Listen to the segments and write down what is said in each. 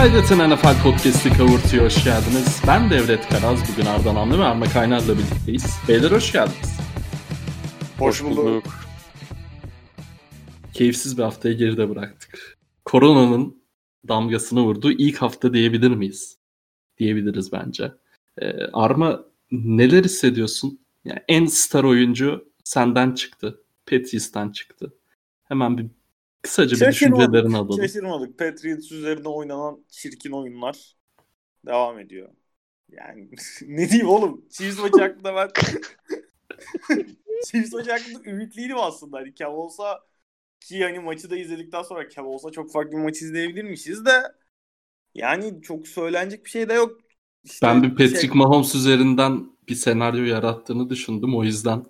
Kaydeten NFL Podcast'i kavurtuya hoş geldiniz. Ben Devlet Karaz, bugün Ardan Amlı ve Arma Kaynar'la birlikteyiz. Beyler hoş geldiniz. Hoş bulduk. Keyifsiz bir haftayı geride bıraktık. Koronanın damgasını vurduğu ilk hafta diyebilir miyiz? Diyebiliriz bence. Ee, Arma neler hissediyorsun? Yani en star oyuncu senden çıktı. Patriots'tan çıktı. Hemen bir kısaca bir düşüncelerini alalım. Şaşırmadık. Patriots üzerinde oynanan çirkin oyunlar devam ediyor. Yani ne diyeyim oğlum? Chiefs maçı hakkında ben Chiefs maçı hakkında ümitliydim aslında. Hani Kev olsa ki hani maçı da izledikten sonra Kev olsa çok farklı bir maç izleyebilirmişiz de yani çok söylenecek bir şey de yok. İşte ben bir Patrick şey... Mahomes üzerinden bir senaryo yarattığını düşündüm. O yüzden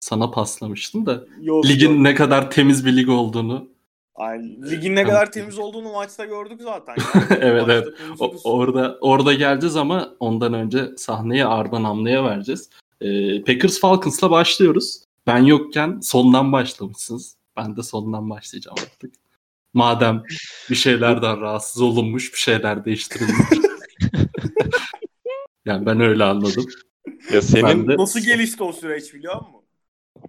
sana paslamıştım da yok, ligin yok. ne kadar temiz bir lig olduğunu. Yani, ligin ne kadar temiz olduğunu maçta gördük zaten. Yani. evet evet. O, orada orada geleceğiz ama ondan önce sahneyi Arda Namlı'ya vereceğiz. Ee, Packers Falcons'la başlıyoruz. Ben yokken sondan başlamışsınız. Ben de sondan başlayacağım artık. Madem bir şeylerden rahatsız olunmuş, bir şeyler değiştirilmiş. yani ben öyle anladım. Ya senin de... nasıl gelişti o süreç biliyor musun?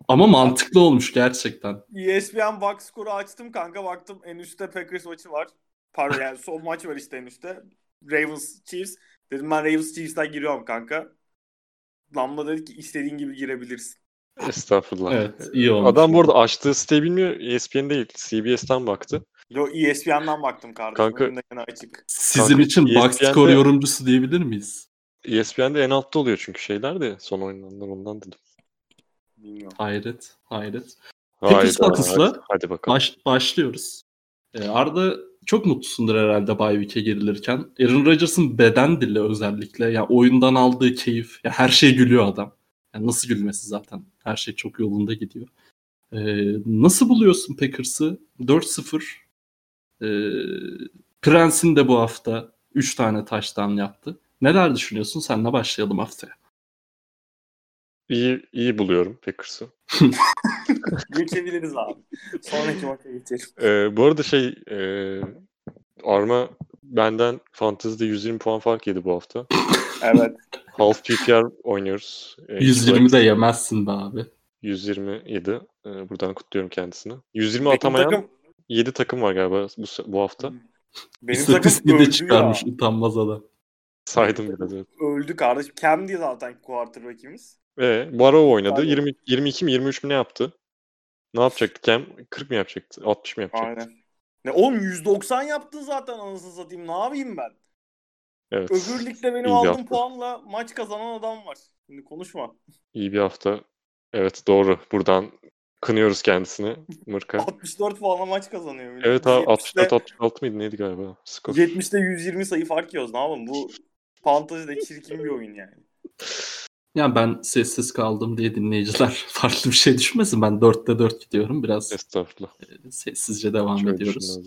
Ama mantıklı olmuş gerçekten. ESPN box score'u açtım kanka baktım en üstte Packers maçı var. Pardon yani son maç var işte en üstte. Ravens Chiefs. Dedim ben Ravens Chiefs'ten giriyorum kanka. Lamla dedi ki istediğin gibi girebilirsin. Estağfurullah. Evet iyi olmuş. Adam bu arada açtığı siteyi bilmiyor. ESPN değil. CBS'ten baktı. Yo ESPN'den baktım kardeşim. Kanka, açık. Sizin Kanka, için ESPN'de, box score yorumcusu diyebilir miyiz? ESPN'de en altta oluyor çünkü şeyler de son oynananlar ondan dedim. Bilmiyorum. Hayret, hayret. Packers Falcons'la hadi bakalım. Baş, başlıyoruz. Ee, Arda çok mutlusundur herhalde Bay Week'e girilirken. Aaron Rodgers'ın beden dili özellikle. Yani oyundan aldığı keyif. Ya her şey gülüyor adam. Yani nasıl gülmesi zaten. Her şey çok yolunda gidiyor. Ee, nasıl buluyorsun Packers'ı? 4-0. Ee, Prens'in de bu hafta 3 tane taştan yaptı. Neler düşünüyorsun? Senle başlayalım haftaya. İyi, iyi buluyorum Packers'ı. Geçebiliriz abi. Sonraki maça geçelim. Ee, bu arada şey e, Arma benden Fantasy'de 120 puan fark yedi bu hafta. evet. Half PPR oynuyoruz. Ee, 120 de yemezsin be abi. 127. Ee, buradan kutluyorum kendisini. 120 Peki, atamayan takım... 7 takım var galiba bu, bu hafta. Benim takım de çıkarmış ya. utanmaz adam. Saydım biraz evet. Öldü kardeşim. Diye zaten quarterback'imiz. Ve Barrow oynadı. Aynen. 20, 22 mi 23 mi ne yaptı? Ne yapacaktı Cam? 40 mı yapacaktı? 60 mı yapacaktı? Aynen. Ne oğlum 190 yaptı zaten anasını satayım. Ne yapayım ben? Evet. Öbür ligde benim İyi aldığım puanla maç kazanan adam var. Şimdi konuşma. İyi bir hafta. Evet doğru. Buradan kınıyoruz kendisini Mırka. 64 puanla maç kazanıyor. Evet abi 64 66 mıydı neydi galiba? Skor. 70'te 120 sayı fark yiyoruz ne yapalım bu fantazide çirkin bir oyun yani. Ya ben sessiz kaldım diye dinleyiciler farklı bir şey düşünmesin. Ben 4'te 4 gidiyorum. Biraz Estağfurullah. E, sessizce devam Şöyle ediyoruz.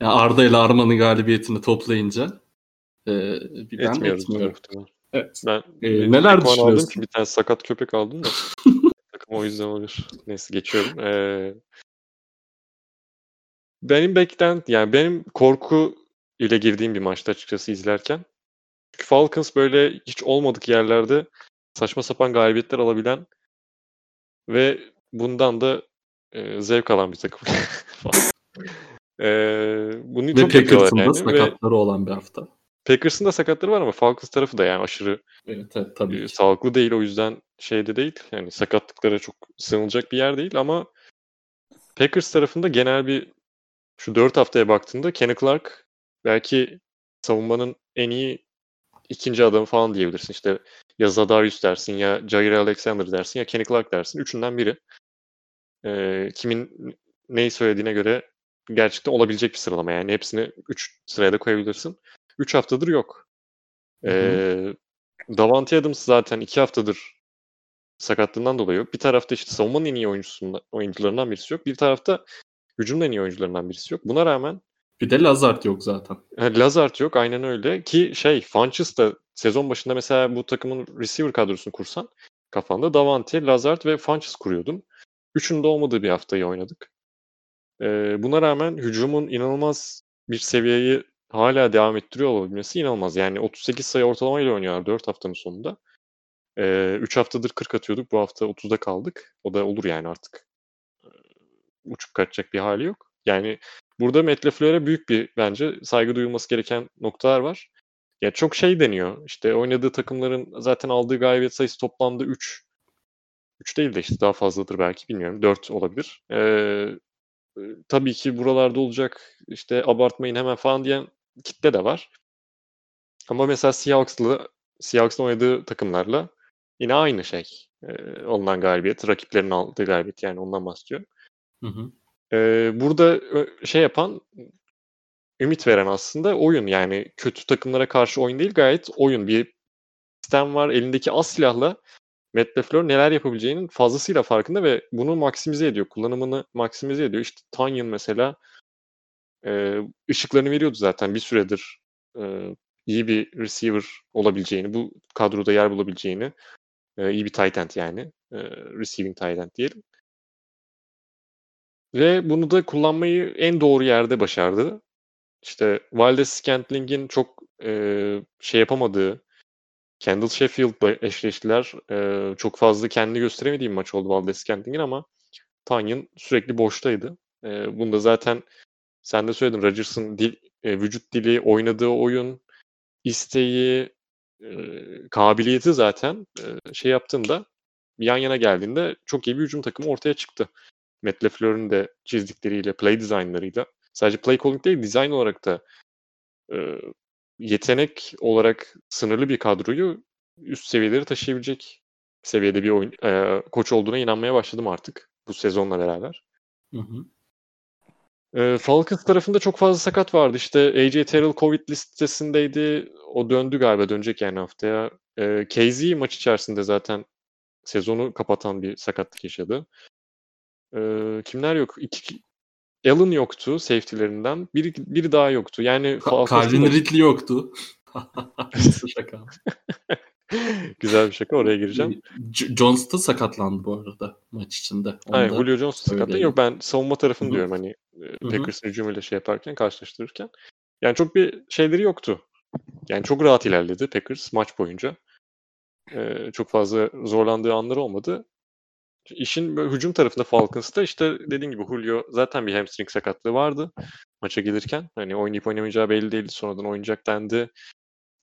Ya Arda ile Arman'ın galibiyetini toplayınca e, bir ben etmiyoruz. etmiyorum. Evet. Ben e, neler düşünüyorsun? Ki bir tane sakat köpek aldım da. Takım o yüzden olur. Neyse geçiyorum. Ee, benim beklent yani benim korku ile girdiğim bir maçta açıkçası izlerken. Çünkü Falcons böyle hiç olmadık yerlerde saçma sapan galibiyetler alabilen ve bundan da e, zevk alan bir takım. e, bunu ve çok Packers'ın yani. da sakatları ve olan bir hafta. Packers'ın da sakatları var ama Falcons tarafı da yani aşırı evet, evet, tabii e, sağlıklı değil. O yüzden şeyde değil. Yani sakatlıklara çok sığınılacak bir yer değil ama Packers tarafında genel bir şu dört haftaya baktığında Kenny Clark belki savunmanın en iyi ikinci adamı falan diyebilirsin. İşte ya Zadarius dersin ya Jair Alexander dersin ya Kenny Clark dersin. Üçünden biri. Ee, kimin neyi söylediğine göre gerçekten olabilecek bir sıralama. Yani hepsini 3 sıraya da koyabilirsin. 3 haftadır yok. Ee, Davante Adams zaten 2 haftadır sakatlığından dolayı yok. Bir tarafta işte savunmanın en iyi oyuncusundan, oyuncularından birisi yok. Bir tarafta hücumun en iyi oyuncularından birisi yok. Buna rağmen bir de Lazard yok zaten. Lazard yok aynen öyle ki şey Funches da sezon başında mesela bu takımın receiver kadrosunu kursan kafanda Davante, Lazard ve Funches kuruyordun. Üçünün de olmadığı bir haftayı oynadık. Ee, buna rağmen hücumun inanılmaz bir seviyeyi hala devam ettiriyor olabilmesi inanılmaz. Yani 38 sayı ortalamayla oynuyorlar 4 haftanın sonunda. Ee, 3 haftadır 40 atıyorduk. Bu hafta 30'da kaldık. O da olur yani artık. Ee, uçup kaçacak bir hali yok. Yani burada Matt LaFleur'e büyük bir bence saygı duyulması gereken noktalar var. Ya çok şey deniyor. İşte oynadığı takımların zaten aldığı galibiyet sayısı toplamda 3. 3 değil de işte daha fazladır belki bilmiyorum. 4 olabilir. Ee, tabii ki buralarda olacak işte abartmayın hemen falan diyen kitle de var. Ama mesela Seahawks'la Seahawks'la oynadığı takımlarla yine aynı şey. Ee, alınan galibiyet, rakiplerin aldığı galibiyet yani ondan bahsediyorum. Hı hı. Ee, burada şey yapan ümit veren aslında oyun yani kötü takımlara karşı oyun değil gayet oyun bir sistem var elindeki az silahla Matt LaFleur neler yapabileceğinin fazlasıyla farkında ve bunu maksimize ediyor. Kullanımını maksimize ediyor. İşte Tanyan mesela e, ışıklarını veriyordu zaten bir süredir e, iyi bir receiver olabileceğini, bu kadroda yer bulabileceğini, e, iyi bir tight end yani, e, receiving tight end diyelim. Ve bunu da kullanmayı en doğru yerde başardı. İşte Valdez Scantling'in çok e, şey yapamadığı, Kendall Sheffield'la eşleştiler. Ee, çok fazla kendini gösteremediği bir maç oldu Valdez Scantling'in ama Tanyan sürekli boştaydı. Ee, bunu da zaten sen de söyledin. Rodgers'ın dil, e, vücut dili, oynadığı oyun, isteği, e, kabiliyeti zaten e, şey yaptığında yan yana geldiğinde çok iyi bir hücum takımı ortaya çıktı. Matt LaFleur'ün de çizdikleriyle, play designlarıyla sadece play calling değil, design olarak da e, yetenek olarak sınırlı bir kadroyu üst seviyeleri taşıyabilecek seviyede bir oyun e, koç olduğuna inanmaya başladım artık bu sezonla beraber. Hı hı. E, Falcons tarafında çok fazla sakat vardı. İşte AJ Terrell Covid listesindeydi. O döndü galiba dönecek yani haftaya. E, KZ maç içerisinde zaten sezonu kapatan bir sakatlık yaşadı. E, kimler yok? İki, Allen yoktu safety'lerinden. Biri, biri daha yoktu. Yani Ka- Calvin Ridley yoktu. şaka. Güzel bir şaka oraya gireceğim. J- Jones da sakatlandı bu arada maç içinde. Onu Aynen, Julio Jones sakatlandı. Yok ben savunma tarafını Hı-hı. diyorum hani. Packers'ın hücumuyla şey yaparken karşılaştırırken. Yani çok bir şeyleri yoktu. Yani çok rahat ilerledi Packers maç boyunca. Ee, çok fazla zorlandığı anları olmadı. İşin böyle hücum tarafında Falcons'ta işte dediğim gibi Julio zaten bir hamstring sakatlığı vardı maça gelirken. Hani oynayıp oynamayacağı belli değildi. Sonradan oynayacak dendi.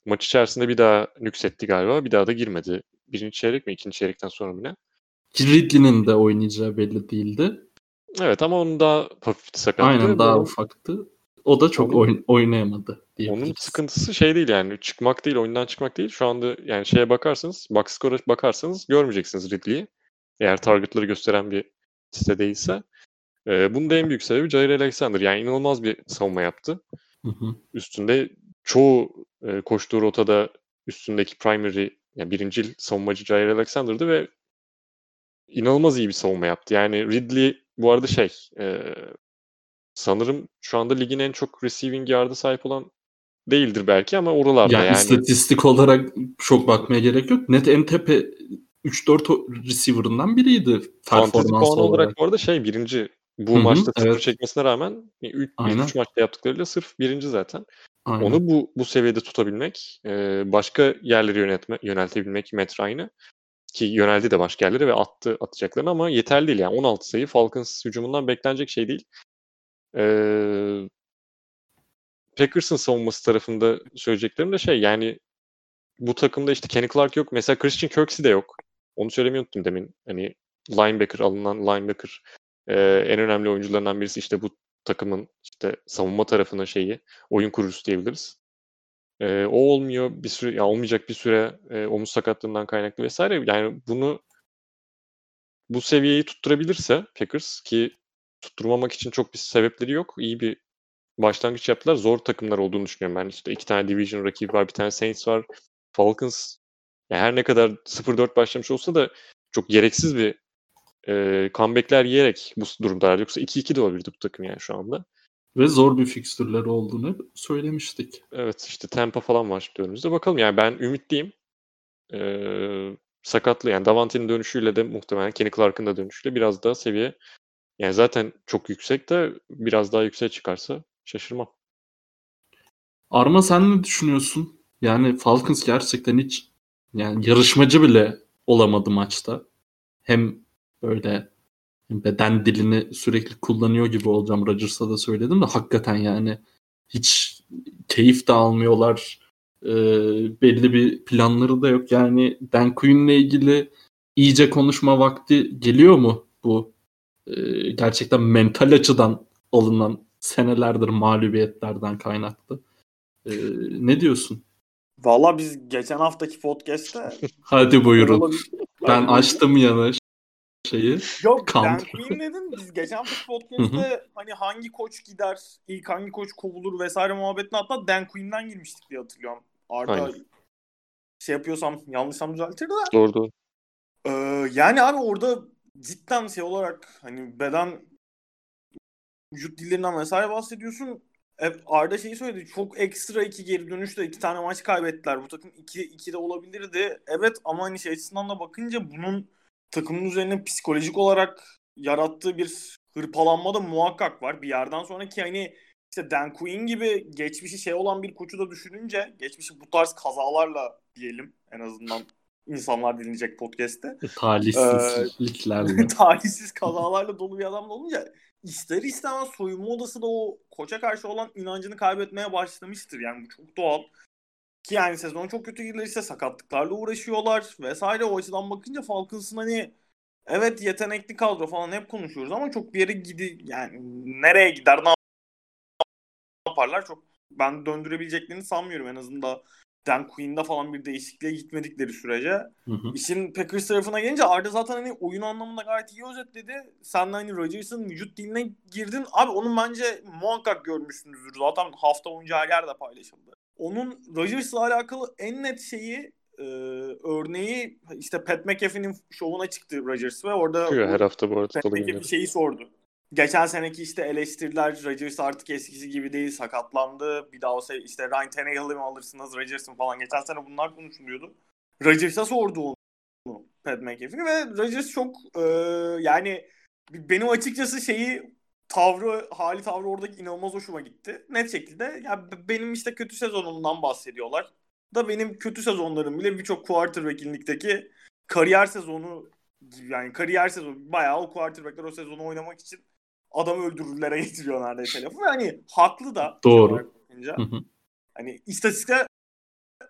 Maç içerisinde bir daha nüksetti galiba. Bir daha da girmedi. Birinci çeyrek mi? ikinci çeyrekten sonra mı ne? Ridley'nin de oynayacağı belli değildi. Evet ama onun daha hafif sakattı. Aynen daha onun... ufaktı. O da çok onun, oyn- oynayamadı. Onun sıkıntısı şey değil yani çıkmak değil oyundan çıkmak değil. Şu anda yani şeye bakarsanız box score'a bakarsanız görmeyeceksiniz Ridley'i. Eğer targetları gösteren bir site değilse. E, bunun da en büyük sebebi Jair Alexander. Yani inanılmaz bir savunma yaptı. Hı hı. Üstünde çoğu e, koştuğu rotada üstündeki primary yani birincil savunmacı Jair Alexander'dı ve inanılmaz iyi bir savunma yaptı. Yani Ridley bu arada şey e, sanırım şu anda ligin en çok receiving yard'a sahip olan değildir belki ama oralarda yani. Yani istatistik olarak çok bakmaya gerek yok. Net en tepe 3-4 receiver'ından biriydi performans olarak. olarak bu arada şey birinci bu Hı-hı, maçta sıfır evet. çekmesine rağmen 3 maçta yaptıklarıyla sırf birinci zaten. Aynen. Onu bu bu seviyede tutabilmek, e, başka yerleri yönetme yöneltebilmek Matt Ryan'ı ki yöneldi de başka yerlere ve attı atacaklarını ama yeterli değil yani 16 sayı Falcons hücumundan beklenecek şey değil. Ee, Packers'ın savunması tarafında söyleyeceklerim de şey yani bu takımda işte Kenny Clark yok. Mesela Christian Kirksey de yok. Onu söylemeyi unuttum demin. Hani linebacker alınan linebacker e, en önemli oyuncularından birisi işte bu takımın işte savunma tarafının şeyi oyun kurucusu diyebiliriz. E, o olmuyor bir süre ya olmayacak bir süre e, omuz sakatlığından kaynaklı vesaire. Yani bunu bu seviyeyi tutturabilirse Packers ki tutturmamak için çok bir sebepleri yok. İyi bir başlangıç yaptılar. Zor takımlar olduğunu düşünüyorum ben. İşte iki tane division rakibi var, bir tane Saints var. Falcons yani her ne kadar 0-4 başlamış olsa da çok gereksiz bir e, comebackler yiyerek bu durumdalar. Yoksa 2-2 de olabilirdi bu takım yani şu anda. Ve zor bir fikstürleri olduğunu söylemiştik. Evet işte Tampa falan var şimdi önümüzde. Bakalım yani ben ümitliyim. Ee, sakatlı yani Davante'nin dönüşüyle de muhtemelen Kenny Clark'ın da dönüşüyle biraz daha seviye yani zaten çok yüksek de biraz daha yükseğe çıkarsa şaşırmam. Arma sen ne düşünüyorsun? Yani Falcons gerçekten hiç yani yarışmacı bile olamadı maçta. Hem böyle beden dilini sürekli kullanıyor gibi olacağım. Rodgers'a da söyledim de hakikaten yani hiç keyif de almıyorlar. Ee, belli bir planları da yok. Yani Dan Quinn'le ilgili iyice konuşma vakti geliyor mu bu? Ee, gerçekten mental açıdan alınan senelerdir mağlubiyetlerden kaynaklı. Ee, ne diyorsun? Valla biz geçen haftaki podcast'te Hadi buyurun. ben açtım yana şeyi. Yok. Dan Quinn dedin. Biz geçen haftaki podcast'te hani hangi koç gider, ilk hangi koç kovulur vesaire muhabbetine hatta Dan Quinn'den girmiştik diye hatırlıyorum. Arda Aynen. şey yapıyorsam yanlışsam düzeltir de. Doğru doğru. Ee, yani abi orada cidden şey olarak hani beden vücut dillerinden vesaire bahsediyorsun. Arda şeyi söyledi. Çok ekstra iki geri dönüşte iki tane maç kaybettiler. Bu takım 2 2 de olabilirdi. Evet ama hani şey açısından da bakınca bunun takımın üzerine psikolojik olarak yarattığı bir hırpalanma da muhakkak var. Bir yerden sonra ki hani işte Dan Quinn gibi geçmişi şey olan bir koçu da düşününce geçmişi bu tarz kazalarla diyelim en azından insanlar dinleyecek podcast'te. Talihsizliklerle. Ee, talihsiz kazalarla dolu bir adam olunca ister istemez soyunma odası da o koça karşı olan inancını kaybetmeye başlamıştır. Yani bu çok doğal. Ki yani sezon çok kötü giderse sakatlıklarla uğraşıyorlar vesaire. O açıdan bakınca Falcons'ın hani evet yetenekli kadro falan hep konuşuyoruz ama çok bir yere gidi yani nereye gider ne yaparlar çok ben döndürebileceklerini sanmıyorum en azından Dan Quinn'da falan bir değişikliğe gitmedikleri sürece. Hı hı. İşin Packers tarafına gelince Arda zaten hani oyun anlamında gayet iyi özetledi. Sen de hani Rodgers'ın vücut diline girdin. Abi onun bence muhakkak görmüşsünüzdür. Zaten hafta boyunca her yerde paylaşıldı. Onun Rodgers'la alakalı en net şeyi e, örneği işte Pat McAfee'nin şovuna çıktı Rodgers ve orada her hafta bu arada Pat McAfee şeyi sordu geçen seneki işte eleştiriler Rodgers artık eskisi gibi değil sakatlandı. Bir daha olsa işte Ryan Tannehill'i mi alırsınız Rodgers'ın falan. Geçen sene bunlar konuşuluyordu. Rodgers'a sordu onu Pat McAfee ve Rodgers çok e, yani benim açıkçası şeyi tavrı, hali tavrı oradaki inanılmaz hoşuma gitti. Net şekilde ya benim işte kötü sezonumdan bahsediyorlar. Da benim kötü sezonlarım bile birçok quarterback'inlikteki kariyer sezonu yani kariyer sezonu bayağı o quarterback'ler o sezonu oynamak için adam öldürürlere getiriyor neredeyse lafı. Ve hani haklı da. Doğru. hani istatistik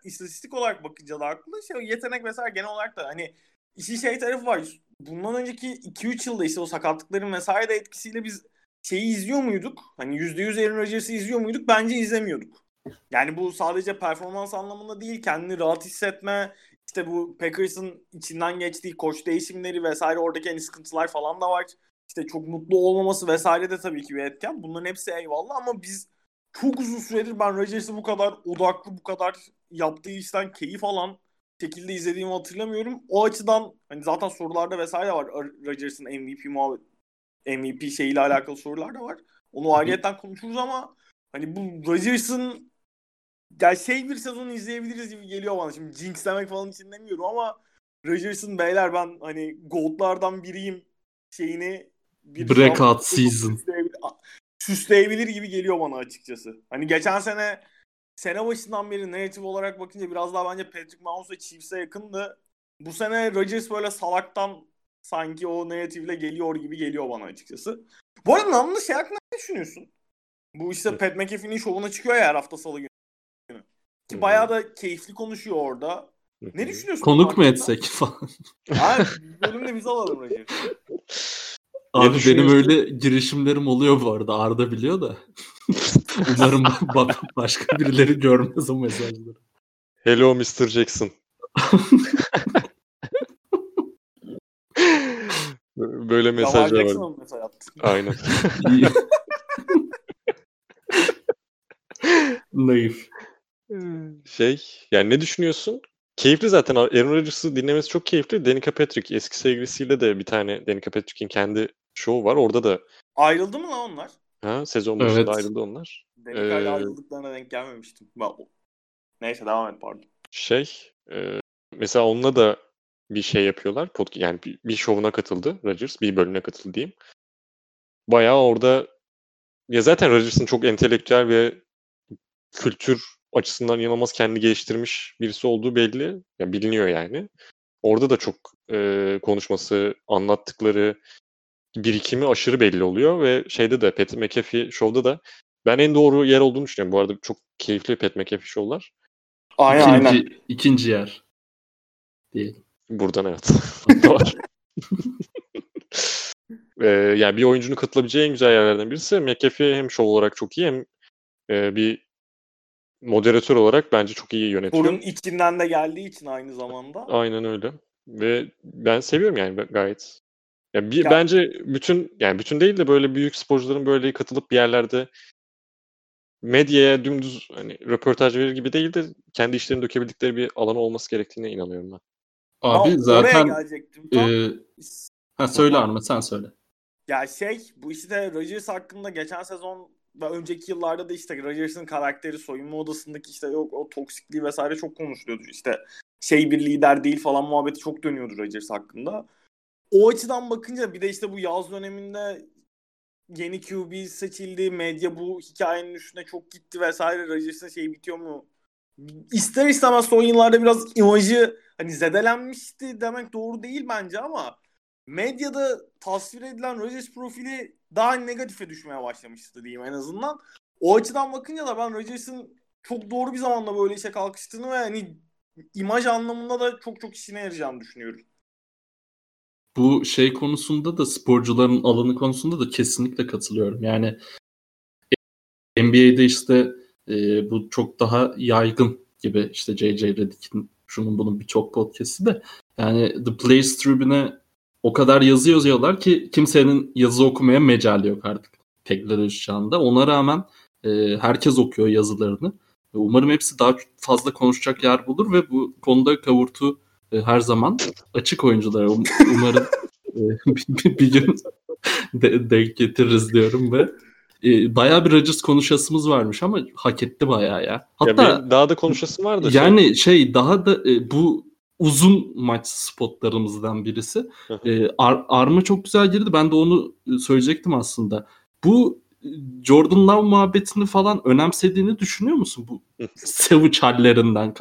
istatistik olarak bakınca da haklı. Şey, yetenek vesaire genel olarak da hani işin şey tarafı var. Bundan önceki 2-3 yılda işte o sakatlıkların vesaire de etkisiyle biz şeyi izliyor muyduk? Hani %100 Aaron Rodgers'ı izliyor muyduk? Bence izlemiyorduk. Yani bu sadece performans anlamında değil, kendini rahat hissetme, işte bu Packers'ın içinden geçtiği koç değişimleri vesaire oradaki hani sıkıntılar falan da var işte çok mutlu olmaması vesaire de tabii ki bir etken. Bunların hepsi eyvallah ama biz çok uzun süredir ben Rodgers'ı bu kadar odaklı, bu kadar yaptığı işten keyif alan şekilde izlediğimi hatırlamıyorum. O açıdan hani zaten sorularda vesaire var. Rodgers'ın MVP muhabbet MVP şeyiyle alakalı sorular da var. Onu ayrıyetten konuşuruz ama hani bu Rodgers'ın yani şey bir sezon izleyebiliriz gibi geliyor bana. Şimdi jinx demek falan için demiyorum ama Rodgers'ın beyler ben hani goldlardan biriyim şeyini bir breakout season süsleyebilir, gibi geliyor bana açıkçası. Hani geçen sene sene başından beri narratif olarak bakınca biraz daha bence Patrick Mahomes ve Chiefs'e yakındı. Bu sene Rodgers böyle salaktan sanki o narratifle geliyor gibi geliyor bana açıkçası. Bu arada namlı şey hakkında ne düşünüyorsun? Bu işte Pat McAfee'nin şovuna çıkıyor ya her hafta salı günü. Ki bayağı da keyifli konuşuyor orada. Ne düşünüyorsun? Konuk mu etsek falan? Hayır, bölümde biz alalım Recep. Abi benim öyle girişimlerim oluyor bu arada. Arda biliyor da. Umarım başka birileri görmez o mesajları. Hello Mr. Jackson. Böyle mesajlar var. Mesaj Aynen. Naif. Şey, yani ne düşünüyorsun? Keyifli zaten. Aaron Rodgers'ı dinlemesi çok keyifli. Danica Patrick eski sevgilisiyle de bir tane Danica Patrick'in kendi show var. Orada da Ayrıldı mı lan onlar? ha, sezon başında Evet. ayrıldı onlar. Denikay'la Ee, ayrıldıklarına denk gelmemiştim. Neyse devam et pardon. Şey, e, mesela onunla da bir şey yapıyorlar. Podcast, yani bir, bir şovuna katıldı Rodgers. Bir bölümüne katıldı diyeyim. Bayağı orada ya zaten Rodgers'ın çok entelektüel ve kültür açısından inanılmaz kendi geliştirmiş birisi olduğu belli. Yani biliniyor yani. Orada da çok e, konuşması, anlattıkları birikimi aşırı belli oluyor ve şeyde de Pat McAfee Show'da da ben en doğru yer olduğunu düşünüyorum. Bu arada çok keyifli Pat McAfee Show'lar. Aynen ikinci, aynen. İkinci yer. Diyelim. Buradan evet. ee, yani bir oyuncunun katılabileceği en güzel yerlerden birisi. McAfee hem show olarak çok iyi hem e, bir moderatör olarak bence çok iyi yönetiyor. Bunun içinden de geldiği için aynı zamanda. Aynen öyle. Ve ben seviyorum yani gayet. Ya bir, ya. bence bütün yani bütün değil de böyle büyük sporcuların böyle katılıp bir yerlerde medyaya dümdüz hani röportaj verir gibi değil de kendi işlerini dökebildikleri bir alan olması gerektiğine inanıyorum ben. Abi Aa, zaten e, ha söyle Arma sen söyle. Ya şey bu işte Rodgers hakkında geçen sezon ve önceki yıllarda da işte Rodgers'ın karakteri soyunma odasındaki işte yok o toksikliği vesaire çok konuşuluyordu. İşte şey bir lider değil falan muhabbeti çok dönüyordu Rodgers hakkında. O açıdan bakınca bir de işte bu yaz döneminde yeni QB seçildi. Medya bu hikayenin üstüne çok gitti vesaire. Rodgers'ın şey bitiyor mu? İster istemez son yıllarda biraz imajı hani zedelenmişti demek doğru değil bence ama medyada tasvir edilen Rodgers profili daha negatife düşmeye başlamıştı diyeyim en azından. O açıdan bakınca da ben Rodgers'ın çok doğru bir zamanda böyle işe kalkıştığını ve hani imaj anlamında da çok çok işine yarayacağını düşünüyorum. Bu şey konusunda da sporcuların alanı konusunda da kesinlikle katılıyorum. Yani NBA'de işte e, bu çok daha yaygın gibi işte J.J. Redick'in şunun bunun birçok podcast'i de yani The Players Tribune'e o kadar yazı yazıyorlar ki kimsenin yazı okumaya mecali yok artık teknoloji çağında. Ona rağmen e, herkes okuyor yazılarını. Umarım hepsi daha fazla konuşacak yer bulur ve bu konuda kavurtu e, her zaman açık oyunculara. Um, umarım e, bir, bir gün de, denk getiririz diyorum ve e, bayağı bir Rodgers konuşasımız varmış ama hak etti bayağı ya. Hatta ya daha da konuşasım vardı. Yani şey, şey daha da e, bu uzun maç spotlarımızdan birisi. e, Ar- Arma çok güzel girdi. Ben de onu söyleyecektim aslında. Bu Jordan Love muhabbetini falan önemsediğini düşünüyor musun? Bu Savage hallerinden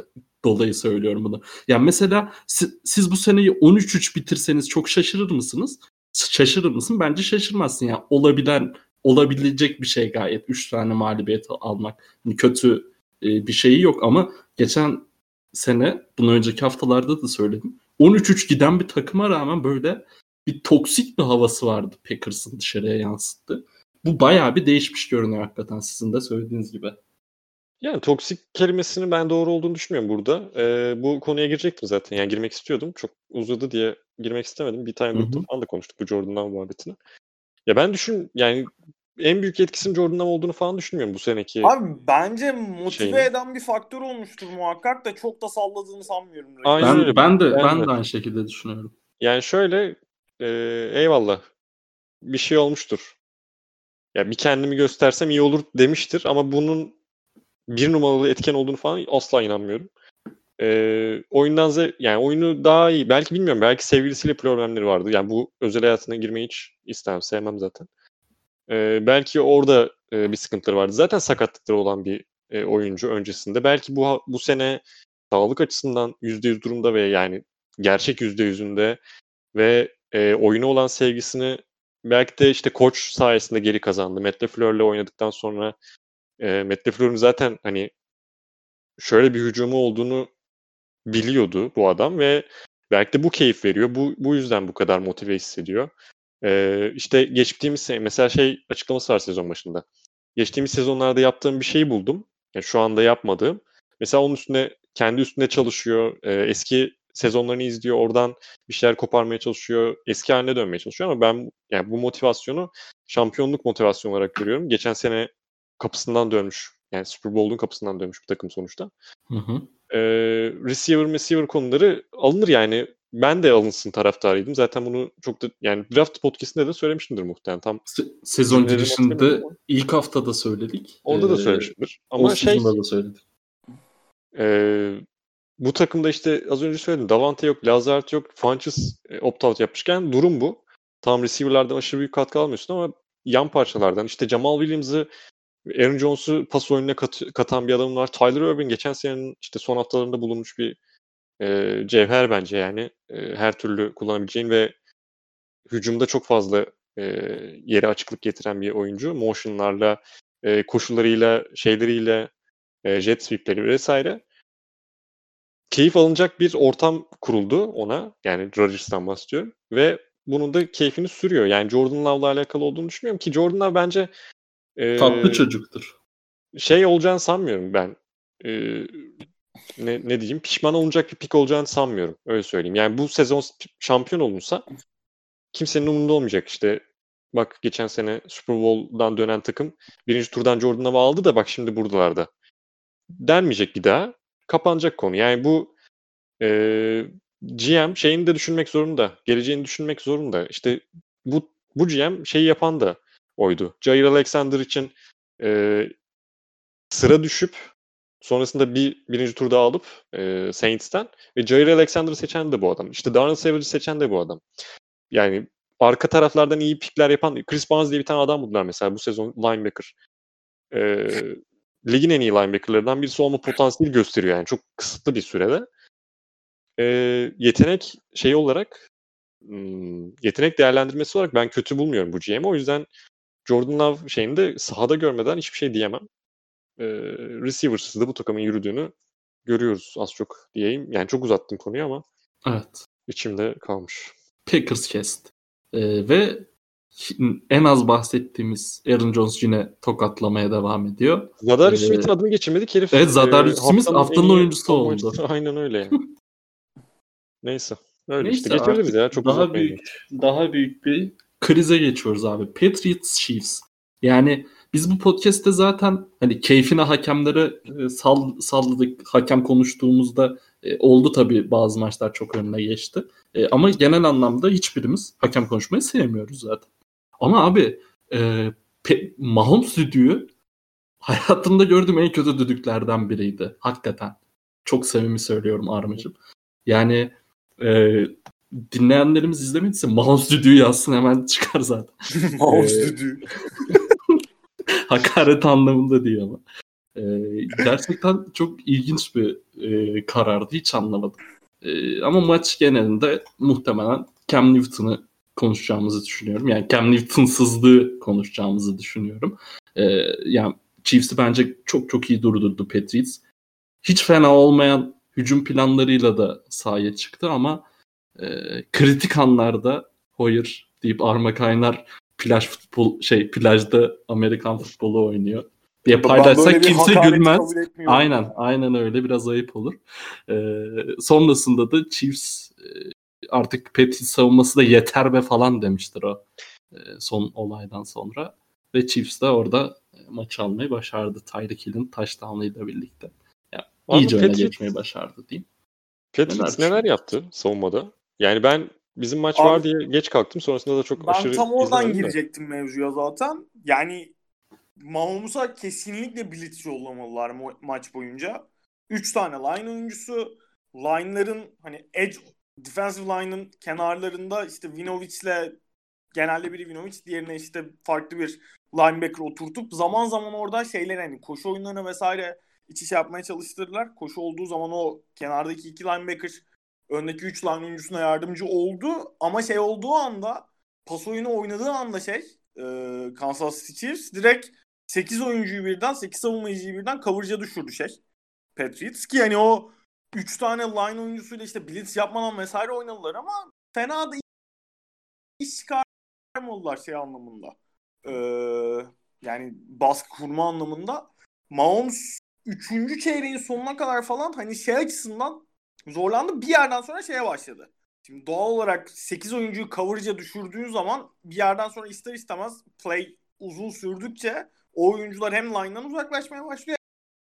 dolayı söylüyorum bunu. Yani mesela siz, siz bu seneyi 13-3 bitirseniz çok şaşırır mısınız? Şaşırır mısın? Bence şaşırmazsın. Yani olabilen olabilecek bir şey gayet 3 tane mağlubiyet almak. Yani kötü e, bir şeyi yok ama geçen sene bunu önceki haftalarda da söyledim. 13-3 giden bir takıma rağmen böyle bir toksik bir havası vardı Packers'ın dışarıya yansıttı. Bu bayağı bir değişmiş görünüyor hakikaten sizin de söylediğiniz gibi. Yani toksik kelimesinin ben doğru olduğunu düşünmüyorum burada. Ee, bu konuya girecektim zaten. Yani girmek istiyordum. Çok uzadı diye girmek istemedim. Bir tane grupta falan da konuştuk bu Jordan'dan muhabbetini. Ya ben düşün yani en büyük etkisinin Jordan'dan olduğunu falan düşünmüyorum bu seneki. Abi bence motive şeyini. eden bir faktör olmuştur muhakkak da çok da salladığını sanmıyorum. Aynen ben, öyle. Ben de ben, ben de aynı şekilde düşünüyorum. Yani şöyle e, eyvallah bir şey olmuştur. Ya bir kendimi göstersem iyi olur demiştir ama bunun bir numaralı etken olduğunu falan asla inanmıyorum. E, oyundan ze yani oyunu daha iyi. Belki bilmiyorum. Belki sevgilisiyle problemleri vardı. Yani bu özel hayatına girmeyi hiç istemem. Sevmem zaten. E, belki orada e, bir sıkıntıları vardı. Zaten sakatlıkları olan bir e, oyuncu öncesinde. Belki bu bu sene sağlık açısından %100 durumda ve yani gerçek %100'ünde ve e, oyuna olan sevgisini belki de işte koç sayesinde geri kazandı. Matt LaFleur'le oynadıktan sonra e, Matt LaFleur'un zaten hani şöyle bir hücumu olduğunu biliyordu bu adam ve belki de bu keyif veriyor. Bu, bu yüzden bu kadar motive hissediyor. Ee, işte geçtiğimiz mesela şey açıklaması var sezon başında. Geçtiğimiz sezonlarda yaptığım bir şeyi buldum. Yani şu anda yapmadığım. Mesela onun üstüne kendi üstünde çalışıyor. E, eski sezonlarını izliyor. Oradan bir şeyler koparmaya çalışıyor. Eski haline dönmeye çalışıyor ama ben yani bu motivasyonu şampiyonluk motivasyonu olarak görüyorum. Geçen sene kapısından dönmüş. Yani Super Bowl'un kapısından dönmüş bir takım sonuçta. Hı hı. Ee, receiver, receiver konuları alınır yani ben de alınsın taraftarıydım. Zaten bunu çok da yani draft podcast'inde de söylemişimdir muhtemelen. Tam Se- sezon girişinde ilk haftada söyledik. Orada ee, da söylemişimdir. Ama şey da söyledik. E, bu takımda işte az önce söyledim. Davante yok, Lazard yok, Funches e, opt-out yapmışken durum bu. Tam receiver'lardan aşırı büyük katkı almıyorsun ama yan parçalardan işte Jamal Williams'ı Aaron Jones'u pas oyununa kat, katan bir adam var. Tyler Irving geçen senenin işte son haftalarında bulunmuş bir e, cevher bence yani. E, her türlü kullanabileceğin ve hücumda çok fazla e, yere açıklık getiren bir oyuncu. Motion'larla, e, koşullarıyla, şeyleriyle, e, jet sweep'leri vesaire. Keyif alınacak bir ortam kuruldu ona. Yani Rodgers'tan bahsediyorum. Ve bunun da keyfini sürüyor. Yani Jordan Love'la alakalı olduğunu düşünüyorum ki Jordan Love bence e, tatlı çocuktur. Şey olacağını sanmıyorum ben. E, ne, ne diyeyim? Pişman olacak bir pik olacağını sanmıyorum. Öyle söyleyeyim. Yani bu sezon şampiyon olunsa kimsenin umurunda olmayacak işte. Bak geçen sene Super Bowl'dan dönen takım birinci turdan Jordan aldı da bak şimdi buradalarda. Denmeyecek bir daha. Kapanacak konu. Yani bu e, GM şeyini de düşünmek zorunda. Geleceğini düşünmek zorunda. İşte bu bu GM şeyi yapan da oydu. Jair Alexander için e, sıra düşüp sonrasında bir birinci turda alıp e, Saints'ten ve Jair Alexander'ı seçen de bu adam. İşte Darnell Savage'ı seçen de bu adam. Yani arka taraflardan iyi pikler yapan Chris Barnes diye bir tane adam buldular mesela bu sezon linebacker. E, ligin en iyi linebackerlarından birisi olma potansiyeli gösteriyor yani çok kısıtlı bir sürede. E, yetenek şey olarak yetenek değerlendirmesi olarak ben kötü bulmuyorum bu GM'i. O yüzden Jordan Love şeyinde sahada görmeden hiçbir şey diyemem. E, receiver'sız da bu takımın yürüdüğünü görüyoruz az çok diyeyim. Yani çok uzattım konuyu ama evet. içimde kalmış. Packers Cast. Ee, ve en az bahsettiğimiz Aaron Jones yine tokatlamaya devam ediyor. Zadarius ee, Smith'in adını geçirmedik herif. Evet Zadarius e, Smith haftanın, oyuncusu oldu. Oyuncusu. Aynen öyle. Neyse. Öyle Neyse, işte geçebiliriz ya. Çok daha büyük, daha büyük bir krize geçiyoruz abi. Patriots Chiefs. Yani biz bu podcast'te zaten hani keyfine hakemlere e, sall salladık. Hakem konuştuğumuzda e, oldu tabii bazı maçlar çok önüne geçti. E, ama genel anlamda hiçbirimiz hakem konuşmayı sevmiyoruz zaten. Ama abi e, Mahomes düdüğü hayatımda gördüğüm en kötü düdüklerden biriydi. Hakikaten. Çok sevimi söylüyorum Armacığım. Yani e, dinleyenlerimiz izlemediyse Mahomes düdüğü yazsın hemen çıkar zaten. Mahomes e, düdüğü. Hakaret anlamında değil ama. E, gerçekten çok ilginç bir e, karardı. Hiç anlamadım. E, ama maç genelinde muhtemelen Cam Newton'ı konuşacağımızı düşünüyorum. Yani Cam Newton'sızlığı konuşacağımızı düşünüyorum. E, yani Chiefs'i bence çok çok iyi durdurdu Patriots. Hiç fena olmayan hücum planlarıyla da sahaya çıktı ama e, kritik anlarda Hoyer deyip Arma Kaynar plaj futbol şey plajda Amerikan futbolu oynuyor diye paylaşsak kimse gülmez. Aynen, aynen öyle biraz ayıp olur. Ee, sonrasında da Chiefs e, artık Patriots savunması da yeter be falan demiştir o e, son olaydan sonra. Ve Chiefs de orada e, maçı almayı başardı Tyreek Hill'in touchdown'ıyla birlikte. Yani Abi iyice Patriots, öne geçmeyi başardı diyeyim. Patriots neler, neler yaptı savunmada? Yani ben bizim maç Abi, var diye geç kalktım. Sonrasında da çok ben aşırı Ben tam oradan girecektim de. mevzuya zaten. Yani Mahomes'a kesinlikle blitz yollamalılar ma- maç boyunca. 3 tane line oyuncusu. Line'ların hani edge defensive line'ın kenarlarında işte Vinovic'le genelde biri Vinovic diğerine işte farklı bir linebacker oturtup zaman zaman orada şeyler hani koşu oyunlarına vesaire iç içe yapmaya çalıştırdılar. Koşu olduğu zaman o kenardaki iki linebacker öndeki üç line oyuncusuna yardımcı oldu ama şey olduğu anda pas oyunu oynadığı anda şey e, Kansas City Chiefs direkt 8 oyuncuyu birden 8 savunmacıyı birden coverage'a düşürdü şey. Patriots ki yani o 3 tane line oyuncusuyla işte blitz yapmadan vesaire oynadılar ama fena da iş çıkarmadılar şey anlamında. Ee, yani baskı kurma anlamında. Mahomes 3. çeyreğin sonuna kadar falan hani şey açısından zorlandı. Bir yerden sonra şeye başladı. Şimdi doğal olarak 8 oyuncuyu coverage'a düşürdüğün zaman bir yerden sonra ister istemez play uzun sürdükçe o oyuncular hem line'dan uzaklaşmaya başlıyor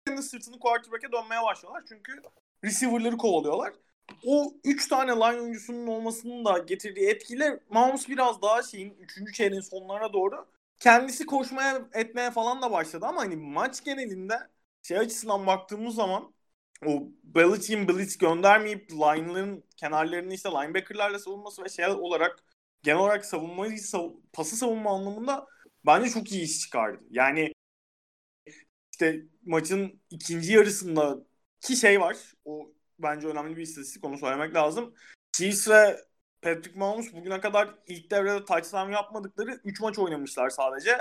hem de sırtını quarterback'e dönmeye başlıyorlar. Çünkü receiver'ları kovalıyorlar. O 3 tane line oyuncusunun olmasının da getirdiği etkiyle Mahomes biraz daha şeyin 3. çeyreğin sonlarına doğru kendisi koşmaya etmeye falan da başladı ama hani maç genelinde şey açısından baktığımız zaman o Belichick'in blitz göndermeyip line'ların kenarlarını işte linebacker'larla savunması ve şey olarak genel olarak savunmayı sav- pası savunma anlamında bence çok iyi iş çıkardı. Yani işte maçın ikinci yarısında ki şey var. O bence önemli bir istatistik onu söylemek lazım. Chiefs ve Patrick Mahomes bugüne kadar ilk devrede touchdown yapmadıkları 3 maç oynamışlar sadece.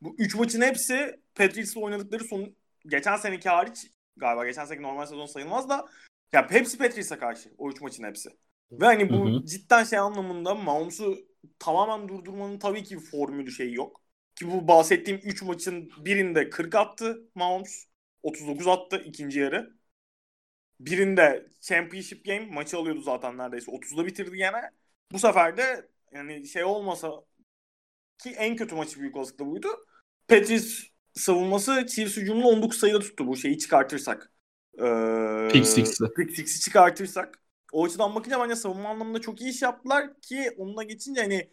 Bu 3 maçın hepsi Patriots'la oynadıkları son geçen seneki hariç galiba geçen seneki normal sezon sayılmaz da ya hepsi Patriots'a karşı o 3 maçın hepsi. Ve hani bu hı hı. cidden şey anlamında Mahomes'u tamamen durdurmanın tabii ki formülü şeyi yok. Ki bu bahsettiğim 3 maçın birinde 40 attı Mahomes. 39 attı ikinci yarı. Birinde Championship Game maçı alıyordu zaten neredeyse. 30'da bitirdi gene. Bu sefer de yani şey olmasa ki en kötü maçı büyük olasılıkla buydu. Patriots savunması Chiefs hücumunu 19 sayıda tuttu bu şeyi çıkartırsak. Ee, Pick Six'i. Pick Six'i çıkartırsak. O açıdan bakınca bence savunma anlamında çok iyi iş yaptılar ki onunla geçince hani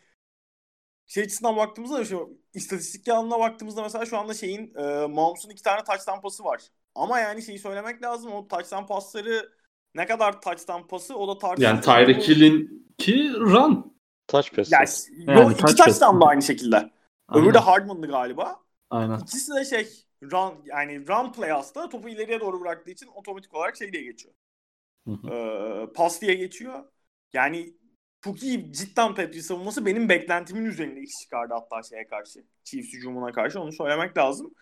şey açısından baktığımızda şu istatistik yanına baktığımızda mesela şu anda şeyin e, Mahomes'un iki tane touchdown pası var. Ama yani şeyi söylemek lazım o touchdown pasları ne kadar touchdown pası o da tartışılır. Yani Tyreek Hill'in ki run. Touch pass. Yani, yani, yo, iki touchdown da aynı şekilde. Aynen. Öbürü de Hardman'dı galiba. Aynen. İkisi de şey run yani run play aslında topu ileriye doğru bıraktığı için otomatik olarak şey diye geçiyor. Ee, pas diye geçiyor. Yani iyi cidden Petri savunması benim beklentimin üzerinde iş çıkardı hatta şeye karşı. Chiefs hücumuna karşı onu söylemek lazım.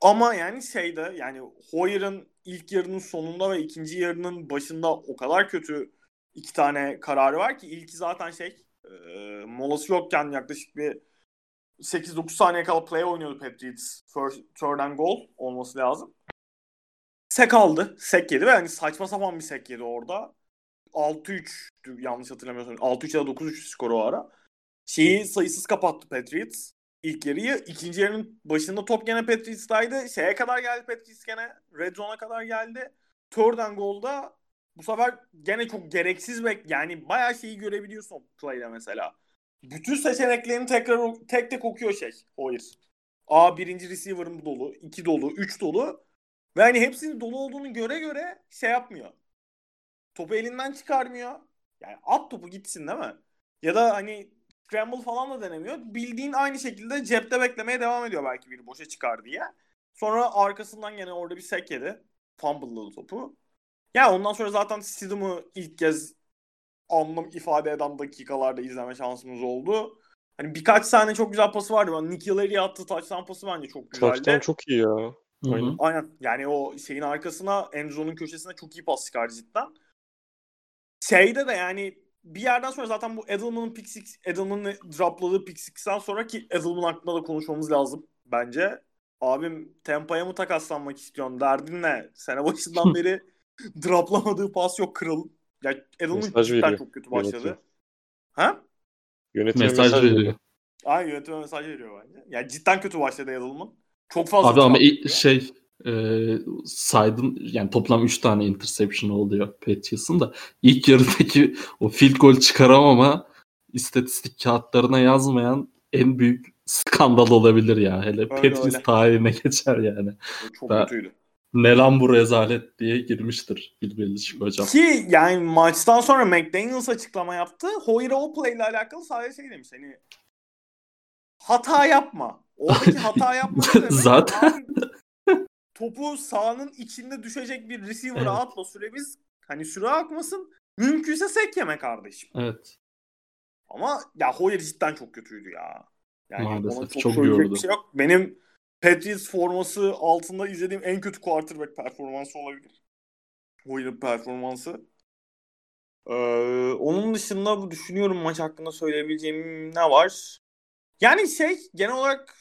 Ama yani şeyde yani Hoyer'ın ilk yarının sonunda ve ikinci yarının başında o kadar kötü iki tane kararı var ki ilki zaten şey e, molası yokken yaklaşık bir 8-9 saniye kala play oynuyordu Patriots. First, third and goal olması lazım. Sek aldı. Sek yedi ve hani saçma sapan bir sek yedi orada. 6-3 yanlış hatırlamıyorsam. 6-3 ya da 9-3 skoru o ara. Şeyi sayısız kapattı Patriots ilk yarıyı. İkinci yarının başında top gene Patriots'taydı. Şeye kadar geldi Patriots gene. Red Zone'a kadar geldi. Third and goal'da bu sefer gene çok gereksiz ve yani bayağı şeyi görebiliyorsun play'de mesela. Bütün seçeneklerini tekrar tek tek okuyor şey. Hayır. A birinci receiver'ın dolu, iki dolu, üç dolu. Ve hani hepsinin dolu olduğunu göre göre şey yapmıyor. Topu elinden çıkarmıyor. Yani at topu gitsin değil mi? Ya da hani scramble falan da denemiyor. Bildiğin aynı şekilde cepte beklemeye devam ediyor belki biri boşa çıkar diye. Sonra arkasından gene orada bir sek yedi. Fumble'ladı topu. Yani ondan sonra zaten Stidham'ı ilk kez anlam ifade eden dakikalarda izleme şansımız oldu. Hani birkaç tane çok güzel pası vardı. Ben Nick Hillary attığı touchdown pası bence çok güzeldi. Touchdown çok iyi ya. Aynen. Aynen. Yani o şeyin arkasına Enzo'nun köşesine çok iyi pas çıkardı cidden. Şeyde de yani bir yerden sonra zaten bu Edelman'ın pick six, Edelman'ın dropladığı pick six'ten sonra ki Edelman hakkında da konuşmamız lazım bence. Abim Tampa'ya mı takaslanmak istiyorsun? Derdin ne? Sene başından beri droplamadığı pas yok kralın. Ya Edelman cidden çok kötü başladı. Yönetiyor. Ha? Yönetime mesaj, mesaj veriyor. Aynen yönetime mesaj veriyor bence. Yani cidden kötü başladı Edelman. Çok fazla Abi ama şey e, saydın yani toplam 3 tane interception oluyor Patriots'ın da ilk yarıdaki o field goal çıkaramama istatistik kağıtlarına yazmayan en büyük skandal olabilir ya. Hele Patriots tarihine geçer yani. Çok da, kötüydü. Ne lan bu rezalet diye girmiştir Bill hocam. Ki yani maçtan sonra McDaniels açıklama yaptı. Hoyer o play ile alakalı sadece şey demiş. Hani hata yapma. Oradaki hata yapma Zaten topu sahanın içinde düşecek bir receiver'a evet. atma süremiz hani süre akmasın. Mümkünse sek yeme kardeşim. Evet. Ama ya Hoyer cidden çok kötüydü ya. Yani Maalesef çok, çok yordu. Şey yok. Benim Patriots forması altında izlediğim en kötü quarterback performansı olabilir. Hoyer'ın performansı. Ee, onun dışında düşünüyorum maç hakkında söyleyebileceğim ne var? Yani şey genel olarak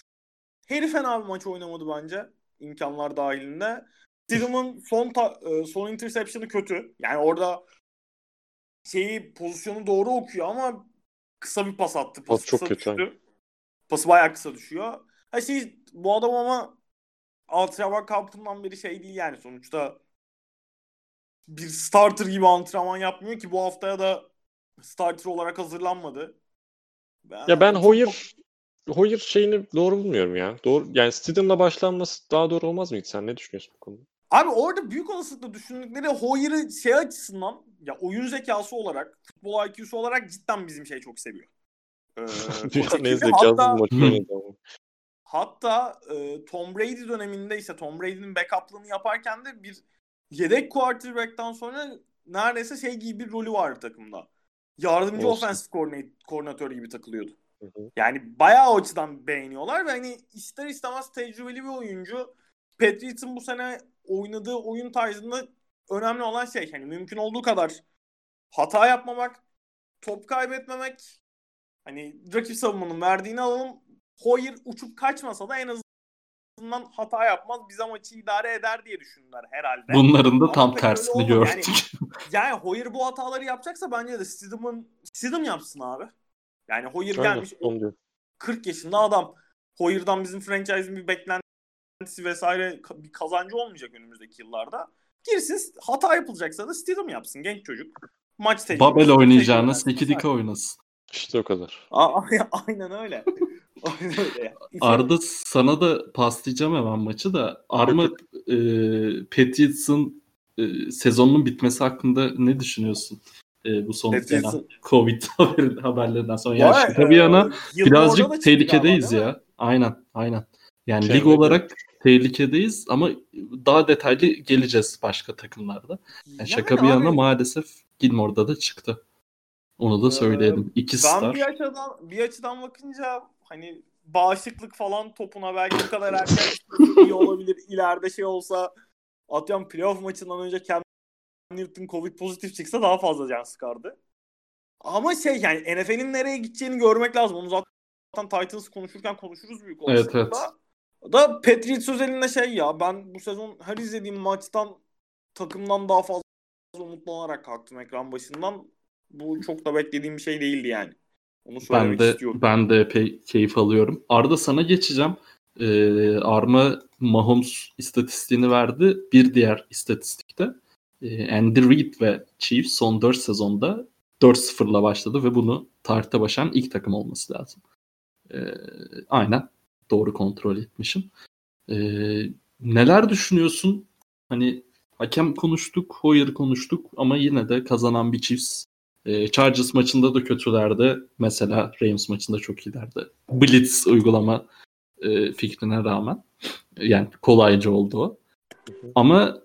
herif fena bir maç oynamadı bence imkanlar dahilinde. Stidham'ın son ta, e, son interception'ı kötü. Yani orada şeyi pozisyonu doğru okuyor ama kısa bir pas attı. Pas, pas çok kötü. Düştü. Pası bayağı kısa düşüyor. Ha şey bu adam ama antrenman kampından beri şey değil yani sonuçta bir starter gibi antrenman yapmıyor ki bu haftaya da starter olarak hazırlanmadı. Ben ya ben Hoyer Hoyer şeyini doğru bulmuyorum ya. Doğru yani Stidham'la başlanması daha doğru olmaz mıydı? Sen ne düşünüyorsun bu konuda? Abi orada büyük olasılıkla düşündükleri Hoyer'ı şey açısından ya oyun zekası olarak, futbol IQ'su olarak cidden bizim şey çok seviyor. Ee, ne zekası hatta, Hatta e, Tom Brady döneminde ise Tom Brady'nin backuplığını yaparken de bir yedek quarterback'tan sonra neredeyse şey gibi bir rolü vardı takımda. Yardımcı Olsun. offensive koordinatör gibi takılıyordu. Hı hı. Yani bayağı o açıdan beğeniyorlar ve hani ister istemez tecrübeli bir oyuncu. Patriots'ın bu sene oynadığı oyun tarzında önemli olan şey hani mümkün olduğu kadar hata yapmamak, top kaybetmemek, hani rakip savunmanın verdiğini alalım. Hoyer uçup kaçmasa da en azından hata yapmaz. Bize maçı idare eder diye düşündüler herhalde. Bunların da Ama tam tersini gördük. Yani, yani Hoyer bu hataları yapacaksa bence de Stidham'ın Stidham yapsın abi. Yani Hoyer gelmiş Aynen, 40 yaşında adam. Hoyer'dan bizim franchise'in bir beklentisi vesaire bir kazancı olmayacak önümüzdeki yıllarda. Girsin hata yapılacaksa da Stidham yapsın genç çocuk. Maç tecrübesi. Babel oynayacağına Sekidika oynasın. İşte o kadar. A- aynen öyle. Arda sana da paslayacağım hemen maçı da. Arma e, Patriots'ın e, sezonunun bitmesi hakkında ne düşünüyorsun? E, bu son gelen Covid haberlerinden sonra. Yani şaka bir yana birazcık tehlikedeyiz ya. Aynen aynen. Yani Çevrede. lig olarak tehlikedeyiz ama daha detaylı geleceğiz başka takımlarda. Yani, yani şaka bir yana maalesef Gilmore'da da çıktı. Onu da söyleyelim. İki ben star. Ben bir açıdan, bir açıdan bakınca hani bağışıklık falan topuna belki bu kadar erken iyi olabilir. İleride şey olsa atıyorum playoff maçından önce Cam Newton Covid pozitif çıksa daha fazla can sıkardı. Ama şey yani NFL'in nereye gideceğini görmek lazım. Onu zaten Titans konuşurken konuşuruz büyük olasılıkla. Evet, evet. Da Patriots özelinde şey ya ben bu sezon her izlediğim maçtan takımdan daha fazla umutlanarak kalktım ekran başından. Bu çok da beklediğim bir şey değildi yani. Onu söylemek ben de, istiyorum. Ben de epey keyif alıyorum. Arda sana geçeceğim. Ee, Arma Mahomes istatistiğini verdi. Bir diğer istatistikte e, Andy Reid ve Chiefs son 4 sezonda 4-0'la başladı ve bunu tarihte başlayan ilk takım olması lazım. Ee, aynen. Doğru kontrol etmişim. Ee, neler düşünüyorsun? Hani hakem konuştuk, Hoyer konuştuk ama yine de kazanan bir Chiefs e, Chargers maçında da kötülerdi. Mesela Rams maçında çok iyilerdi. Blitz uygulama e, fikrine rağmen. Yani kolayca oldu o. Ama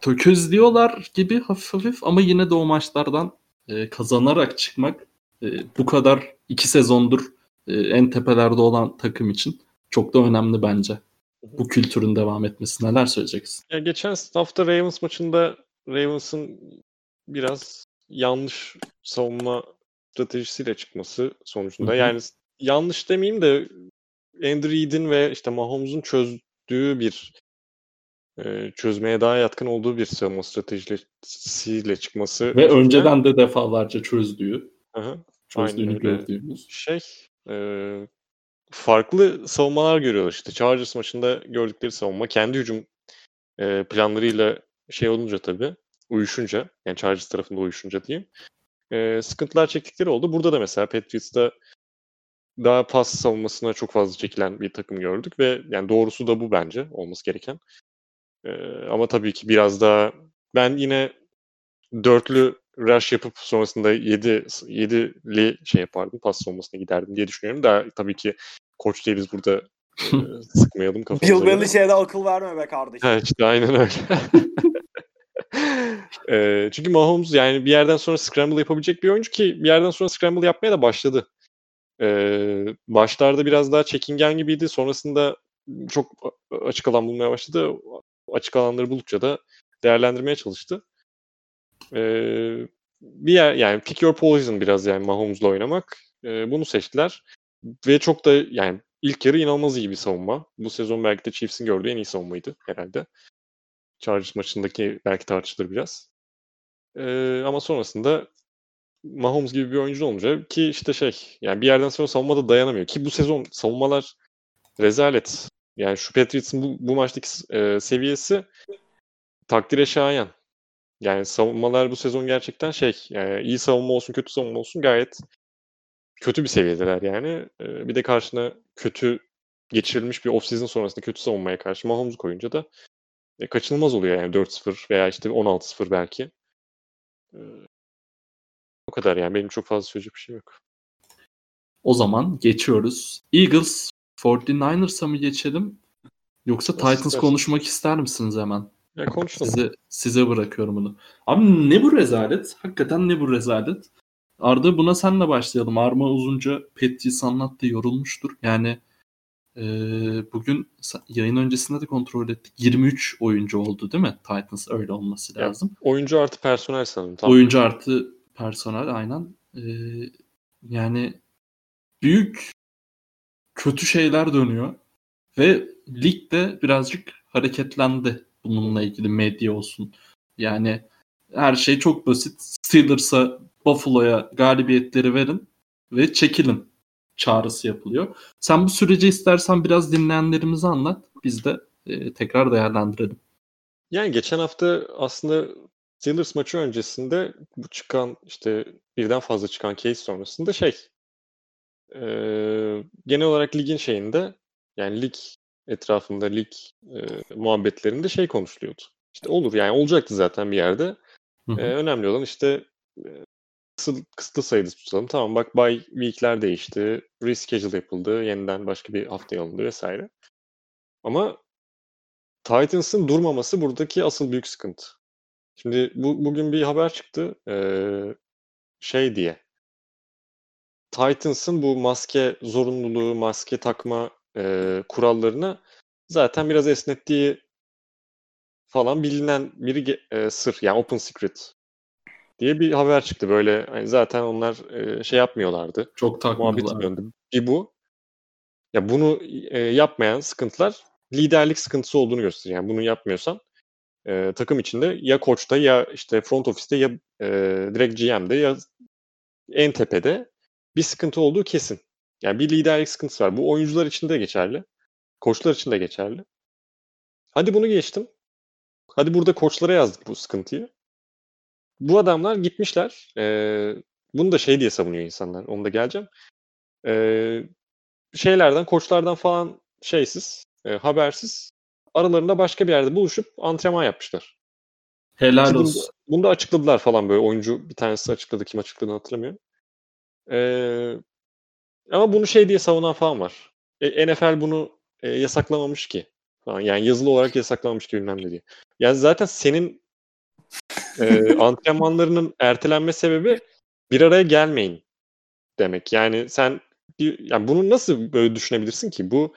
tökezliyorlar gibi hafif hafif ama yine de o maçlardan e, kazanarak çıkmak e, bu kadar iki sezondur e, en tepelerde olan takım için çok da önemli bence. Bu kültürün devam etmesi. Neler söyleyeceksin? Ya geçen hafta Ravens maçında Ravens'ın biraz yanlış savunma stratejisiyle çıkması sonucunda. Hı hı. Yani yanlış demeyeyim de Andrew Reid'in ve işte Mahomes'un çözdüğü bir e, çözmeye daha yatkın olduğu bir savunma stratejisiyle çıkması. Ve önceden de defalarca çözdüğü. Aha, çözdüğünü gördüğümüz. Şey e, farklı savunmalar görüyorlar işte. Chargers maçında gördükleri savunma kendi hücum e, planlarıyla şey olunca tabii uyuşunca yani Chargers tarafında uyuşunca diyeyim e, sıkıntılar çektikleri oldu. Burada da mesela Patriots'ta daha pas savunmasına çok fazla çekilen bir takım gördük ve yani doğrusu da bu bence olması gereken. E, ama tabii ki biraz daha ben yine dörtlü rush yapıp sonrasında 7 7'li şey yapardım. Pas savunmasına giderdim diye düşünüyorum. Daha tabii ki koç değiliz burada. sıkmayalım kafamıza. Bill Belichick'e akıl verme be kardeşim. Evet işte aynen öyle. e, çünkü Mahomes yani bir yerden sonra scramble yapabilecek bir oyuncu ki bir yerden sonra scramble yapmaya da başladı. E, başlarda biraz daha çekingen gibiydi. Sonrasında çok açık alan bulmaya başladı. Açık alanları buldukça da değerlendirmeye çalıştı. E, bir yer yani pick your poison biraz yani Mahomes'la oynamak. E, bunu seçtiler. Ve çok da yani ilk yarı inanılmaz iyi bir savunma. Bu sezon belki de Chiefs'in gördüğü en iyi savunmaydı herhalde. Chargers maçındaki belki tartışılır biraz. Ee, ama sonrasında Mahomes gibi bir oyuncu olunca ki işte şey yani bir yerden sonra savunmada dayanamıyor. Ki bu sezon savunmalar rezalet. Yani şu Patriots'ın bu, bu maçtaki e, seviyesi takdire şayan. Yani savunmalar bu sezon gerçekten şey yani iyi savunma olsun kötü savunma olsun gayet kötü bir seviyedeler yani. E, bir de karşına kötü geçirilmiş bir off-season sonrasında kötü savunmaya karşı Mahomes koyunca da e, kaçınılmaz oluyor yani 4-0 veya işte 16-0 belki. E, o kadar yani benim çok fazla söyleyecek bir şey yok. O zaman geçiyoruz. Eagles 49ers'a mı geçelim? Yoksa Nasıl Titans istersin? konuşmak ister misiniz hemen? Ya konuşalım. Size, size bırakıyorum bunu. Abi ne bu rezalet? Hakikaten ne bu rezalet? Arda buna senle başlayalım. Arma uzunca Pettis anlattı yorulmuştur. Yani e, bugün yayın öncesinde de kontrol ettik. 23 oyuncu oldu değil mi? Titans öyle olması lazım. Ya, oyuncu artı personel sanırım. Tamam. Oyuncu artı personel aynen. E, yani büyük kötü şeyler dönüyor. Ve lig de birazcık hareketlendi bununla ilgili medya olsun. Yani her şey çok basit. Steelers'a, Buffalo'ya galibiyetleri verin ve çekilin çağrısı yapılıyor. Sen bu süreci istersen biraz dinleyenlerimize anlat. Biz de e, tekrar değerlendirelim. Yani geçen hafta aslında Steelers maçı öncesinde bu çıkan işte birden fazla çıkan case sonrasında şey e, genel olarak ligin şeyinde yani lig etrafında lig e, muhabbetlerinde şey konuşuluyordu. İşte olur yani olacaktı zaten bir yerde. Hı hı. E, önemli olan işte e, kısıtlı, kısıtlı sayıda tutalım. Tamam bak bye week'ler değişti. Reschedule yapıldı. Yeniden başka bir haftaya alındı vesaire. Ama Titans'ın durmaması buradaki asıl büyük sıkıntı. Şimdi bu, bugün bir haber çıktı. Ee, şey diye. Titans'ın bu maske zorunluluğu, maske takma e, kurallarını zaten biraz esnettiği falan bilinen bir e, sır. Yani open secret diye bir haber çıktı. Böyle hani zaten onlar e, şey yapmıyorlardı. Çok takmadılar. döndü. Bir bu. Ya bunu e, yapmayan sıkıntılar liderlik sıkıntısı olduğunu gösteriyor. Yani bunu yapmıyorsan e, takım içinde ya koçta ya işte front ofiste ya e, direkt GM'de ya en tepede bir sıkıntı olduğu kesin. Yani bir liderlik sıkıntısı var. Bu oyuncular için de geçerli. Koçlar için de geçerli. Hadi bunu geçtim. Hadi burada koçlara yazdık bu sıkıntıyı. Bu adamlar gitmişler. E, bunu da şey diye savunuyor insanlar. Onu da geleceğim. E, şeylerden, koçlardan falan şeysiz, e, habersiz aralarında başka bir yerde buluşup antrenman yapmışlar. Helal olsun. Bunu, bunu da açıkladılar falan böyle. Oyuncu bir tanesi açıkladı. Kim açıkladığını hatırlamıyorum. Ee, ama bunu şey diye savunan falan var. E, NFL bunu e, yasaklamamış ki. Falan. Yani yazılı olarak yasaklamamış ki bilmem ne diye. Yani zaten senin e, antrenmanlarının ertelenme sebebi bir araya gelmeyin demek. Yani sen yani bunu nasıl böyle düşünebilirsin ki? Bu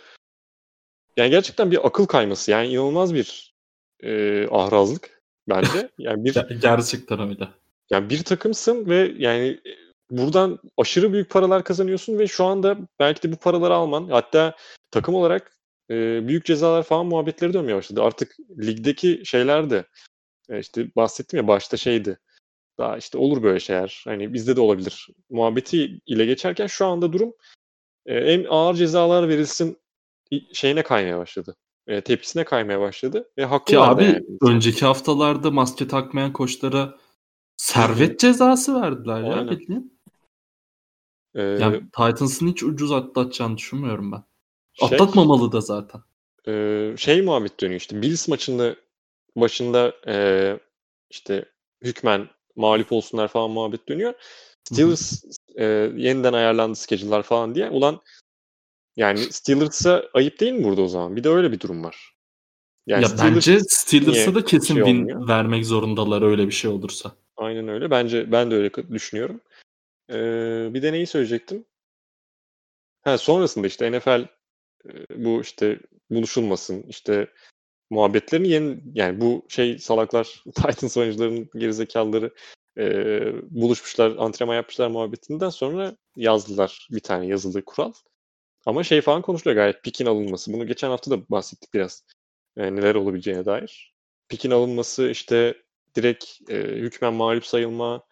yani gerçekten bir akıl kayması. Yani inanılmaz bir e, ahrazlık bence. Yani bir gerçekten öyle. Yani bir takımsın ve yani buradan aşırı büyük paralar kazanıyorsun ve şu anda belki de bu paraları alman hatta takım olarak e, büyük cezalar falan muhabbetleri dönmeye başladı. Artık ligdeki şeyler de e, işte bahsettim ya başta şeydi. Daha işte olur böyle şeyler. Hani bizde de olabilir. Muhabbeti ile geçerken şu anda durum e, en ağır cezalar verilsin şeyine kaymaya başladı. E, tepkisine kaymaya başladı. Ve haklı Ki abi yani. önceki haftalarda maske takmayan koçlara servet cezası verdiler ya bildiğin. Ee, yani Titans'ın hiç ucuz atlatacağını düşünmüyorum ben. Şey, Atlatmamalı da zaten. E, şey muhabbet dönüyor işte Bills maçında başında e, işte hükmen mağlup olsunlar falan muhabbet dönüyor. Steelers e, yeniden ayarlandı schedule'lar falan diye. Ulan yani Steelers'a ayıp değil mi burada o zaman? Bir de öyle bir durum var. Yani ya Steelers bence Steelers'a da kesin şey win olmuyor? vermek zorundalar öyle bir şey olursa. Aynen öyle. Bence ben de öyle düşünüyorum. Ee, bir de neyi söyleyecektim? Ha, sonrasında işte NFL bu işte buluşulmasın işte muhabbetlerini yeni yani bu şey salaklar Titans oyuncularının gerizekalıları e, buluşmuşlar antrenman yapmışlar muhabbetinden sonra yazdılar bir tane yazılı kural. Ama şey falan konuşuluyor gayet pikin alınması. Bunu geçen hafta da bahsettik biraz. Yani neler olabileceğine dair. Pikin alınması işte direkt e, hükmen mağlup sayılma,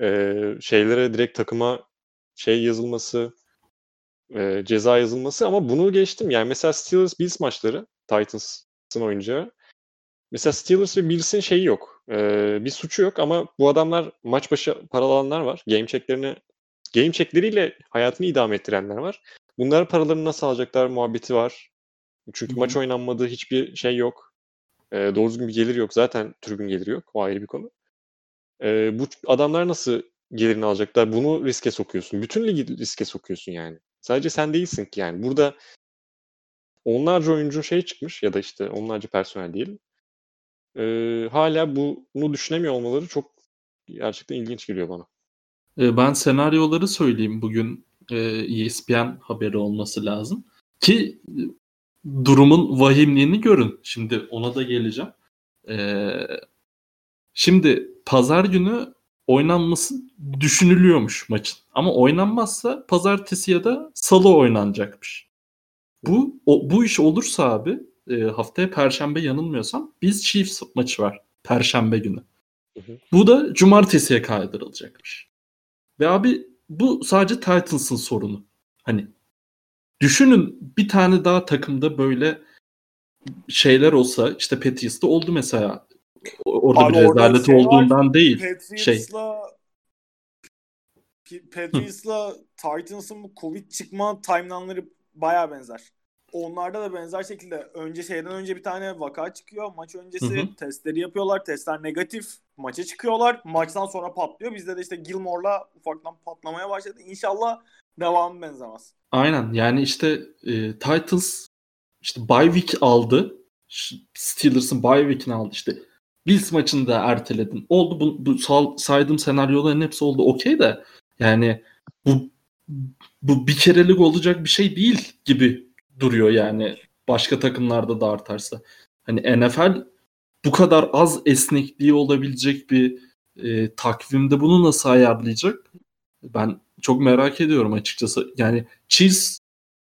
e, şeylere direkt takıma şey yazılması, e, ceza yazılması ama bunu geçtim. Yani mesela Steelers Bills maçları Titans'ın oyuncağı. Mesela Steelers ve Bills'in şeyi yok. E, bir suçu yok ama bu adamlar maç başı para alanlar var. Game checklerini game checkleriyle hayatını idame ettirenler var. Bunlar paralarını nasıl alacaklar muhabbeti var. Çünkü Hı-hı. maç oynanmadığı hiçbir şey yok. E, doğru düzgün bir gelir yok. Zaten tribün geliri yok. O ayrı bir konu. E, bu adamlar nasıl gelirini alacaklar? Bunu riske sokuyorsun. Bütün ligi riske sokuyorsun yani. Sadece sen değilsin ki yani. Burada onlarca oyuncu şey çıkmış ya da işte onlarca personel değil. Ee, hala bunu düşünemiyor olmaları çok gerçekten ilginç geliyor bana. Ben senaryoları söyleyeyim bugün e, ESPN haberi olması lazım. Ki durumun vahimliğini görün. Şimdi ona da geleceğim. Şimdi pazar günü oynanması düşünülüyormuş maçın. Ama oynanmazsa pazartesi ya da salı oynanacakmış. Bu o, bu iş olursa abi e, haftaya perşembe yanılmıyorsam biz Chiefs maçı var perşembe günü. Hı hı. Bu da cumartesiye kaydırılacakmış. Ve abi bu sadece Titans'ın sorunu. Hani düşünün bir tane daha takımda böyle şeyler olsa işte Patriots'ta oldu mesela. Orada Abi bir rezalet şey olduğundan var, değil. Patriots'la şey. Patriots'la Titans'ın bu Covid çıkma timeline'ları baya benzer. Onlarda da benzer şekilde önce şeyden önce bir tane vaka çıkıyor. Maç öncesi hı hı. testleri yapıyorlar. Testler negatif. Maça çıkıyorlar. Maçtan sonra patlıyor. Bizde de işte Gilmore'la ufaktan patlamaya başladı. İnşallah devamı benzemez. Aynen. Yani işte e, Titans işte bye week aldı. Steelers'ın bye week'ini aldı işte. Bills maçını da erteledin. Oldu bu, bu saydığım senaryoların hepsi oldu. Okey de yani bu bu bir kerelik olacak bir şey değil gibi duruyor yani başka takımlarda da artarsa. Hani NFL bu kadar az esnekliği olabilecek bir e, takvimde bunu nasıl ayarlayacak? Ben çok merak ediyorum açıkçası. Yani Chiefs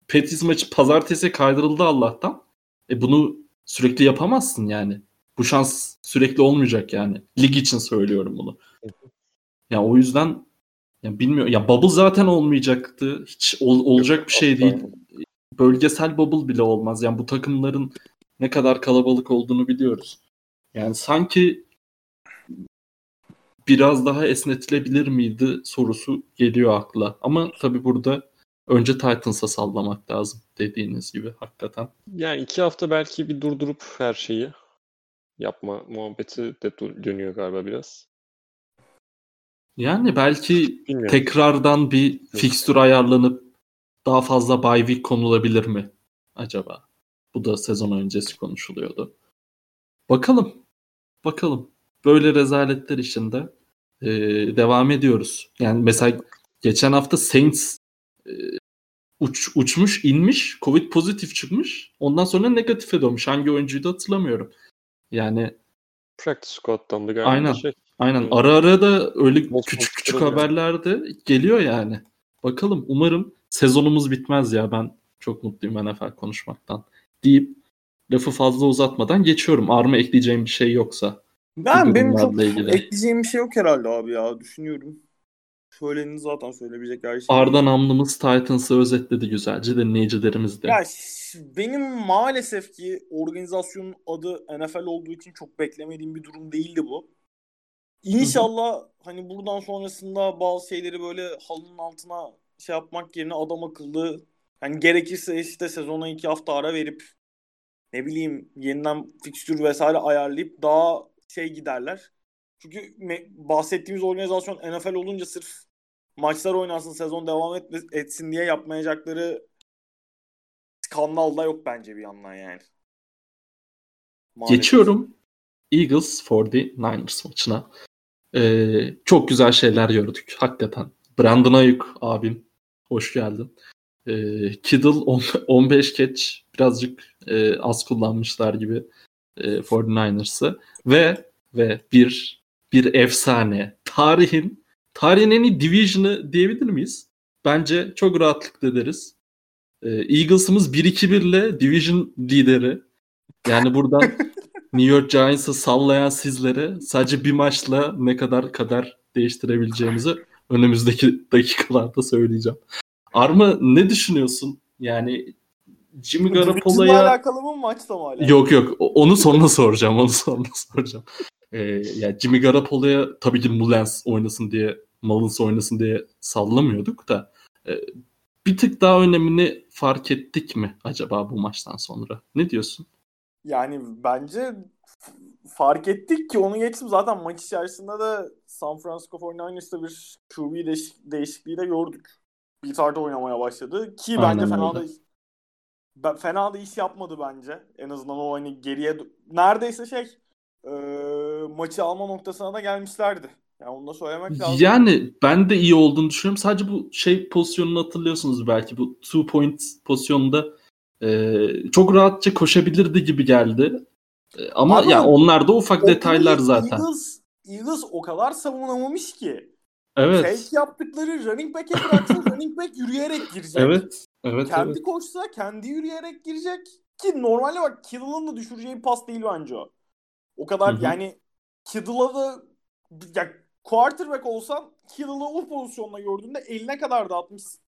Patriots maçı pazartesi kaydırıldı Allah'tan. E bunu sürekli yapamazsın yani. Bu şans sürekli olmayacak yani. Lig için söylüyorum bunu. Ya yani o yüzden ya bilmiyorum. Ya bubble zaten olmayacaktı. Hiç ol, olacak bir şey değil. Bölgesel bubble bile olmaz. Yani bu takımların ne kadar kalabalık olduğunu biliyoruz. Yani sanki biraz daha esnetilebilir miydi sorusu geliyor akla. Ama tabii burada önce Titans'a sallamak lazım dediğiniz gibi hakikaten. Yani iki hafta belki bir durdurup her şeyi yapma muhabbeti de dönüyor galiba biraz. Yani belki Bilmiyorum. tekrardan bir fikstür ayarlanıp daha fazla bye week konulabilir mi acaba? Bu da sezon öncesi konuşuluyordu. Bakalım. Bakalım. Böyle rezaletler içinde e, devam ediyoruz. Yani mesela geçen hafta Saints e, uç, uçmuş, inmiş, Covid pozitif çıkmış. Ondan sonra negatife dönmüş. Hangi oyuncuyu da hatırlamıyorum. Yani Practice squad'dan da galiba aynen, şey. Aynen. Ara ara da öyle Most küçük küçük haberler de geliyor yani. Bakalım. Umarım sezonumuz bitmez ya. Ben çok mutluyum NFL konuşmaktan. Deyip lafı fazla uzatmadan geçiyorum. Arma ekleyeceğim bir şey yoksa. Ben benim çok ilgili. ekleyeceğim bir şey yok herhalde abi ya. Düşünüyorum. Söylenin zaten söyleyebilecek her şey. Arda Namlımız Titans'ı özetledi güzelce dinleyicilerimiz de. Ya benim maalesef ki organizasyonun adı NFL olduğu için çok beklemediğim bir durum değildi bu. İnşallah hani buradan sonrasında bazı şeyleri böyle halının altına şey yapmak yerine adam akıllı hani gerekirse işte sezona iki hafta ara verip ne bileyim yeniden fikstür vesaire ayarlayıp daha şey giderler. Çünkü me- bahsettiğimiz organizasyon NFL olunca sırf maçlar oynansın sezon devam et- etsin diye yapmayacakları skandal da yok bence bir yandan yani. Maalesef. Geçiyorum Eagles for the Niners maçına. Ee, çok güzel şeyler gördük hakikaten. Brandon Ayuk abim hoş geldin. Ee, Kiddle 15 catch birazcık e, az kullanmışlar gibi e, 49ers'ı ve ve bir bir efsane tarihin tarihin en iyi division'ı diyebilir miyiz? Bence çok rahatlıkla deriz. Ee, Eagles'ımız 1-2-1 ile division lideri. Yani buradan New York Giants'ı sallayan sizlere sadece bir maçla ne kadar kadar değiştirebileceğimizi önümüzdeki dakikalarda söyleyeceğim. Arma ne düşünüyorsun? Yani Jimmy Garoppolo'ya... alakalı mı maçta mı hala? Yok yok onu sonra soracağım onu sonra soracağım. Ee, yani Jimmy Garoppolo'ya tabii ki Mullens oynasın diye Mullens oynasın diye sallamıyorduk da e, bir tık daha önemini fark ettik mi acaba bu maçtan sonra? Ne diyorsun? Yani bence fark ettik ki onu geçtim zaten maç içerisinde de San Francisco 49ers'ta bir QB değiş- değişikliği de gördük. Bir tarda oynamaya başladı ki bence Aynen fena da ben, fena da iş yapmadı bence. En azından o hani geriye neredeyse şey e, maçı alma noktasına da gelmişlerdi. Yani onu da söylemek lazım. Yani ben de iyi olduğunu düşünüyorum. Sadece bu şey pozisyonunu hatırlıyorsunuz belki. Bu two point pozisyonunda e, çok rahatça koşabilirdi gibi geldi. E, ama, ama yani onlar da ufak detaylar zaten. Eagles, Eagles o kadar savunamamış ki. Evet. Fake yaptıkları running back'e bıraksa running back yürüyerek girecek. Evet. Evet, kendi evet. koşsa kendi yürüyerek girecek. Ki normalde bak Kittle'ın da düşüreceği pas değil bence o. O kadar Hı-hı. yani Kittle'a da ya, quarterback olsan Kittle'ı o pozisyonda gördüğünde eline kadar dağıtmışsın.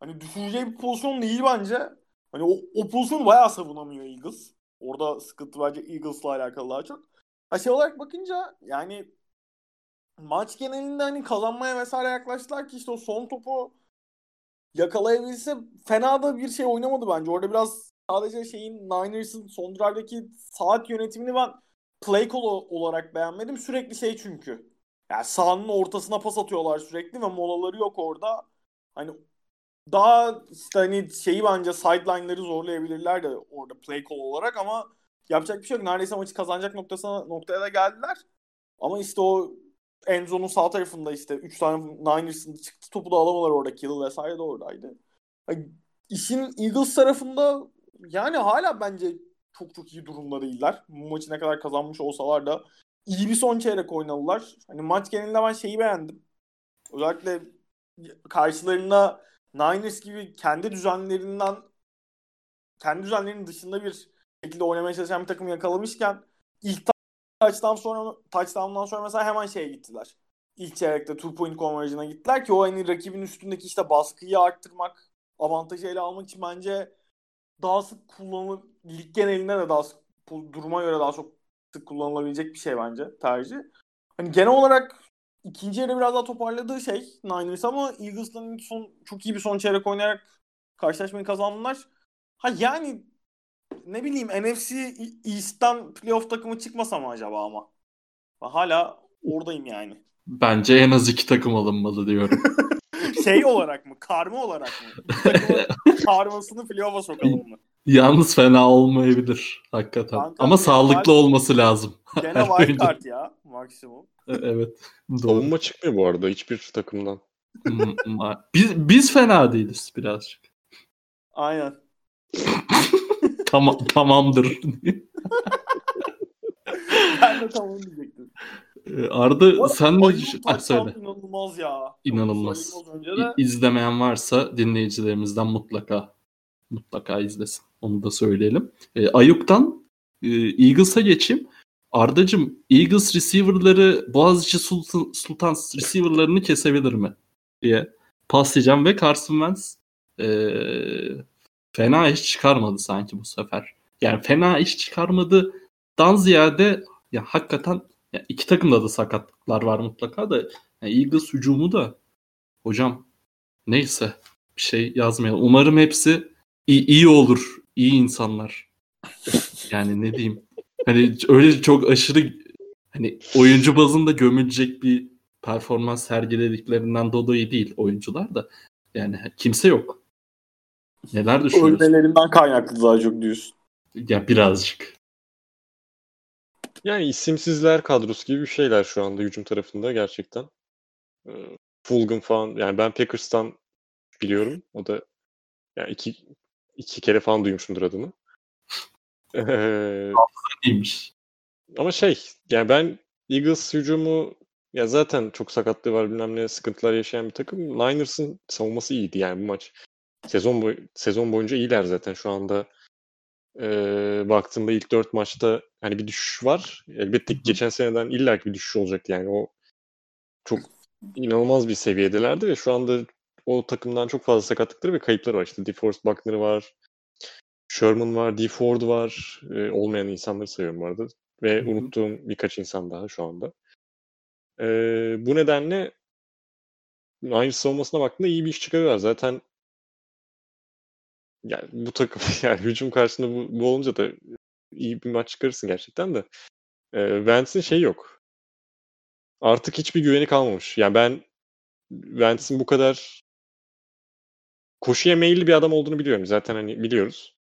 Hani düşüreceği bir pozisyon değil bence. Hani o, o pozisyonu bayağı savunamıyor Eagles. Orada sıkıntı bence Eagles'la alakalı daha çok. Ha şey olarak bakınca yani maç genelinde hani kazanmaya vesaire yaklaştılar ki işte o son topu yakalayabilse fena da bir şey oynamadı bence. Orada biraz sadece şeyin Niners'ın son drive'daki saat yönetimini ben play call olarak beğenmedim. Sürekli şey çünkü. Yani sahanın ortasına pas atıyorlar sürekli ve molaları yok orada. Hani daha işte hani şeyi bence sideline'ları zorlayabilirler de orada play call olarak ama yapacak bir şey yok. Neredeyse maçı kazanacak noktasına noktaya da geldiler. Ama işte o Enzo'nun sağ tarafında işte 3 tane Niners'ın çıktı topu da alamadılar orada. Kittle vesaire de oradaydı. Yani işin Eagles tarafında yani hala bence çok çok iyi durumda değiller. Bu maçı ne kadar kazanmış olsalar da iyi bir son çeyrek oynadılar. Hani maç genelinde ben şeyi beğendim. Özellikle karşılarında Niners gibi kendi düzenlerinden kendi düzenlerinin dışında bir şekilde oynamaya çalışan bir takım yakalamışken ilk touchdown sonra touchdown'dan sonra mesela hemen şeye gittiler. İlk çeyrekte two point conversion'a gittiler ki o hani rakibin üstündeki işte baskıyı arttırmak, avantajı ele almak için bence daha sık kullanılır. Lig genelinde de daha sık duruma göre daha çok sık kullanılabilecek bir şey bence tercih. Hani genel olarak ikinci yarı biraz daha toparladığı şey Niners ama Eagles'ın son çok iyi bir son çeyrek oynayarak karşılaşmayı kazandılar. Ha yani ne bileyim NFC East'ten playoff takımı çıkmasa mı acaba ama? Ben hala oradayım yani. Bence en az iki takım alınmalı diyorum. şey olarak mı? Karma olarak mı? karmasını playoff'a sokalım mı? Yalnız fena olmayabilir hakikaten. Kanka, Ama sağlıklı wild, olması lazım. Gene wild card ya maksimum. E, evet. Savunma çıkmıyor bu arada hiçbir takımdan. biz, biz fena değiliz birazcık. Aynen. tamam tamamdır. ben de tamam diyecektim. Ee, Arda sen ne düşünüyorsun? söyle. İnanılmaz ya. İnanılmaz. De... İzlemeyen varsa dinleyicilerimizden mutlaka mutlaka izlesin. Onu da söyleyelim. E, Ayuk'tan e, Eagles'a geçeyim. Ardacım Eagles receiver'ları Boğaziçi Sultan, Sultan receiver'larını kesebilir mi? diye paslayacağım ve Carson Wentz e, fena iş çıkarmadı sanki bu sefer. Yani fena iş çıkarmadı dan ziyade ya hakikaten ya iki takımda da sakatlıklar var mutlaka da yani Eagles hücumu da hocam neyse bir şey yazmayalım. Umarım hepsi iyi, iyi olur. iyi insanlar. Yani ne diyeyim. Hani öyle çok aşırı hani oyuncu bazında gömülecek bir performans sergilediklerinden dolayı değil oyuncular da. Yani kimse yok. Neler düşünüyorsun? Ölmelerinden kaynaklı daha çok diyorsun. Ya birazcık. Yani isimsizler kadrosu gibi bir şeyler şu anda hücum tarafında gerçekten. Ee, Fulgham falan yani ben Packers'tan biliyorum. O da yani iki, iki kere falan duymuşumdur adını. Ee. Ama şey yani ben Eagles hücumu ya zaten çok sakatlığı var bilmem ne sıkıntılar yaşayan bir takım. Niners'ın savunması iyiydi yani bu maç. Sezon boy sezon boyunca iyiler zaten şu anda. E, baktığımda ilk dört maçta hani bir düşüş var. Elbette ki geçen seneden illaki bir düşüş olacaktı yani o çok inanılmaz bir seviyedelerdi ve şu anda o takımdan çok fazla sakatlıkları ve kayıpları var. İşte DeForest Buckner var, Sherman var, D. Ford var. E, olmayan insanları sayıyorum bu arada. Ve Hı-hı. unuttuğum birkaç insan daha şu anda. E, bu nedenle aynı savunmasına baktığında iyi bir iş çıkarıyorlar. Zaten yani bu takım yani hücum karşısında bu, bu olunca da iyi bir maç çıkarırsın gerçekten de. E, Vance'in şey yok. Artık hiçbir güveni kalmamış. Yani ben Vance'in bu kadar koşuya meyilli bir adam olduğunu biliyorum. Zaten hani biliyoruz.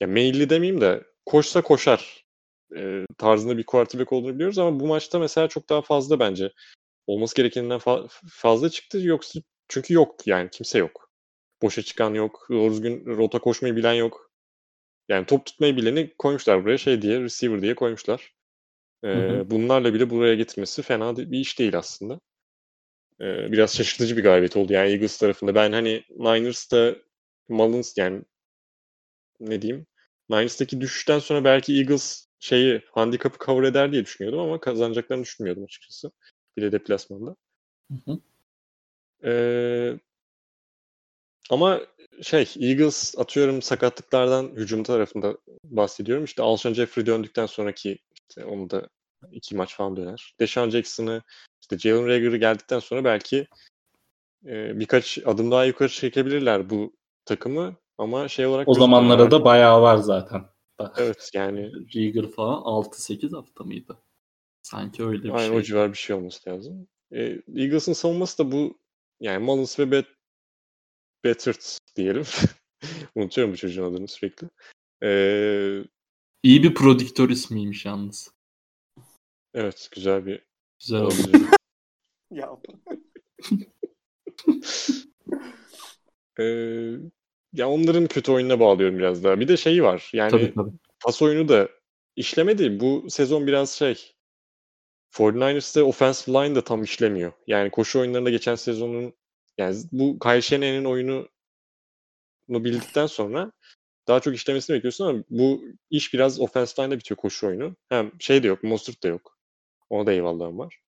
Ya meyilli demeyeyim de koşsa koşar e, tarzında bir quarterback olduğunu biliyoruz ama bu maçta mesela çok daha fazla bence olması gerekeninden fa- fazla çıktı. Yoksa çünkü yok yani kimse yok. Boşa çıkan yok. Doğru düzgün rota koşmayı bilen yok. Yani top tutmayı bileni koymuşlar buraya şey diye receiver diye koymuşlar. Ee, hı hı. Bunlarla bile buraya getirmesi fena bir iş değil aslında. Ee, biraz şaşırtıcı bir galibiyet oldu yani Eagles tarafında. Ben hani Niners'ta Mullins yani ne diyeyim Niners'taki düşüşten sonra belki Eagles şeyi handikapı cover eder diye düşünüyordum ama kazanacaklarını düşünmüyordum açıkçası. Bir de deplasmanda. Hı hı. Ee, ama şey Eagles atıyorum sakatlıklardan hücum tarafında bahsediyorum. İşte Alshon Jeffrey döndükten sonraki işte onu da iki maç falan döner. Deshaun Jackson'ı işte Jalen Rager'ı geldikten sonra belki e, birkaç adım daha yukarı çekebilirler bu takımı. Ama şey olarak... O zamanlara da bayağı var zaten. Evet yani. Rieger falan 6-8 hafta mıydı? Sanki öyle bir Aynen, şey. o civar bir şey olması lazım. E, Eagles'ın savunması da bu yani Mullins ve Bet Bettert diyelim. Unutuyorum bu çocuğun adını sürekli. Ee, İyi bir prodüktör ismiymiş yalnız. Evet güzel bir Güzel oldu. ya. ee, ya onların kötü oyununa bağlıyorum biraz daha. Bir de şeyi var. Yani tabii, tabii. pas oyunu da işlemedi. Bu sezon biraz şey 49ers'te offensive line da tam işlemiyor. Yani koşu oyunlarında geçen sezonun yani bu Kyle Shanahan'ın oyunu bildikten sonra daha çok işlemesini bekliyorsun ama bu iş biraz offensive line'da bitiyor koşu oyunu. Hem şey de yok, Mostert da yok. Ona da eyvallahım var.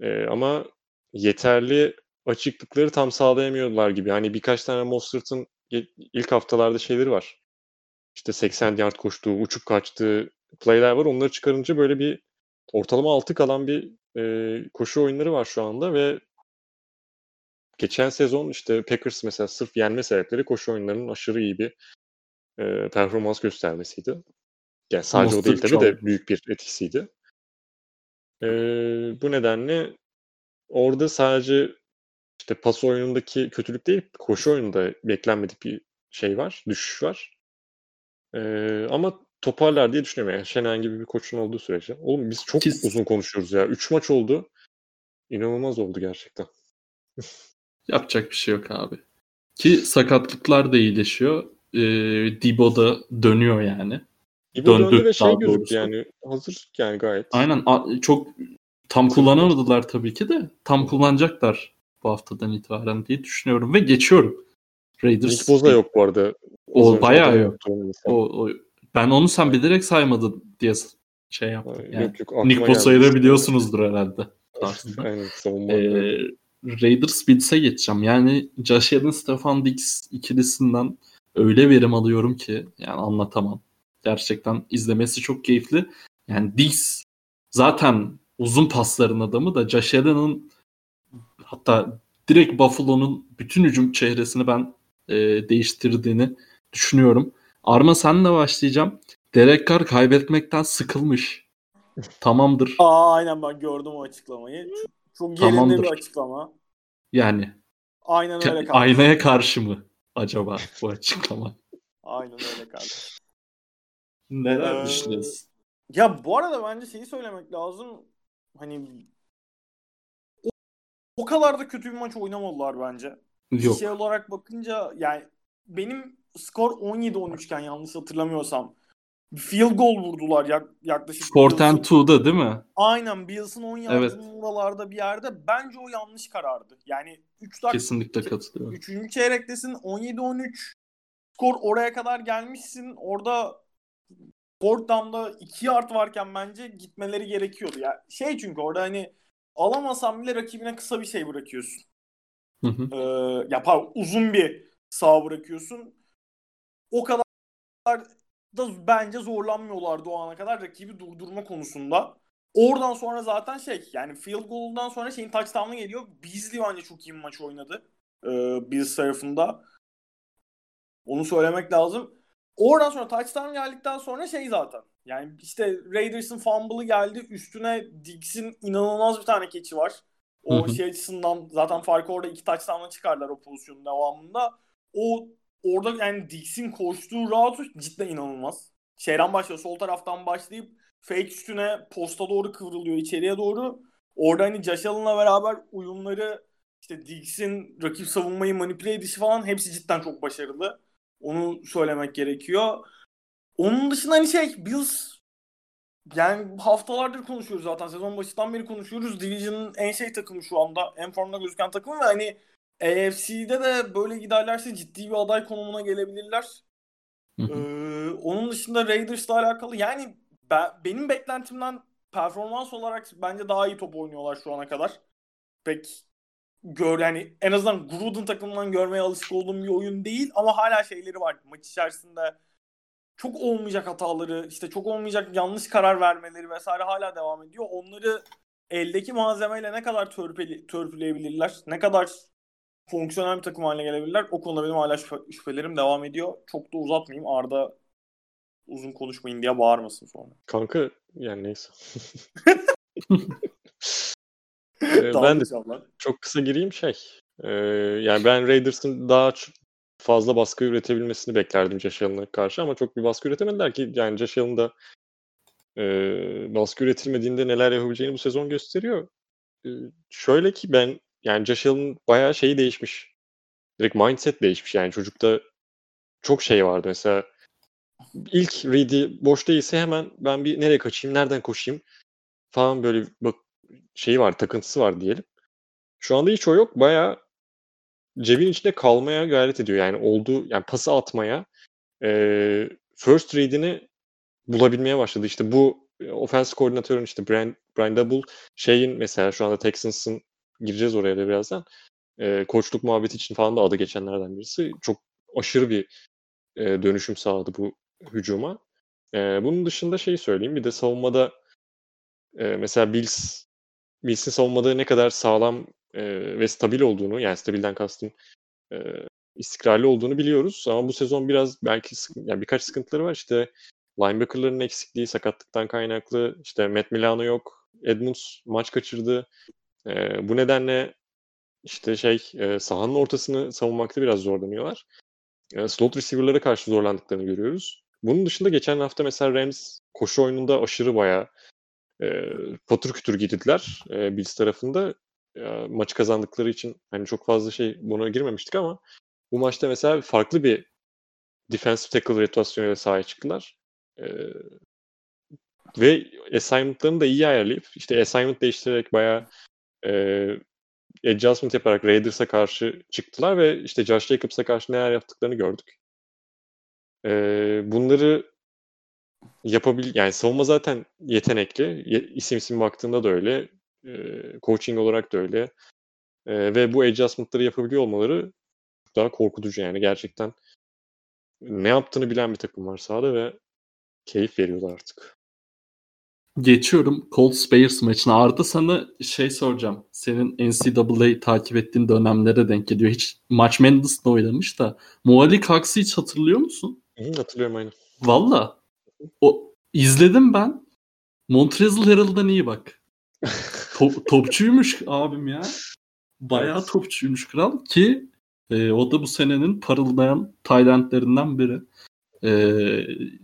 Ee, ama yeterli açıklıkları tam sağlayamıyorlar gibi. Hani birkaç tane Mostert'ın ilk haftalarda şeyleri var. İşte 80 yard koştuğu, uçup kaçtığı playler var. Onları çıkarınca böyle bir ortalama 6 kalan bir e, koşu oyunları var şu anda ve geçen sezon işte Packers mesela sırf yenme sebepleri koşu oyunlarının aşırı iyi bir e, performans göstermesiydi. Yani sadece Monster o değil tabii de büyük bir etkisiydi. E, bu nedenle orada sadece işte pas oyunundaki kötülük değil, koşu oyununda beklenmedik bir şey var, düşüş var. E, ama toparlar diye düşünüyorum. Yani Şenen gibi bir koçun olduğu sürece. Oğlum biz çok Kesin. uzun konuşuyoruz ya. Üç maç oldu. İnanılmaz oldu gerçekten. Yapacak bir şey yok abi. Ki sakatlıklar da iyileşiyor. Ee, Dibo da dönüyor yani. Dibo Döndü, döndü ve şey gözüktü yani. Hazır yani gayet. Aynen. Çok tam kullanamadılar tabii ki de. Tam kullanacaklar bu haftadan itibaren diye düşünüyorum ve geçiyorum. Raiders. Nick Boza yok bu arada. O, bayağı yok. O, o, ben onu sen bilerek saymadın diye şey yaptım. Yani, yok, yok, Nick Bosa'yı da biliyorsunuzdur herhalde. Aynen, ee, Raiders Bills'e geçeceğim. Yani Josh Allen, Stefan Diggs ikilisinden öyle verim alıyorum ki yani anlatamam. Gerçekten izlemesi çok keyifli. Yani Diggs zaten uzun pasların adamı da Josh Allen'ın hatta direkt Buffalo'nun bütün hücum çehresini ben e, değiştirdiğini düşünüyorum. Arma senle başlayacağım. Derek Carr kaybetmekten sıkılmış. Tamamdır. Aa aynen ben gördüm o açıklamayı. Çok, yerinde bir açıklama. Yani. Aynen öyle kaldı. Aynaya karşı mı acaba bu açıklama? aynen öyle kaldı. Neler ee, düşünüyorsun? Ya bu arada bence şeyi söylemek lazım. Hani o, o kadar da kötü bir maç oynamadılar bence. Yok. Şey olarak bakınca yani benim skor 17-13 iken yanlış hatırlamıyorsam field goal vurdular yak, yaklaşık. Fourth and two'da değil mi? Aynen Bills'ın 10 yardının evet. oralarda bir yerde. Bence o yanlış karardı. Yani 3 dakika. Kesinlikle katılıyorum. 3. çeyrektesin 17-13 skor oraya kadar gelmişsin. Orada fourth down'da 2 yard varken bence gitmeleri gerekiyordu. Ya yani şey çünkü orada hani alamasan bile rakibine kısa bir şey bırakıyorsun. Hı hı. Ee, ya pardon, uzun bir sağ bırakıyorsun. O kadar da bence zorlanmıyorlardı o ana kadar rakibi durdurma konusunda. Oradan sonra zaten şey yani field goal'dan sonra şeyin touchdown'ı geliyor. Beasley bence çok iyi bir maç oynadı. Ee, Bills tarafında. Onu söylemek lazım. Oradan sonra touchdown geldikten sonra şey zaten. Yani işte Raiders'ın fumble'ı geldi. Üstüne Diggs'in inanılmaz bir tane keçi var. O şey açısından zaten farkı orada iki touchdown'la çıkarlar o pozisyonun devamında. o orada yani Dix'in koştuğu route cidden inanılmaz. Şeyden başlıyor. Sol taraftan başlayıp fake üstüne posta doğru kıvrılıyor içeriye doğru. Orada hani Josh Allen'la beraber uyumları işte Diggs'in rakip savunmayı manipüle edişi falan hepsi cidden çok başarılı. Onu söylemek gerekiyor. Onun dışında hani şey Bills yani haftalardır konuşuyoruz zaten. Sezon başından beri konuşuyoruz. Division'ın en şey takımı şu anda. En formda gözüken takımı ve hani AFC'de de böyle giderlerse ciddi bir aday konumuna gelebilirler. Ee, onun dışında Raiders'la alakalı yani ben, benim beklentimden performans olarak bence daha iyi top oynuyorlar şu ana kadar. Pek gör yani en azından Gruden takımından görmeye alışık olduğum bir oyun değil ama hala şeyleri var. Maç içerisinde çok olmayacak hataları, işte çok olmayacak yanlış karar vermeleri vesaire hala devam ediyor. Onları eldeki malzemeyle ne kadar törpeli, törpüleyebilirler, ne kadar fonksiyonel bir takım haline gelebilirler. O konuda benim hala şüphe, şüphelerim devam ediyor. Çok da uzatmayayım. Arda uzun konuşmayın diye bağırmasın sonra. Kanka yani neyse. ee, ben de çok kısa gireyim şey. Ee, yani ben Raiders'ın daha fazla baskı üretebilmesini beklerdim Josh Allen'a karşı ama çok bir baskı üretemediler ki yani Josh Allen da e, baskı üretilmediğinde neler yapabileceğini bu sezon gösteriyor. E, şöyle ki ben yani Josh Allen bayağı şeyi değişmiş. Direkt mindset değişmiş yani çocukta çok şey vardı mesela ilk read'i boş değilse hemen ben bir nereye kaçayım, nereden koşayım falan böyle bak şeyi var, takıntısı var diyelim. Şu anda hiç o yok. Bayağı cebin içinde kalmaya gayret ediyor. Yani olduğu yani pası atmaya e, first read'ini bulabilmeye başladı. İşte bu ofens koordinatörün işte Brian, Brian Double şeyin mesela şu anda Texans'ın gireceğiz oraya da birazdan. E, koçluk muhabbeti için falan da adı geçenlerden birisi. Çok aşırı bir e, dönüşüm sağladı bu hücuma. E, bunun dışında şey söyleyeyim. Bir de savunmada e, mesela Bills Bills'in savunmada ne kadar sağlam e, ve stabil olduğunu yani stabilden kastım e, istikrarlı olduğunu biliyoruz. Ama bu sezon biraz belki yani birkaç sıkıntıları var. İşte linebacker'ların eksikliği sakatlıktan kaynaklı. İşte Matt Milano yok. Edmunds maç kaçırdı. E, bu nedenle işte şey e, sahanın ortasını savunmakta biraz zorlanıyorlar. E, slot receiver'lara karşı zorlandıklarını görüyoruz. Bunun dışında geçen hafta mesela Rams koşu oyununda aşırı bayağı e, patır kütür gittiler e, Bills tarafında. E, maçı kazandıkları için hani çok fazla şey buna girmemiştik ama bu maçta mesela farklı bir defensive tackle rotasyonuyla sahaya çıktılar. E, ve assignment'larını da iyi ayarlayıp işte assignment değiştirerek bayağı e, adjustment yaparak Raiders'a karşı çıktılar ve işte Josh Jacobs'a karşı neler yaptıklarını gördük. Ee, bunları yapabil yani savunma zaten yetenekli. Ye, isim isim baktığında da öyle. E, coaching olarak da öyle. E, ve bu adjustment'ları yapabiliyor olmaları daha korkutucu yani gerçekten ne yaptığını bilen bir takım var sahada ve keyif veriyorlar artık. Geçiyorum Colts Bears maçına. Arda sana şey soracağım. Senin NCAA takip ettiğin dönemlere denk geliyor. Hiç March Madness'da oynamış da. Muali Cox'ı hiç hatırlıyor musun? Hı, hatırlıyorum aynen. Valla. O izledim ben. Montrezl Harrell'dan iyi bak. Top, topçuymuş abim ya. Bayağı evet. topçuymuş kral ki e, o da bu senenin parıldayan Taylandlerinden biri. E,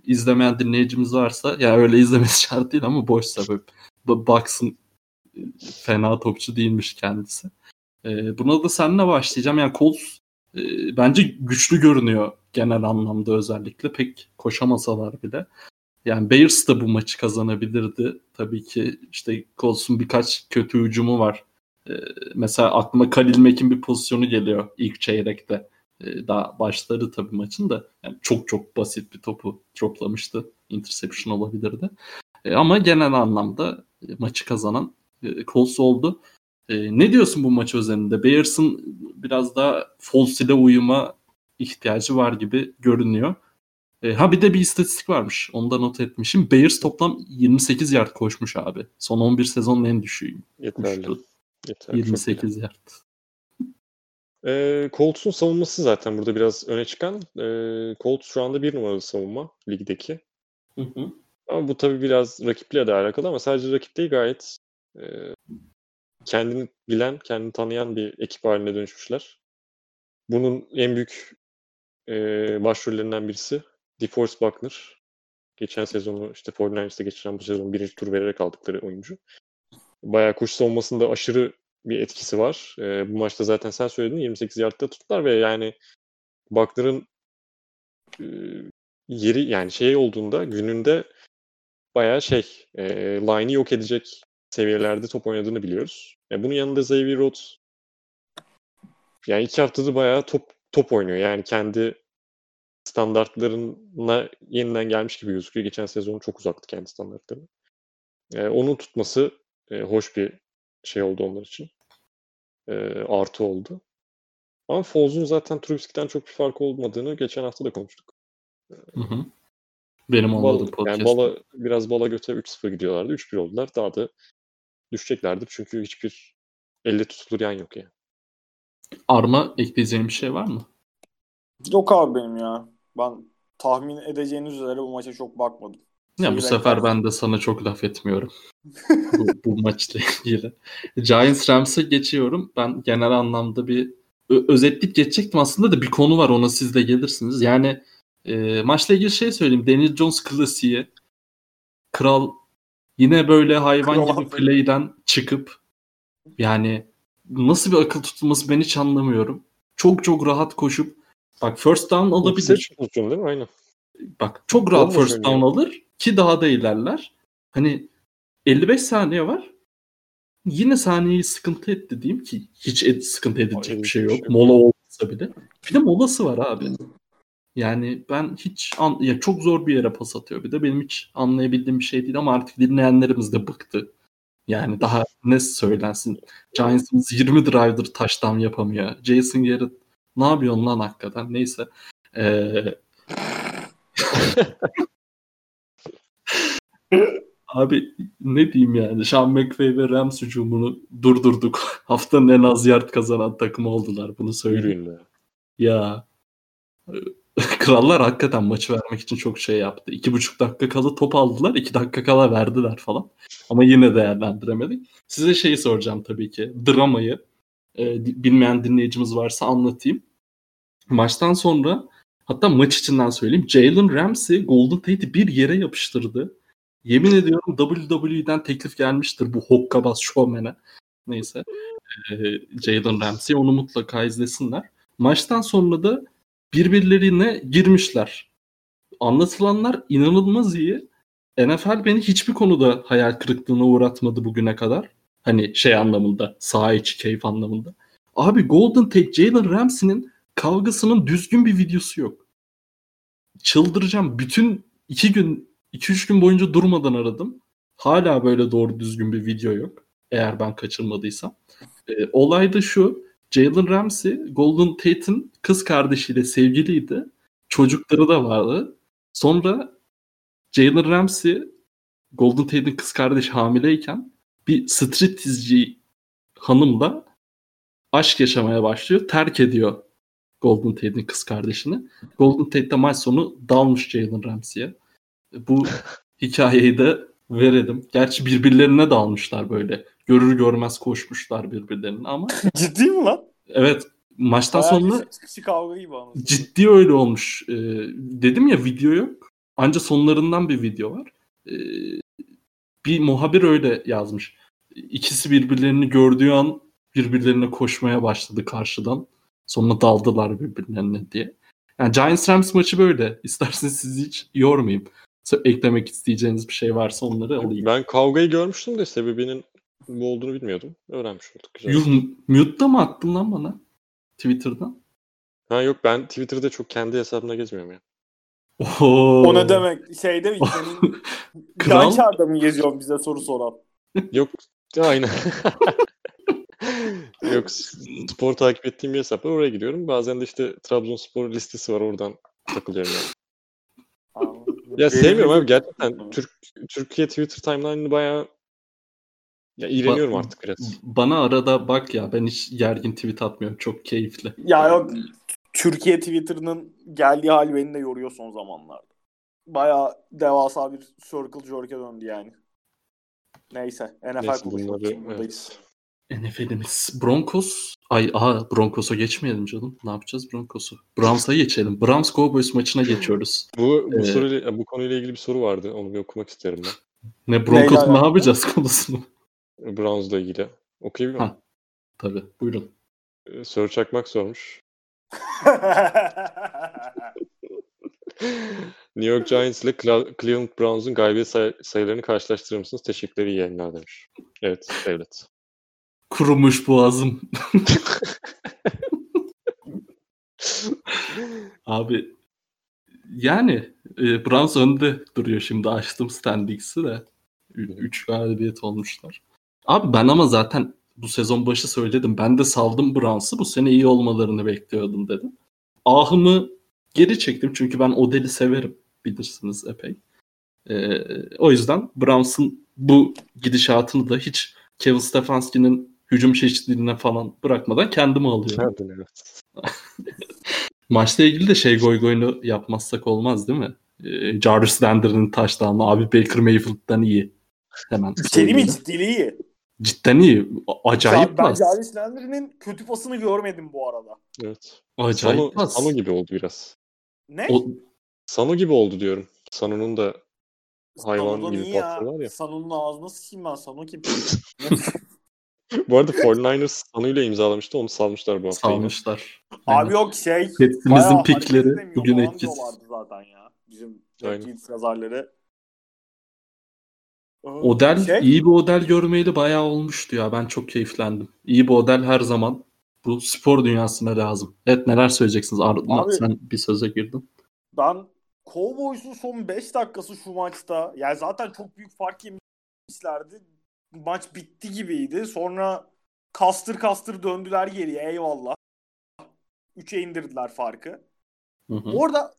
izlemeyen dinleyicimiz varsa ya yani öyle izlemesi şart değil ama boş sebep. Baksın fena topçu değilmiş kendisi. E, buna da seninle başlayacağım. Yani Colts e, bence güçlü görünüyor genel anlamda özellikle. Pek koşamasalar bile. Yani Bears da bu maçı kazanabilirdi. Tabii ki işte Colts'un birkaç kötü hücumu var. Ee, mesela aklıma Khalil Mack'in bir pozisyonu geliyor ilk çeyrekte. Ee, daha başları tabii maçın da yani çok çok basit bir topu droplamıştı. Interception olabilirdi. Ee, ama genel anlamda maçı kazanan e, Colts oldu. Ee, ne diyorsun bu maç özelinde? Bears'ın biraz daha false ile uyuma ihtiyacı var gibi görünüyor. E, ha bir de bir istatistik varmış. Onu da not etmişim. Bears toplam 28 yard koşmuş abi. Son 11 sezonun en düşüğü. Yeterli. Yeterli 28 yard. E, Colts'un savunması zaten burada biraz öne çıkan. E, Colts şu anda bir numaralı savunma ligdeki. Hı hı. Ama bu tabii biraz rakiple de alakalı ama sadece rakip değil gayet e, kendini bilen, kendini tanıyan bir ekip haline dönüşmüşler. Bunun en büyük e, başrollerinden birisi. DeForest Buckner. Geçen sezonu işte 49ers'te geçiren bu sezon birinci tur vererek aldıkları oyuncu. Bayağı koşu savunmasında aşırı bir etkisi var. E, bu maçta zaten sen söyledin 28 yardta tuttular ve yani Buckner'ın e, yeri yani şey olduğunda gününde bayağı şey e, line'ı yok edecek seviyelerde top oynadığını biliyoruz. E, bunun yanında Xavier Rhodes yani iki haftada bayağı top top oynuyor. Yani kendi standartlarına yeniden gelmiş gibi gözüküyor. Geçen sezon çok uzaktı kendi standartlarına. E, onun tutması e, hoş bir şey oldu onlar için. E, artı oldu. Ama Foz'un zaten Trubisky'den çok bir fark olmadığını geçen hafta da konuştuk. Hı hı. Benim olmadığım podcast. Yani bala, biraz bala göte 3-0 gidiyorlardı. 3-1 oldular. Daha da düşeceklerdi. Çünkü hiçbir elle tutulur yan yok yani. Arma ekleyeceğim bir şey var mı? Yok abi benim ya. Ben tahmin edeceğiniz üzere bu maça çok bakmadım. Ya bu sefer ben de sana çok laf etmiyorum. bu, bu maçla ilgili. Giants Rams'e geçiyorum. Ben genel anlamda bir özetleyip geçecektim aslında da bir konu var ona siz de gelirsiniz. Yani e, maçla ilgili şey söyleyeyim. Daniel Jones klasiği. Kral yine böyle hayvan Kral gibi play'den çıkıp yani nasıl bir akıl tutulması ben hiç anlamıyorum. Çok çok rahat koşup bak first down alabilir. Pozisyon değil mi? Aynen. Bak çok rahat Olmuş first down alır ki daha da ilerler. Hani 55 saniye var. Yine saniyeyi sıkıntı etti diyeyim ki hiç ed- sıkıntı edecek bir şey yok. Şey Mola olmasa bile. Bir de molası var abi. Yani ben hiç an ya çok zor bir yere pas atıyor. Bir de benim hiç anlayabildiğim bir şey değil ama artık dinleyenlerimiz de bıktı. Yani daha ne söylensin? Giants'ımız 20 driver taştan yapamıyor. Jason Garrett ne yapıyorsun lan hakikaten? Neyse. Ee... Abi ne diyeyim yani? Sean McVay ve Rams hücumunu durdurduk. Haftanın en az yard kazanan takımı oldular. Bunu söyleyeyim. Ya Krallar hakikaten maçı vermek için çok şey yaptı. İki buçuk dakika kala top aldılar. iki dakika kala verdiler falan. Ama yine değerlendiremedik. Size şeyi soracağım tabii ki. Dramayı e, bilmeyen dinleyicimiz varsa anlatayım. Maçtan sonra hatta maç içinden söyleyeyim. Jalen Ramsey Golden Tate'i bir yere yapıştırdı. Yemin ediyorum WWE'den teklif gelmiştir bu hokkabaz showman'e. Neyse. E, Jalen Ramsey onu mutlaka izlesinler. Maçtan sonra da birbirlerine girmişler. Anlatılanlar inanılmaz iyi. NFL beni hiçbir konuda hayal kırıklığına uğratmadı bugüne kadar. Hani şey anlamında, saha içi keyif anlamında. Abi Golden Tate, Jalen Ramsey'nin kavgasının düzgün bir videosu yok. Çıldıracağım. Bütün iki gün, iki üç gün boyunca durmadan aradım. Hala böyle doğru düzgün bir video yok. Eğer ben kaçırmadıysam. E, olay da şu. Jalen Ramsey Golden Tate'in kız kardeşiyle sevgiliydi. Çocukları da vardı. Sonra Jalen Ramsey Golden Tate'in kız kardeşi hamileyken bir striptizci hanımla aşk yaşamaya başlıyor. Terk ediyor Golden Tate'in kız kardeşini. Golden Tate de maç sonu dalmış Jalen Ramsey'e. Bu hikayeyi de verelim. Gerçi birbirlerine dalmışlar böyle. Görür görmez koşmuşlar birbirlerine ama. Ciddi mi lan? Evet. Maçtan Bayağı sonra kavga gibi anladım. Ciddi öyle olmuş. Ee, dedim ya video yok. Anca sonlarından bir video var. Ee, bir muhabir öyle yazmış. İkisi birbirlerini gördüğü an birbirlerine koşmaya başladı karşıdan. Sonra daldılar birbirlerine diye. Yani Giants Rams maçı böyle. İsterseniz sizi hiç yormayayım. Eklemek isteyeceğiniz bir şey varsa onları alayım. Ben kavgayı görmüştüm de sebebinin bu olduğunu bilmiyordum. Öğrenmiş olduk. Güzel. Yuh, mute'da mı attın lan bana? Twitter'dan? Ha yok ben Twitter'da çok kendi hesabına gezmiyorum ya. Oo. O ne demek? Şeyde mi? Senin Kral... mı geziyorsun bize soru soran? yok aynen. yok spor takip ettiğim bir hesap var oraya gidiyorum. Bazen de işte Trabzonspor listesi var oradan takılıyorum yani. ya sevmiyorum abi gerçekten. Türk Türkiye Twitter timeline'ını bayağı ya iğreniyorum ba- artık biraz. Bana arada bak ya ben hiç gergin tweet atmıyorum. Çok keyifli. Ya yok Türkiye Twitter'ının geldiği hal beni de yoruyor son zamanlarda. Baya devasa bir circle jerk'e döndü yani. Neyse. NFL Neyse, bunları, evet. NFL'imiz Broncos. Ay aha Broncos'a geçmeyelim canım. Ne yapacağız Broncos'u? Browns'a geçelim. Browns Cowboys maçına geçiyoruz. Bu bu ee, soruyla bu konuyla ilgili bir soru vardı. Onu bir okumak isterim ben. Ne Broncos ne yapacağız konusunu? Browns'la ilgili. Okuyabiliyor muyum? Tabii. Buyurun. Ee, soru çakmak sormuş. New York Giants ile Cleveland Browns'un galibiyet say- sayılarını karşılaştırır mısınız? Teşekkürler iyi yayınlar demiş. Evet, evet. Kurumuş boğazım. Abi yani e, Browns önde duruyor şimdi açtım standings'i de. 3 galibiyet olmuşlar. Abi ben ama zaten bu sezon başı söyledim. Ben de saldım Browns'ı. Bu sene iyi olmalarını bekliyordum dedim. Ahımı geri çektim çünkü ben Odell'i severim. Bilirsiniz epey. Ee, o yüzden Browns'ın bu gidişatını da hiç Kevin Stefanski'nin hücum çeşitliliğine falan bırakmadan kendimi alıyorum. Kendin evet. Maçla ilgili de şey goy goyunu yapmazsak olmaz değil mi? Ee, Jarvis Landry'nin taştanı abi Baker Mayfield'dan iyi. Hemen. Seni mi ciddiliği iyi? Cidden iyi. Acayip pas. Ben Jarvis Landry'nin kötü pasını görmedim bu arada. Evet. Acayip Sano, pas. Sano gibi oldu biraz. Ne? O... Sano gibi oldu diyorum. Sano'nun da hayvan Sano'dan gibi pasları var ya. Sano'nun ağzına sıçayım ben. Sano kim? bu arada 49ers Sano ile imzalamıştı. Onu salmışlar bu hafta. Salmışlar. Abi yok şey. Petsimizin pikleri bugün etkisiz. zaten ya. Bizim yazarları. Odel şey... iyi bir Odel görmeyeli bayağı olmuştu ya. Ben çok keyiflendim. İyi bir Odel her zaman bu spor dünyasına lazım. Evet neler söyleyeceksiniz? Arda Abi, sen bir söze girdin. Ben Cowboys'un son 5 dakikası şu maçta yani zaten çok büyük fark yemişlerdi. Maç bitti gibiydi. Sonra kastır kastır döndüler geriye eyvallah. 3'e indirdiler farkı. Hı hı. Orada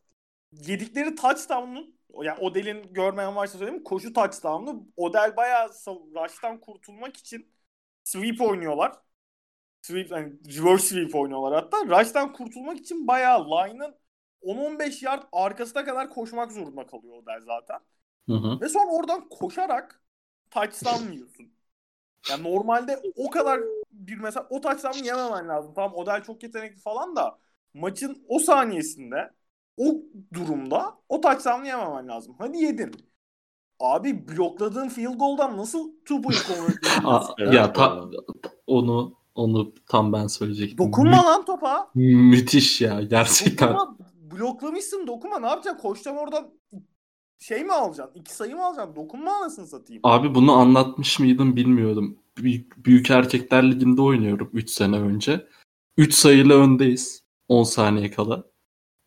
yedikleri touchdown'un yani Odell'in görmeyen varsa söyleyeyim koşu touchdown'u Odell bayağı rush'tan kurtulmak için sweep oynuyorlar. Sweep, yani reverse sweep oynuyorlar hatta. Rush'tan kurtulmak için bayağı line'ın 10-15 yard arkasına kadar koşmak zorunda kalıyor Odell zaten. Hı hı. Ve sonra oradan koşarak touchdown yiyorsun. Yani normalde o kadar bir mesela o touchdown'ı yememen lazım. Tamam Odell çok yetenekli falan da maçın o saniyesinde o durumda o touchdown'ı yememen lazım. Hadi yedin. Abi blokladığın field goal'dan nasıl two point convert Ya ta, onu onu tam ben söyleyecektim. Dokunma Mü- lan topa. Müthiş ya gerçekten. Dokunma, bloklamışsın dokunma ne yapacaksın? Koşacaksın oradan şey mi alacaksın? İki sayı mı alacaksın? Dokunma anasını satayım. Abi bunu anlatmış mıydım bilmiyorum. Büyük, büyük Erkekler Ligi'nde oynuyorum 3 sene önce. 3 sayıyla öndeyiz. 10 saniye kala.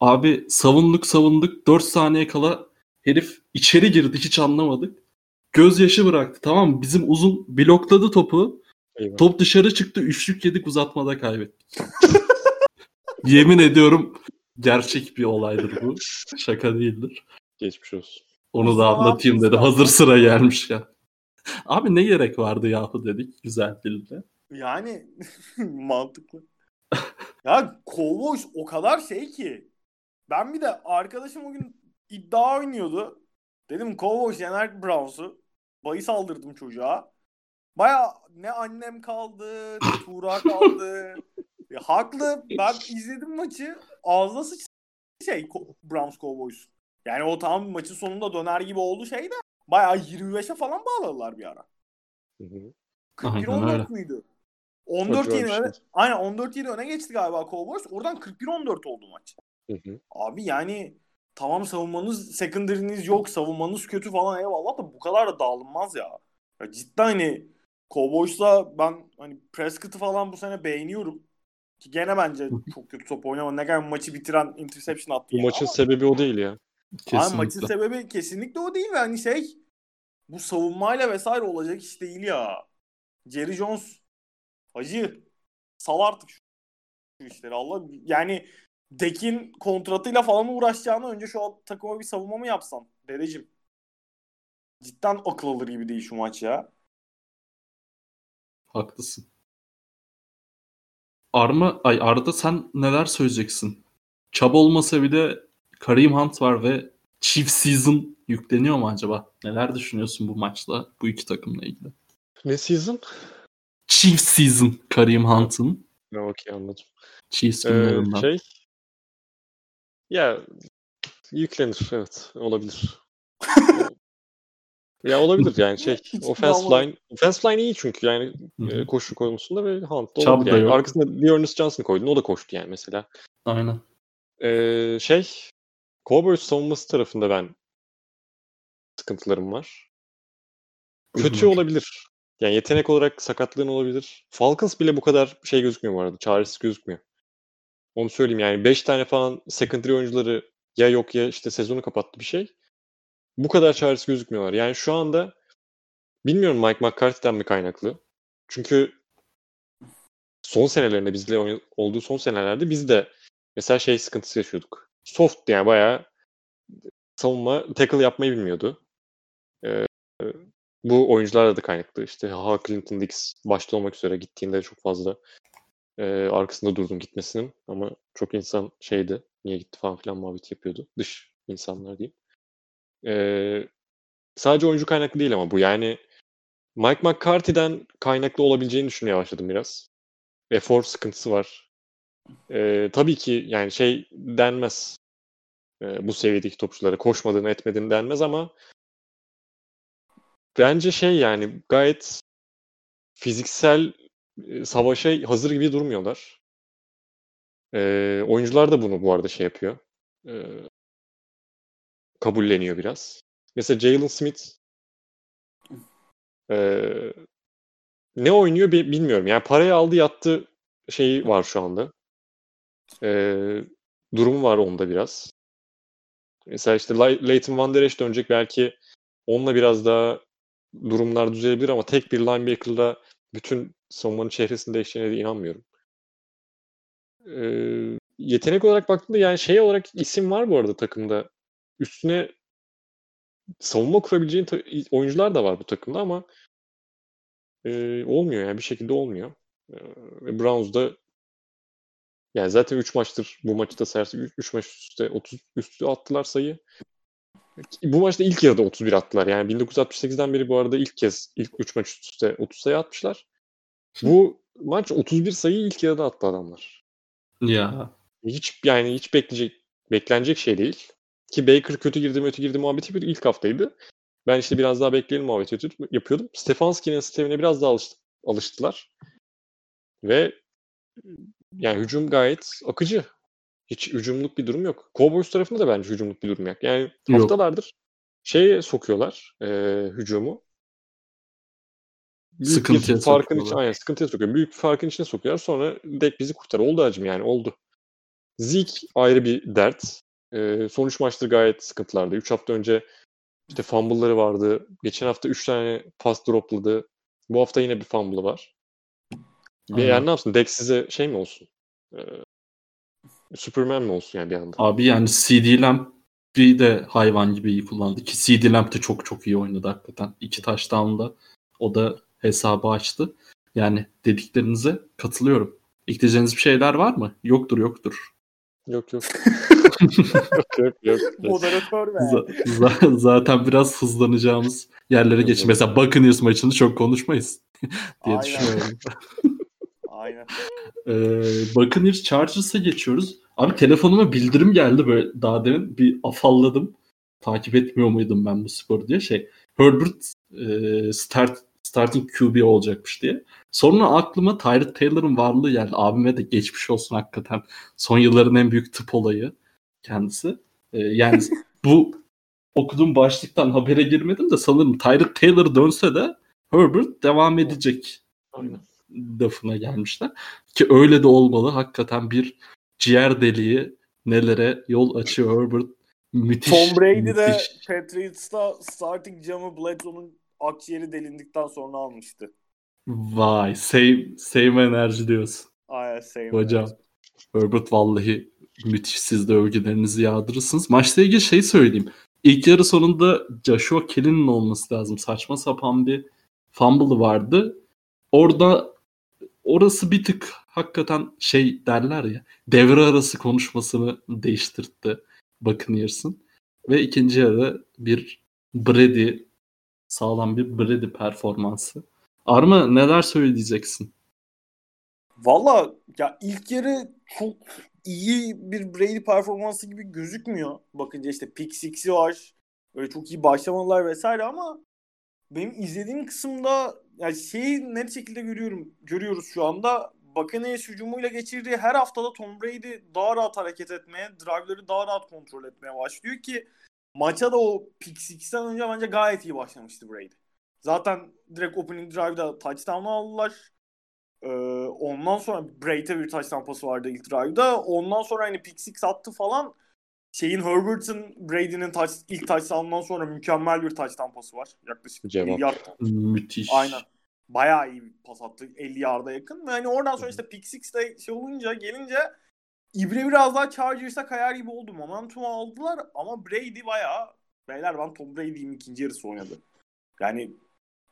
Abi savunduk savunduk 4 saniye kala herif içeri girdi hiç anlamadık. Gözyaşı bıraktı tamam mı? Bizim uzun blokladı topu. Eyvallah. Top dışarı çıktı. Üçlük yedik uzatmada kaybettik. Yemin ediyorum gerçek bir olaydır bu. Şaka değildir. Geçmiş olsun. Onu da anlatayım dedi. Hazır sıra gelmiş ya. Abi ne gerek vardı yahu dedik güzel dilde. Yani mantıklı. ya Cowboys o kadar şey ki ben bir de arkadaşım o gün iddia oynuyordu. Dedim Cowboys yener Browns'u. Bayı saldırdım çocuğa. Baya ne annem kaldı, ne Tuğra kaldı. ya, haklı. Ben izledim maçı. Ağzına sıç şey Browns Cowboys. Yani o tam maçın sonunda döner gibi oldu şey de bayağı 25'e falan bağladılar bir ara. 41-14 müydü? 14 yeni öne, aynen 14 yeni öne geçti galiba Cowboys. Oradan 41-14 oldu maç. Hı hı. Abi yani tamam savunmanız secondary'niz yok, savunmanız kötü falan eyvallah da bu kadar da dağılınmaz ya. ya cidden hani Cowboys'la ben hani Prescott'ı falan bu sene beğeniyorum. Ki gene bence çok kötü top oynama. Ne kadar maçı bitiren interception attı. Bu ya. maçın ama... sebebi o değil ya. Kesinlikle. Abi maçın sebebi kesinlikle o değil ve hani şey bu savunmayla vesaire olacak iş değil ya. Jerry Jones hacı sal artık şu işleri Allah yani Dekin kontratıyla falan uğraşacağını önce şu takıma bir savunma mı yapsan dedeciğim. Cidden akıl alır gibi değil şu maç ya. Haklısın. Arma, ay Arda sen neler söyleyeceksin? Çab olmasa bile Kareem Hunt var ve Chief Season yükleniyor mu acaba? Neler düşünüyorsun bu maçla, bu iki takımla ilgili? Ne season? Chief Season Kareem Hunt'ın. Ne okey anladım. Chiefs günlerinden. Ee, şey ya yüklenir evet olabilir. ya olabilir yani şey offense line offense line iyi çünkü yani Hı-hı. koşu konusunda ve Hunt da olabilir. Yani. Arkasında Dearness Johnson koydun o da koştu yani mesela. Aynen. Ee, şey Cowboys savunması tarafında ben sıkıntılarım var. Kötü olabilir. Yani yetenek olarak sakatlığın olabilir. Falcons bile bu kadar şey gözükmüyor bu arada. Çaresiz gözükmüyor. Onu söyleyeyim yani 5 tane falan secondary oyuncuları ya yok ya işte sezonu kapattı bir şey. Bu kadar çaresiz gözükmüyorlar. Yani şu anda bilmiyorum Mike McCarthy'den mi kaynaklı. Çünkü son senelerinde bizle olduğu son senelerde biz de mesela şey sıkıntısı yaşıyorduk. Soft yani bayağı savunma tackle yapmayı bilmiyordu. Ee, bu oyuncularla da kaynaklı. İşte Ha Clinton Dix başta olmak üzere gittiğinde çok fazla e, arkasında durdum gitmesinin. Ama çok insan şeydi. Niye gitti falan filan muhabbet yapıyordu. Dış insanlar diyeyim. E, sadece oyuncu kaynaklı değil ama bu. Yani Mike McCarthy'den kaynaklı olabileceğini düşünmeye başladım biraz. Efor sıkıntısı var. E, tabii ki yani şey denmez. E, bu seviyedeki topçulara koşmadığını etmediğini denmez ama bence şey yani gayet fiziksel savaşa hazır gibi durmuyorlar. Eee, oyuncular da bunu bu arada şey yapıyor. Eee kabulleniyor biraz. Mesela Jalen Smith eee, ne oynuyor bilmiyorum. Yani parayı aldı yattı şeyi var şu anda. Eee, durumu var onda biraz. Mesela işte Leighton Van Der Esch dönecek belki onunla biraz daha durumlar düzelebilir ama tek bir linebacker'la bütün savunmanın çehresini değişeceğine de inanmıyorum. Ee, yetenek olarak baktığımda yani şey olarak isim var bu arada takımda. Üstüne savunma kurabileceğin oyuncular da var bu takımda ama e, olmuyor yani bir şekilde olmuyor. Ve Browns'da yani zaten 3 maçtır bu maçı da sayarsak 3 maç üstte 30 üstü attılar sayı. Bu maçta ilk yarıda 31 attılar. Yani 1968'den beri bu arada ilk kez ilk 3 maç üstte 30 sayı atmışlar. Bu maç 31 sayı ilk yarıda attı adamlar. Ya. Hiç yani hiç bekleyecek beklenecek şey değil. Ki Baker kötü girdi kötü girdi muhabbeti bir ilk haftaydı. Ben işte biraz daha bekleyelim muhabbeti yapıyordum. Stefanski'nin sistemine biraz daha alıştı, alıştılar. Ve yani hücum gayet akıcı. Hiç hücumluk bir durum yok. Cowboys tarafında da bence hücumluk bir durum yok. Yani yok. haftalardır şeye sokuyorlar e, hücumu. Büyük sıkıntıya bir farkın içine, aynen sıkıntıya sokuyor. Büyük bir farkın içine sokuyorlar. Sonra dek bizi kurtar. Oldu acım yani oldu. Zeke ayrı bir dert. E, son 3 maçtır gayet sıkıntılardı. 3 hafta önce işte fumble'ları vardı. Geçen hafta 3 tane pas dropladı. Bu hafta yine bir fumble var. Bir yani ne yapsın? Deck size şey mi olsun? Ee, Superman mi olsun yani bir anda? Abi yani CD Lamp'i de hayvan gibi iyi kullandı ki CD Lamp de çok çok iyi oynadı hakikaten. İki touchdown'da o da hesabı açtı. Yani dediklerinize katılıyorum. Ekleyeceğiniz bir şeyler var mı? Yoktur yoktur. Yok yok. yok yok yok. Moderatör be. Z- zaten biraz hızlanacağımız yerlere geçin. Mesela Buccaneers maçını çok konuşmayız diye Aynen. düşünüyorum. Aynen. Ee, Buccaneers Chargers'a geçiyoruz. Abi telefonuma bildirim geldi böyle daha demin bir afalladım. Takip etmiyor muydum ben bu sporu diye şey. Herbert e, start starting QB olacakmış diye. Sonra aklıma Tyrod Taylor'ın varlığı geldi. Abime de geçmiş olsun hakikaten. Son yılların en büyük tıp olayı kendisi. Ee, yani bu okuduğum başlıktan habere girmedim de sanırım Tyrod Taylor dönse de Herbert devam edecek. Aynen. Lafına gelmişler. Ki öyle de olmalı. Hakikaten bir ciğer deliği nelere yol açıyor Herbert. Müthiş. Tom Brady müthiş. de Patriots'ta starting camı Bledsoe'nun akciğeri delindikten sonra almıştı. Vay same, same enerji diyorsun. Aynen same Hocam enerji. Herbert vallahi müthiş siz de övgülerinizi yağdırırsınız. Maçla ilgili şey söyleyeyim. İlk yarı sonunda Joshua Kelly'nin olması lazım. Saçma sapan bir fumble'ı vardı. Orada orası bir tık hakikaten şey derler ya devre arası konuşmasını değiştirdi Buccaneers'ın. Ve ikinci yarı bir Brady sağlam bir Brady performansı. Arma neler söyleyeceksin? Valla ya ilk yarı çok iyi bir Brady performansı gibi gözükmüyor. Bakınca işte pick six'i var. Böyle çok iyi başlamalar vesaire ama benim izlediğim kısımda yani şeyi net şekilde görüyorum görüyoruz şu anda. Buccaneers hücumuyla geçirdiği her haftada Tom Brady daha rahat hareket etmeye, drive'ları daha rahat kontrol etmeye başlıyor ki maça da o pick önce bence gayet iyi başlamıştı Brady. Zaten direkt opening drive'da touchdown aldılar. Ee, ondan sonra Braid'e bir touchdown pası vardı ilk drive'da. Ondan sonra hani pick six attı falan. Şeyin Herbert'ın Brady'nin touch, ilk touchdown'dan sonra mükemmel bir touchdown pası var. Yaklaşık Cevap. yard. Müthiş. Aynen. Bayağı iyi bir pas attı. 50 yarda yakın. Ve hani oradan sonra işte pick six'te şey olunca gelince İbre biraz daha Chargers'a kayar gibi oldu. Momentum aldılar ama Brady bayağı beyler ben Tom Brady'yim ikinci yarısı oynadı. Yani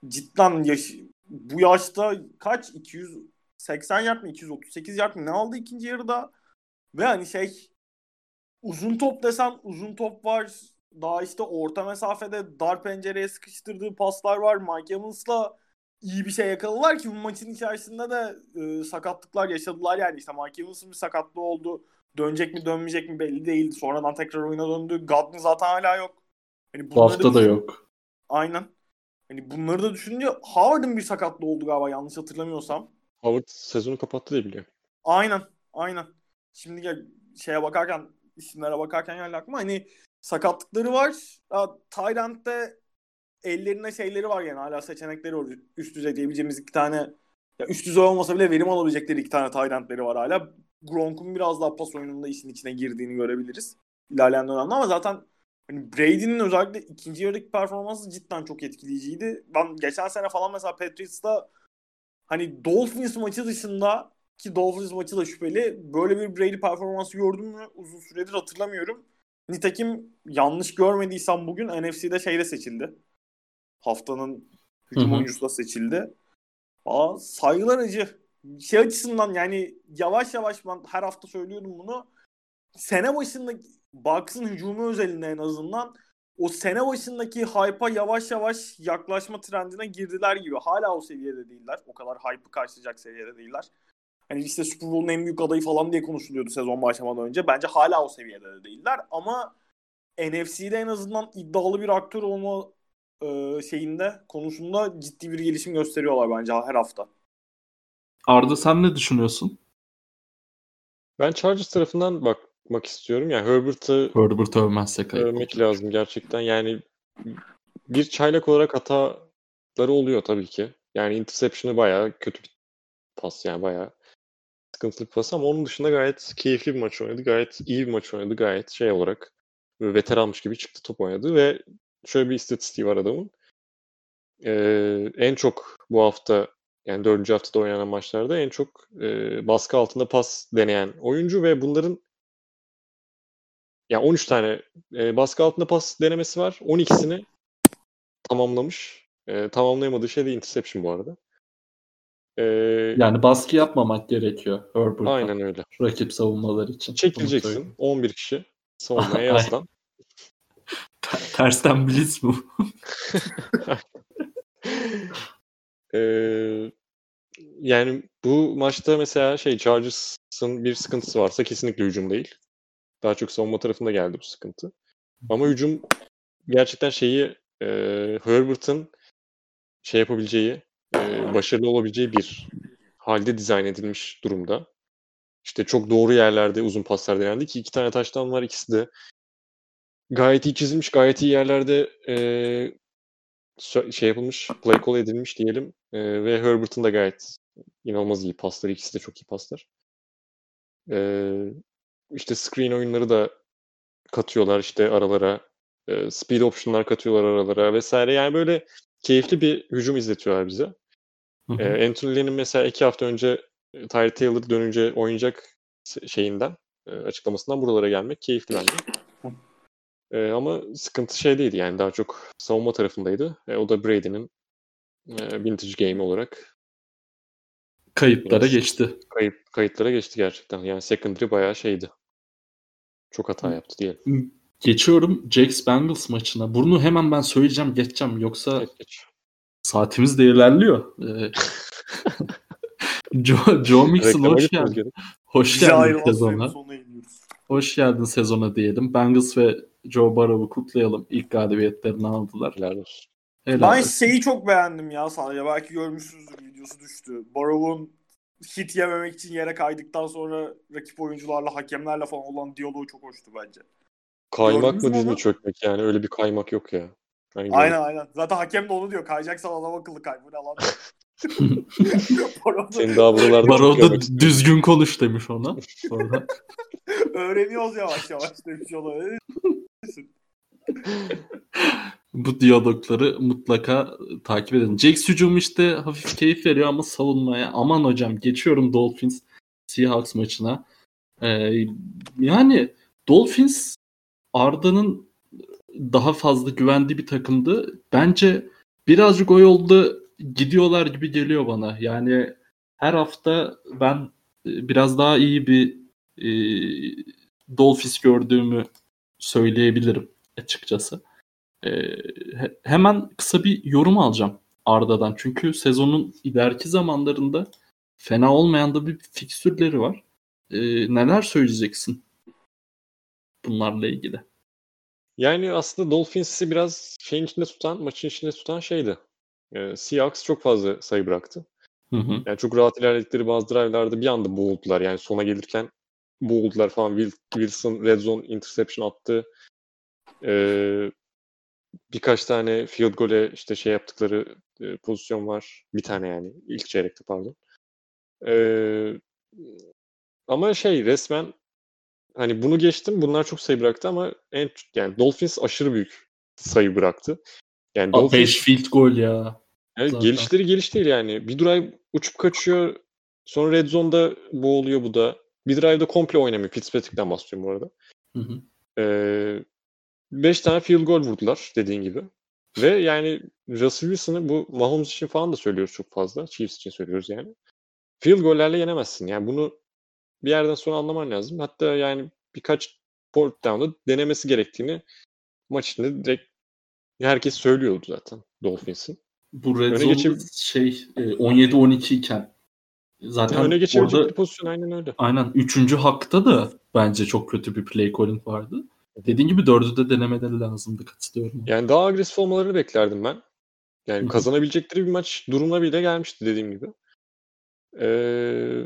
cidden yaş bu yaşta kaç? 280 yard mı 238 yard mı? Ne aldı ikinci yarıda? Ve hani şey uzun top desen uzun top var. Daha işte orta mesafede dar pencereye sıkıştırdığı paslar var. Mike Evans'la iyi bir şey yakaladılar ki bu maçın içerisinde de e, sakatlıklar yaşadılar yani işte Mike Evans'ın bir sakatlığı oldu dönecek mi dönmeyecek mi belli değildi sonradan tekrar oyuna döndü Godwin zaten hala yok hani bu hafta da yok aynen Hani bunları da düşününce Howard'ın bir sakatlığı oldu galiba yanlış hatırlamıyorsam. Howard sezonu kapattı diye biliyorum. Aynen. Aynen. Şimdi gel şeye bakarken isimlere bakarken geldi aklıma hani sakatlıkları var. Tyrant'te ellerinde şeyleri var yani hala seçenekleri var. Üst düzey diyebileceğimiz iki tane ya üst düzey olmasa bile verim alabilecekleri iki tane Tyrant'leri var hala. Gronk'un biraz daha pas oyununda işin içine girdiğini görebiliriz. İlerleyen dönemde ama zaten Hani Brady'nin özellikle ikinci yarıdaki performansı cidden çok etkileyiciydi. Ben geçen sene falan mesela Patriots'ta hani Dolphins maçı dışında ki Dolphins maçı da şüpheli böyle bir Brady performansı gördüm mü uzun süredir hatırlamıyorum. Nitekim yanlış görmediysem bugün NFC'de şeyde seçildi. Haftanın hücum oyuncusu da seçildi. Aa, saygılar acı. Şey açısından yani yavaş yavaş ben her hafta söylüyordum bunu. Sene başında Bucks'ın hücumu özelinde en azından o sene başındaki hype'a yavaş yavaş yaklaşma trendine girdiler gibi. Hala o seviyede değiller. O kadar hype'ı karşılayacak seviyede değiller. Hani işte Super Bowl'un en büyük adayı falan diye konuşuluyordu sezon başlamadan önce. Bence hala o seviyede de değiller. Ama NFC'de en azından iddialı bir aktör olma e, şeyinde konusunda ciddi bir gelişim gösteriyorlar bence her hafta. Arda sen ne düşünüyorsun? Ben Chargers tarafından bak bakmak istiyorum. Yani Herbert'ı Herbert övmezsek övmek lazım gerçekten. Yani bir çaylak olarak hataları oluyor tabii ki. Yani interception'ı bayağı kötü bir pas yani bayağı sıkıntılı bir pas ama onun dışında gayet keyifli bir maç oynadı. Gayet iyi bir maç oynadı. Gayet şey olarak veteranmış gibi çıktı top oynadı ve şöyle bir istatistiği var adamın. Ee, en çok bu hafta yani dördüncü haftada oynanan maçlarda en çok e, baskı altında pas deneyen oyuncu ve bunların yani 13 tane e, baskı altında pas denemesi var. 12'sini tamamlamış. E, tamamlayamadığı şey de interception bu arada. E, yani baskı yapmamak gerekiyor Herbert'a. Aynen öyle. Rakip savunmaları için. Çekileceksin. 11 kişi savunmaya yazdan. Tersten blitz bu. ee, yani bu maçta mesela şey Chargers'ın bir sıkıntısı varsa kesinlikle hücum değil. Daha çok savunma tarafında geldi bu sıkıntı. Ama hücum gerçekten şeyi e, Herbert'ın şey yapabileceği, e, başarılı olabileceği bir halde dizayn edilmiş durumda. İşte çok doğru yerlerde uzun paslar denendi ki iki tane taştan var ikisi de gayet iyi çizilmiş, gayet iyi yerlerde e, şey yapılmış, play call edilmiş diyelim. E, ve Herbert'ın da gayet inanılmaz iyi pasları. ikisi de çok iyi paslar. E, işte screen oyunları da katıyorlar işte aralara. E, speed option'lar katıyorlar aralara vesaire. Yani böyle keyifli bir hücum izletiyorlar bize. E, Anthony Lynn'in mesela iki hafta önce Tyree Taylor dönünce oynayacak şeyinden e, açıklamasından buralara gelmek keyifli bence. E, ama sıkıntı şey değildi yani daha çok savunma tarafındaydı. E, o da Brady'nin e, vintage game olarak kayıplara geçti. Kayıp kayıtlara geçti gerçekten. Yani secondary bayağı şeydi. Çok hata yaptı diyelim. Geçiyorum Jags Bengals maçına. Bunu hemen ben söyleyeceğim, geçeceğim. Yoksa geç, geç. saatimiz de ilerliyor. Ee, Joe, Joe Mixon hoş geldin. Hoş geldin sezona. Hoş geldin sezona diyelim. Bengals ve Joe Burrow'u kutlayalım. İlk galibiyetlerini aldılar. Helal olsun. Helal ben şeyi çok beğendim ya sadece. Belki görmüşsünüzdür videosu düştü. Burrow'un hit yememek için yere kaydıktan sonra rakip oyuncularla, hakemlerle falan olan diyaloğu çok hoştu bence. Kaymak Gördünüz mı diz mi çökmek yani öyle bir kaymak yok ya. Ben aynen aynen. Zaten hakem de onu diyor. Kayacaksan adam akıllı kay. Bu ne lan? Senin daha buralarda Baro'da düzgün konuş demiş ona. Sonra. Öğreniyoruz yavaş yavaş demiş ona. Bu diyalogları mutlaka takip edin. Jax hücumu işte hafif keyif veriyor ama savunmaya aman hocam geçiyorum Dolphins Seahawks maçına. Ee, yani Dolphins Arda'nın daha fazla güvendiği bir takımdı. Bence birazcık o yolda gidiyorlar gibi geliyor bana. Yani her hafta ben e, biraz daha iyi bir e, Dolphins gördüğümü söyleyebilirim açıkçası. E, he, hemen kısa bir yorum alacağım Arda'dan. Çünkü sezonun ileriki zamanlarında fena olmayan da bir fikstürleri var. E, neler söyleyeceksin bunlarla ilgili? Yani aslında Dolphins'i biraz şeyin içinde tutan, maçın içinde tutan şeydi. Ee, Seahawks çok fazla sayı bıraktı. Hı hı. Yani çok rahat ilerledikleri bazı drive'larda bir anda boğuldular. Yani sona gelirken boğuldular falan. Wilson red zone interception attı. Ee, birkaç tane field goal'e işte şey yaptıkları e, pozisyon var. Bir tane yani. ilk çeyrekte pardon. Ee, ama şey resmen hani bunu geçtim. Bunlar çok sayı bıraktı ama en yani Dolphins aşırı büyük sayı bıraktı. Yani Dolphins 5 field goal ya. Yani gelişleri geliş değil yani. Bir drive uçup kaçıyor. Sonra red zone'da boğuluyor bu da. Bir drive'da komple oynamıyor. Fitzpatrick'ten bahsediyorum bu arada. Hı hı. Ee, beş tane field goal vurdular dediğin gibi. Ve yani Russell Wilson'ı bu Mahomes için falan da söylüyoruz çok fazla. Chiefs için söylüyoruz yani. Field gollerle yenemezsin. Yani bunu bir yerden sonra anlaman lazım. Hatta yani birkaç fourth down'da denemesi gerektiğini maç içinde direkt herkes söylüyordu zaten Dolphins'in. Bu red öne geçip... şey 17-12 e, iken zaten öne geçebilecek orada, bir pozisyon aynen öyle. Aynen. Üçüncü hakta da bence çok kötü bir play calling vardı. Dediğin gibi dördü de denemeleri lazımdı katılıyorum. Yani daha agresif olmalarını beklerdim ben. Yani kazanabilecekleri bir maç durumuna bile gelmişti dediğim gibi. Ee,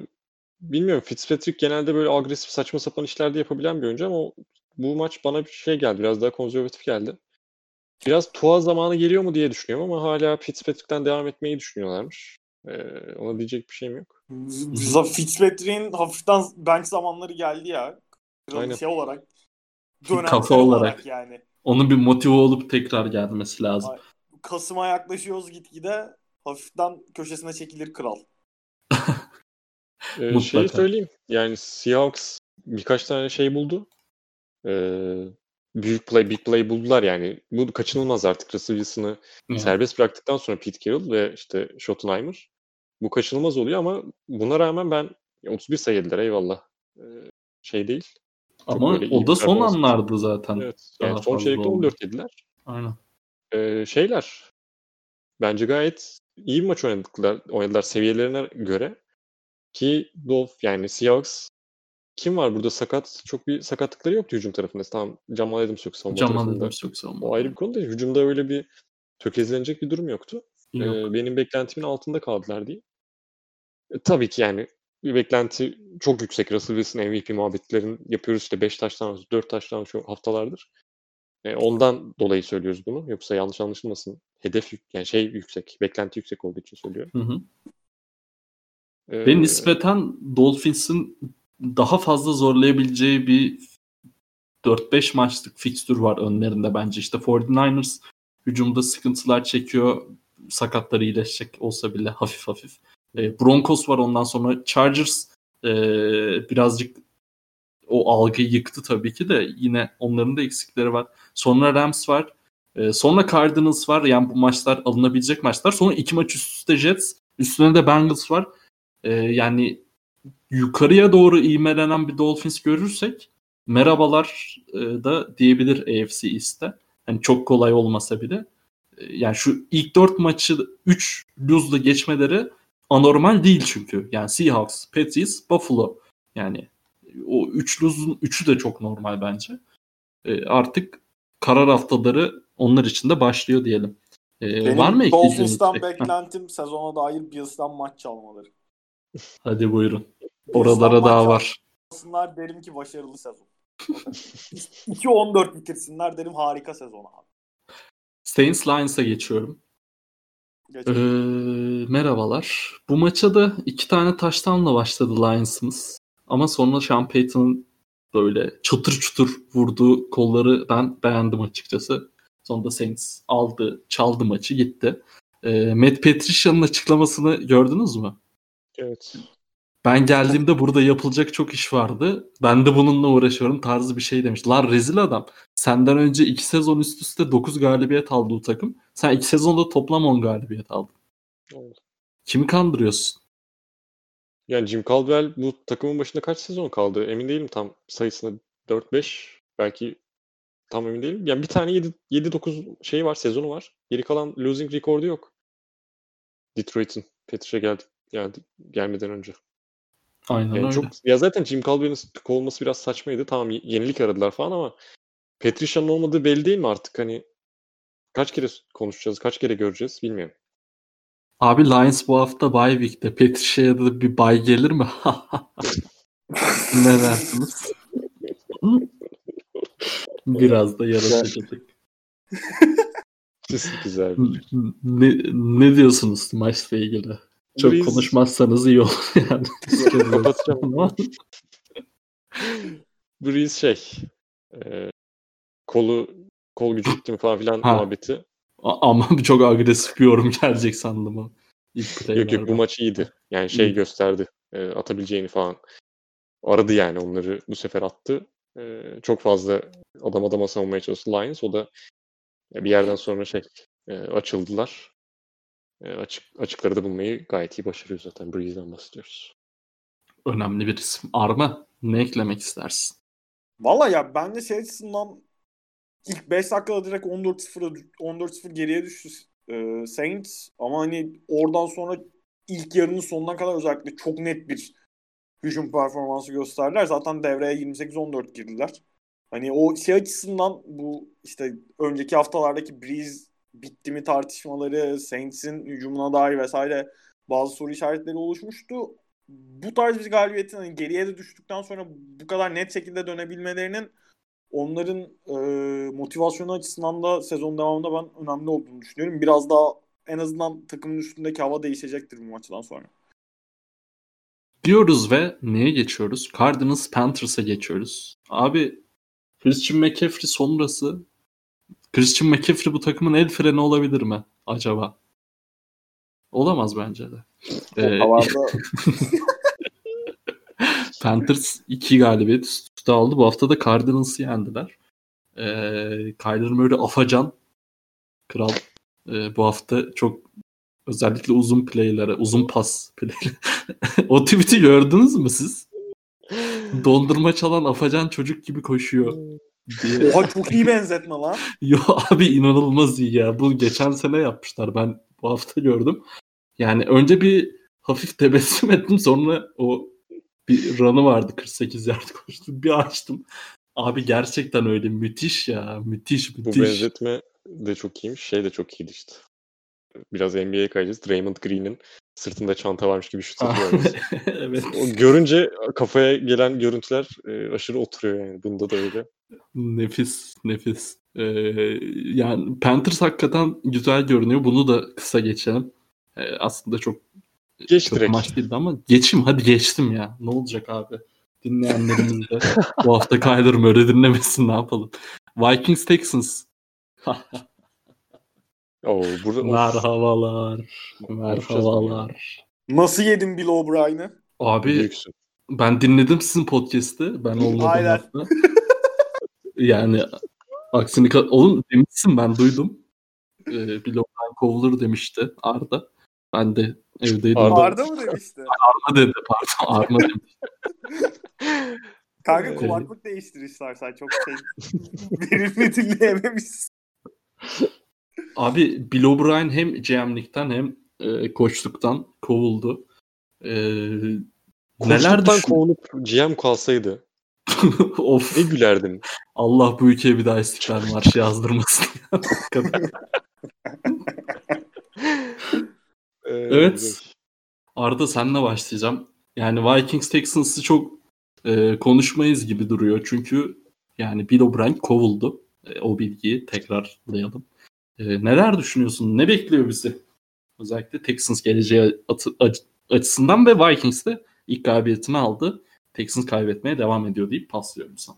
bilmiyorum Fitzpatrick genelde böyle agresif saçma sapan işlerde yapabilen bir oyuncu ama bu maç bana bir şey geldi. Biraz daha konservatif geldi. Biraz Tua zamanı geliyor mu diye düşünüyorum ama hala Fitzpatrick'ten devam etmeyi düşünüyorlarmış. Ee, ona diyecek bir şeyim yok. Fitzpatrick'in hafiften bench zamanları geldi ya. Aynen. Şey olarak. Kafa olarak. olarak yani. Onun bir motive olup tekrar gelmesi lazım. Kasım'a yaklaşıyoruz gitgide. Hafiften köşesine çekilir kral. ee, şeyi söyleyeyim. Yani Seahawks birkaç tane şey buldu. Ee, büyük play, big play buldular yani. Bu kaçınılmaz artık. Russell Wilson'ı hmm. serbest bıraktıktan sonra Pete Carroll ve işte Schottenheimer. Bu kaçınılmaz oluyor ama buna rağmen ben 31 sayı eyvallah. Ee, şey değil. Ama o da son anlardı zaten. Evet. Yani son çeyrekte 14 yediler. Aynen. Ee, şeyler bence gayet iyi bir maç oynadılar, oynadılar seviyelerine göre. Ki Dolph yani Seahawks kim var burada sakat? Çok bir sakatlıkları yoktu hücum tarafında. Tamam Jamal Adams yok savunma Jamal tarafında. Adams yok savunma. O ayrı bir konu da hücumda öyle bir tökezlenecek bir durum yoktu. Yok. Ee, benim beklentimin altında kaldılar diye. E, tabii ki yani bir beklenti çok yüksek. Russell Wilson MVP muhabbetlerin yapıyoruz işte 5 taştan 4 taştan şu haftalardır. E, ondan dolayı söylüyoruz bunu. Yoksa yanlış anlaşılmasın. Hedef yani şey yüksek, beklenti yüksek olduğu için söylüyorum. Hı hı. Ee, Ve nispeten Dolphins'in daha fazla zorlayabileceği bir 4-5 maçlık fikstür var önlerinde bence. İşte 49ers hücumda sıkıntılar çekiyor. Sakatları iyileşecek olsa bile hafif hafif. E, Broncos var ondan sonra. Chargers e, birazcık o algıyı yıktı tabii ki de yine onların da eksikleri var. Sonra Rams var. E, sonra Cardinals var. Yani bu maçlar alınabilecek maçlar. Sonra iki maç üst üste Jets. Üstüne de Bengals var. E, yani yukarıya doğru ivmelenen bir Dolphins görürsek merhabalar e, da diyebilir AFC East'te. Hani çok kolay olmasa bile. E, yani şu ilk 4 maçı 3 lose'la geçmeleri anormal değil çünkü. Yani Seahawks, Patriots, Buffalo. Yani o 3 lose'un 3'ü de çok normal bence. E, artık karar haftaları onlar için de başlıyor diyelim. Ee, Benim var mı Dolphins'tan beklentim sezona dair Bills'tan maç çalmaları. Hadi buyurun. Oralara daha var. Alsınlar derim ki başarılı sezon. 2-14 bitirsinler derim harika sezon abi. Saints Lions'a geçiyorum. Ee, merhabalar. Bu maça da iki tane taştanla başladı Lions'ımız. Ama sonra Sean Payton'ın böyle çatır çutur vurduğu kolları ben beğendim açıkçası. Sonunda Saints aldı, çaldı maçı gitti. E, Matt Patricia'nın açıklamasını gördünüz mü? Evet. Ben geldiğimde burada yapılacak çok iş vardı. Ben de bununla uğraşıyorum tarzı bir şey demiş. Lan rezil adam. Senden önce 2 sezon üst üste 9 galibiyet aldı bu takım. Sen 2 sezonda toplam 10 galibiyet aldın. Evet. Kimi kandırıyorsun? Yani Jim Caldwell bu takımın başında kaç sezon kaldı? Emin değilim tam sayısına 4-5 belki tam emin değilim. Yani bir tane 7-9 şey var, sezonu var. Geri kalan losing rekordu yok. Detroit'in Petrus'a geldi, geldi gelmeden önce. Aynen yani öyle. Çok, ya zaten Jim Caldwell'in sıkık olması biraz saçmaydı. Tamam yenilik aradılar falan ama Patricia'nın olmadığı belli değil mi artık? Hani kaç kere konuşacağız, kaç kere göreceğiz bilmiyorum. Abi Lions bu hafta bye week'te. Patricia'ya da bir bye gelir mi? ne dersiniz? Biraz da yaratıcılık. Güzel. Ne, ne diyorsunuz maçla ilgili? Çok Breeze... konuşmazsanız iyi olur yani. Kapatacağım. Breeze şey e, kolu kol gücü gittim falan filan ha. muhabbeti. Ama çok agresif bir yorum gelecek sandım. İlk yok yok bu maç iyiydi. Yani şey İyi. gösterdi. E, atabileceğini falan. Aradı yani onları bu sefer attı. E, çok fazla adam adama savunmaya çalıştı Lions. O da bir yerden sonra şey e, açıldılar. E, açık açıkları da bulmayı gayet iyi başarıyor zaten. Breeze'den bahsediyoruz. Önemli bir isim. Arma ne eklemek istersin? Valla ya ben de şey açısından ilk 5 dakikada direkt 14-0 14-0 geriye düştü e, Saints ama hani oradan sonra ilk yarının sonuna kadar özellikle çok net bir hücum performansı gösterdiler. Zaten devreye 28-14 girdiler. Hani o şey açısından bu işte önceki haftalardaki Breeze bitti mi tartışmaları, Saints'in hücumuna dair vesaire bazı soru işaretleri oluşmuştu. Bu tarz bir galibiyetin hani geriye de düştükten sonra bu kadar net şekilde dönebilmelerinin onların e, motivasyonu açısından da sezon devamında ben önemli olduğunu düşünüyorum. Biraz daha en azından takımın üstündeki hava değişecektir bu maçtan sonra. Diyoruz ve neye geçiyoruz? Cardinals Panthers'a geçiyoruz. Abi Christian McCaffrey sonrası Christian McCaffrey bu takımın el freni olabilir mi acaba? Olamaz bence de. Ee, Panthers 2 galibiyet üst üste aldı. Bu hafta da Cardinals'ı yendiler. Ee, Kyler Murray afacan. Kral. Ee, bu hafta çok özellikle uzun playlere, uzun pas playlere. o tweet'i gördünüz mü siz? Dondurma çalan afacan çocuk gibi koşuyor. Oha çok iyi benzetme lan. Yo abi inanılmaz iyi ya. Bu geçen sene yapmışlar. Ben bu hafta gördüm. Yani önce bir hafif tebessüm ettim sonra o bir run'ı vardı 48 yard koştu. Bir açtım. Abi gerçekten öyle müthiş ya. Müthiş müthiş. Bu benzetme de çok iyiymiş. Şey de çok iyiydi işte. Biraz NBA'ye kayacağız. Draymond Green'in sırtında çanta varmış gibi şut atıyor. evet. O görünce kafaya gelen görüntüler e, aşırı oturuyor yani. Bunda da öyle. Nefis, nefis. Ee, yani Panthers hakikaten güzel görünüyor. Bunu da kısa geçelim. Ee, aslında çok Geç çok direkt. maç değildi ama geçim hadi geçtim ya. Ne olacak abi? Dinleyenlerimiz de bu hafta Kyler Murray dinlemesin ne yapalım. Vikings Texans. Oo, burada, merhabalar. Merhabalar. Nasıl yedin Bill O'Brien'i? Abi Büyüksün. ben dinledim sizin podcast'i. Ben olmadım Aynen. yani aksini oğlum demişsin ben duydum. Ee, Bill O'Brien kovulur demişti Arda. Ben de evdeydim. Arda, Arda mı demişti? Arda dedi pardon. Arda demişti. Kanka kulaklık değiştir istersen. Çok şey verimli dinleyememişsin. Abi Bill O'Brien hem GM'likten hem e, koçluktan kovuldu. E, neler düşün... kovulup GM kalsaydı. of. Ne gülerdim. Allah bu ülkeye bir daha istiklal marşı yazdırmasın. evet. Arda senle başlayacağım. Yani Vikings Texans'ı çok e, konuşmayız gibi duruyor. Çünkü yani Bill O'Brien kovuldu. E, o bilgiyi tekrarlayalım. E, neler düşünüyorsun? Ne bekliyor bizi? Özellikle Texans geleceği açısından ve Vikings de ilk galibiyetini aldı. Texans kaybetmeye devam ediyor deyip paslıyorum sana.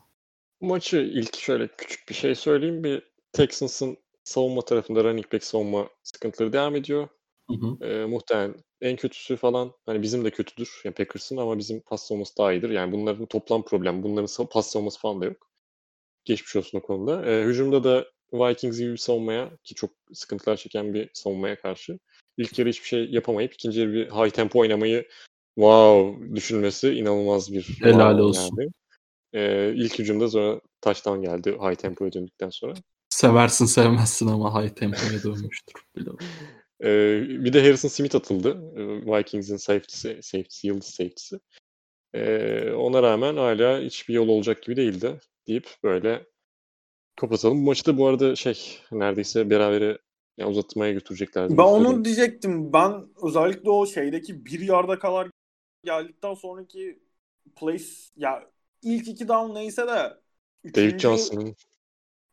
Bu maçı ilk şöyle küçük bir şey söyleyeyim. Bir Texans'ın savunma tarafında running back savunma sıkıntıları devam ediyor. Hı hı. E, muhtemelen en kötüsü falan hani bizim de kötüdür yani Packers'ın ama bizim pas savunması daha iyidir. Yani bunların toplam problem. Bunların pas savunması falan da yok. Geçmiş olsun o konuda. E, hücumda da Vikings gibi bir savunmaya ki çok sıkıntılar çeken bir savunmaya karşı ilk yarı hiçbir şey yapamayıp ikinci yarı bir high tempo oynamayı wow düşünmesi inanılmaz bir helal wow olsun. Yani. Ee, ilk hücumda sonra taştan geldi high tempoya döndükten sonra. Seversin sevmezsin ama high tempoya dönmüştür. ee, bir de Harrison Smith atıldı. Vikings'in safety'si, safety'si, yıldız safety'si. Ee, ona rağmen hala hiçbir yol olacak gibi değildi deyip böyle kapatalım. Bu maçı da bu arada şey neredeyse berabere yani uzatmaya götürecekler. Ben onu diyecektim. Ben özellikle o şeydeki bir yarda kadar geldikten sonraki place ya ilk iki down neyse de David Johnson'ın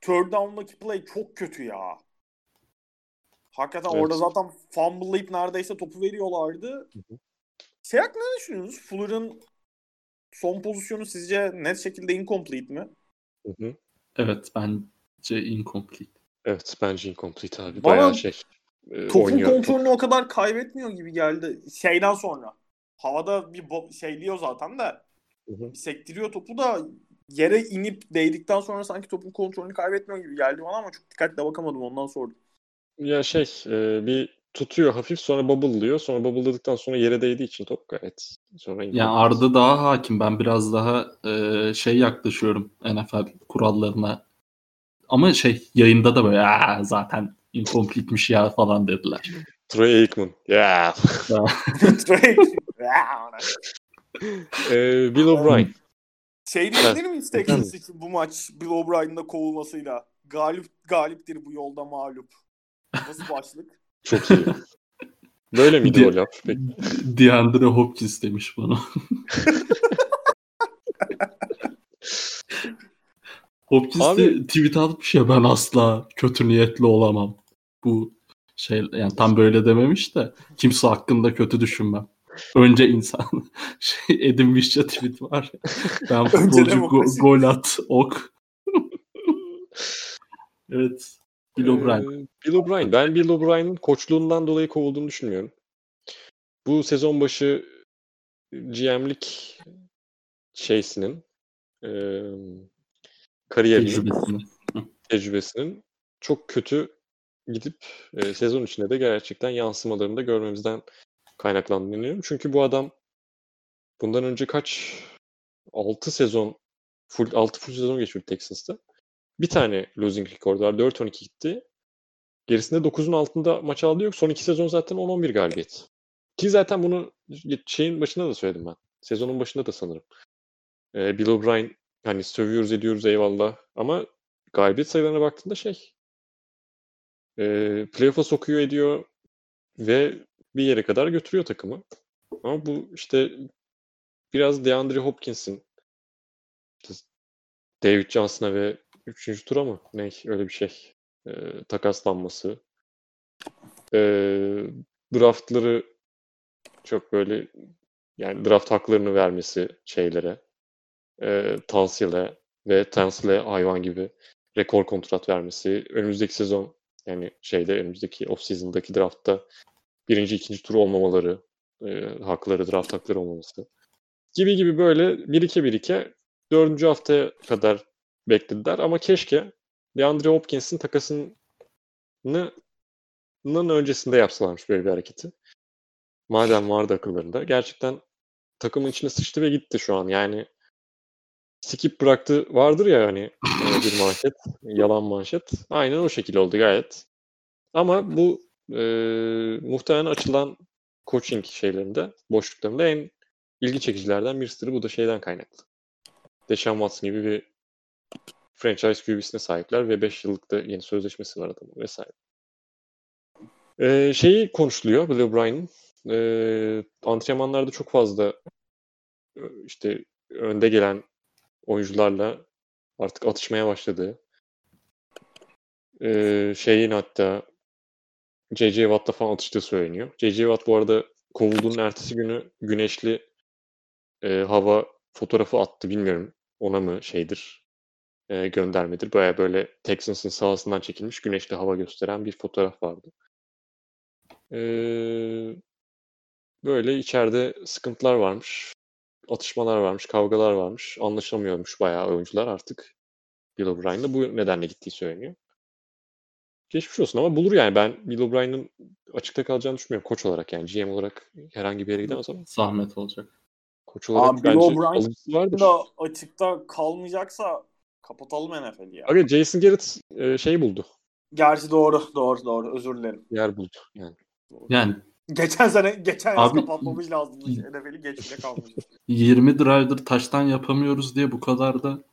third down'daki play çok kötü ya. Hakikaten evet. orada zaten fumble'layıp neredeyse topu veriyorlardı. Hakkında ne düşünüyorsunuz? Fuller'ın son pozisyonu sizce net şekilde incomplete mi? Hı hı. Evet bence incomplete. Evet bence incomplete abi. Bana Bayağı şey. E, topun kontrolünü o kadar kaybetmiyor gibi geldi şeyden sonra. Havada bir şeyliyor zaten de. Hı hı. Sektiriyor topu da yere inip değdikten sonra sanki topun kontrolünü kaybetmiyor gibi geldi bana ama çok dikkatle bakamadım ondan sordum. Ya şey e, bir tutuyor hafif sonra bubble'lıyor. Sonra bubble'ladıktan sonra yere değdiği için top gayet. Sonra ya Arda daha hakim. Ben biraz daha e, şey yaklaşıyorum NFL kurallarına. Ama şey yayında da böyle zaten incomplete'miş ya falan dediler. Troy Aikman. Yeah. Troy ee, Bill O'Brien. Şey diyebilir miyiz Texans için bu maç Bill O'Brien'in de kovulmasıyla? Galip galiptir bu yolda mağlup. Nasıl başlık? Çok iyi. Böyle miydi Di- o laf? Peki. DeAndre Hopkins demiş bana. Hopkins Abi, de tweet atmış ya ben asla kötü niyetli olamam. Bu şey yani tam böyle dememiş de kimse hakkında kötü düşünmem. Önce insan şey Edim Vişça tweet var. Ben futbolcu go- gol at ok. evet. Bill O'Brien. Ee, Bill O'Brien. Ben Bill O'Brien'in koçluğundan dolayı kovulduğunu düşünmüyorum. Bu sezon başı GM'lik şeysinin e, kariyerinin tecrübesinin. tecrübesinin çok kötü gidip e, sezon içinde de gerçekten yansımalarını da görmemizden kaynaklandığını düşünüyorum. Çünkü bu adam bundan önce kaç 6 sezon full 6 full sezon geçirdi Texans'ta. Bir tane losing rekordu var. 4-12 gitti. Gerisinde 9'un altında maç aldı yok. Son iki sezon zaten 10-11 galibiyet. Ki zaten bunu şeyin başında da söyledim ben. Sezonun başında da sanırım. Ee, Bill O'Brien hani sövüyoruz ediyoruz eyvallah ama galibiyet sayılarına baktığında şey e, playoff'a sokuyor ediyor ve bir yere kadar götürüyor takımı. Ama bu işte biraz DeAndre Hopkins'in David Johnson'a ve 3. tura mı? Ne? Öyle bir şey. E, takaslanması. E, draftları çok böyle yani draft haklarını vermesi şeylere e, Tansil'e ve Tansil'e hayvan gibi rekor kontrat vermesi. Önümüzdeki sezon yani şeyde önümüzdeki off season'daki draftta birinci, ikinci tur olmamaları, e, hakları, draft hakları olmaması gibi gibi böyle birike birike dördüncü haftaya kadar beklediler ama keşke DeAndre Hopkins'in takasının öncesinde yapsalarmış böyle bir hareketi. Madem vardı akıllarında. Gerçekten takımın içine sıçtı ve gitti şu an. Yani skip bıraktı vardır ya hani bir manşet, yalan manşet. Aynen o şekilde oldu gayet. Ama bu e, muhtemelen açılan coaching şeylerinde, boşluklarında en ilgi çekicilerden birisidir. Bu da şeyden kaynaklı. Deshaun Watson gibi bir franchise QB'sine sahipler ve 5 yıllık da yeni sözleşmesi var adamın vesaire. Ee, şeyi konuşuluyor Bill O'Brien'in. Ee, antrenmanlarda çok fazla işte önde gelen oyuncularla artık atışmaya başladığı. Ee, şeyin hatta J.J. Watt'la falan atıştığı söyleniyor. J.J. Watt bu arada kovulduğunun ertesi günü güneşli e, hava fotoğrafı attı. Bilmiyorum ona mı şeydir e, göndermedir. Baya böyle Texans'ın sahasından çekilmiş güneşli hava gösteren bir fotoğraf vardı. E, böyle içeride sıkıntılar varmış. Atışmalar varmış, kavgalar varmış. Anlaşamıyormuş bayağı oyuncular artık. Bill O'Brien'la bu nedenle gittiği söyleniyor. Geçmiş olsun ama bulur yani. Ben Bill O'Brien'in açıkta kalacağını düşünmüyorum. Koç olarak yani. GM olarak herhangi bir yere gidemez ama. Zahmet olacak. Koç olarak Abi, bence alıcısı vardır. da açıkta kalmayacaksa kapatalım NFL'i ya. Abi Jason Garrett e, şey buldu. Gerçi doğru, doğru, doğru. Özür dilerim. Yer buldu yani. Yani Geçen sene geçen yaz kapatmamız lazım. NFL'i geçmeye kalmış. 20 driver taştan yapamıyoruz diye bu kadar da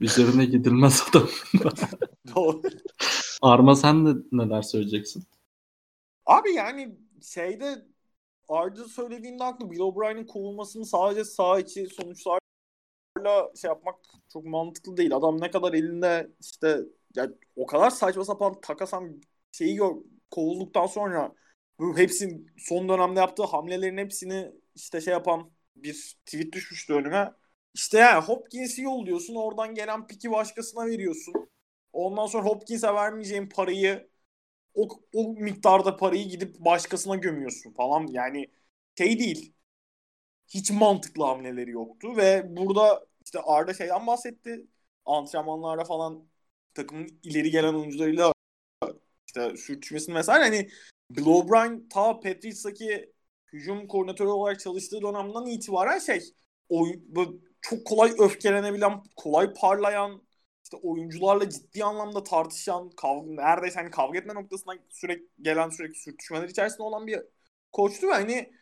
üzerine gidilmez adam. Doğru. Arma sen de neler söyleyeceksin? Abi yani şeyde Arda söylediğinde haklı. Bill O'Brien'in kovulmasını sadece sağ içi sonuçlarla şey yapmak çok mantıklı değil. Adam ne kadar elinde işte yani o kadar saçma sapan takasan şeyi gör, kovulduktan sonra bu hepsinin son dönemde yaptığı hamlelerin hepsini işte şey yapan bir tweet düşmüştü önüme. İşte yani Hopkins'i yolluyorsun oradan gelen piki başkasına veriyorsun. Ondan sonra Hopkins'e vermeyeceğin parayı o, o miktarda parayı gidip başkasına gömüyorsun falan. Yani şey değil. Hiç mantıklı hamleleri yoktu ve burada işte Arda şeyden bahsetti. Antrenmanlarda falan takımın ileri gelen oyuncularıyla işte sürtüşmesini vesaire hani Bill O'Brien ta Patriots'taki hücum koordinatörü olarak çalıştığı dönemden itibaren şey o, çok kolay öfkelenebilen, kolay parlayan işte oyuncularla ciddi anlamda tartışan, kav neredeyse hani kavga etme noktasına sürekli gelen sürekli sürtüşmeler içerisinde olan bir koçtu ve hani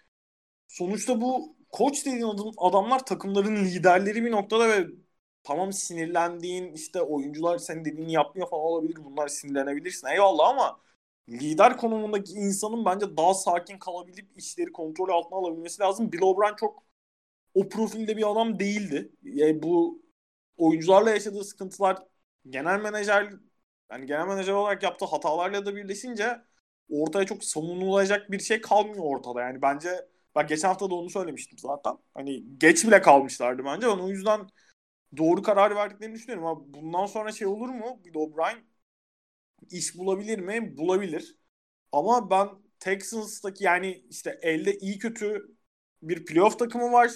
sonuçta bu koç dediğin adamlar takımların liderleri bir noktada ve tamam sinirlendiğin işte oyuncular senin dediğini yapmıyor falan olabilir. Bunlar sinirlenebilirsin eyvallah ama lider konumundaki insanın bence daha sakin kalabilip işleri kontrol altına alabilmesi lazım. Bill O'Brien çok o profilde bir adam değildi. Yani bu oyuncularla yaşadığı sıkıntılar genel menajer yani genel menajer olarak yaptığı hatalarla da birleşince ortaya çok savunulacak bir şey kalmıyor ortada. Yani bence ben geçen hafta da onu söylemiştim zaten. Hani geç bile kalmışlardı bence. Ben o yüzden doğru karar verdiklerini düşünüyorum. Ama bundan sonra şey olur mu? Bill O'Brien iş bulabilir mi? Bulabilir. Ama ben Texans'taki yani işte elde iyi kötü bir playoff takımı var.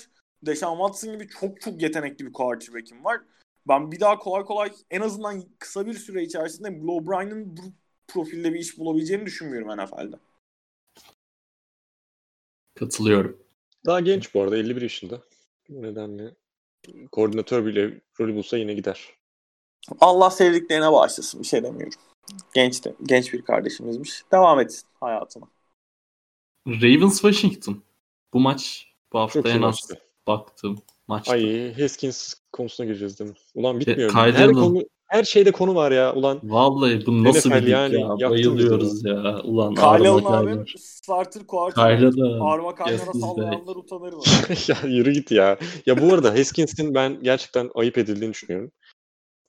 Deshaun Watson gibi çok çok yetenekli bir quarterback'im var. Ben bir daha kolay kolay en azından kısa bir süre içerisinde Bill O'Brien'in bu profilde bir iş bulabileceğini düşünmüyorum NFL'de. Katılıyorum. Daha genç bu arada 51 yaşında. Bu nedenle koordinatör bile rolü bulsa yine gider. Allah sevdiklerine bağışlasın bir şey demiyorum. Genç de, genç bir kardeşimizmiş. Devam etsin hayatına. Ravens Washington. Bu maç bu hafta Çok en az maçtı. baktığım maçtı. Ay Haskins konusuna gireceğiz değil mi? Ulan bitmiyor. Her, konu, her şeyde konu var ya ulan. Vallahi bu nasıl bir yani, ya? Bayılıyoruz ya. Ulan Kyle abi starter quarterback. Arma kaynana sallayanlar utanır mı? ya yürü git ya. Ya bu arada Haskins'in ben gerçekten ayıp edildiğini düşünüyorum.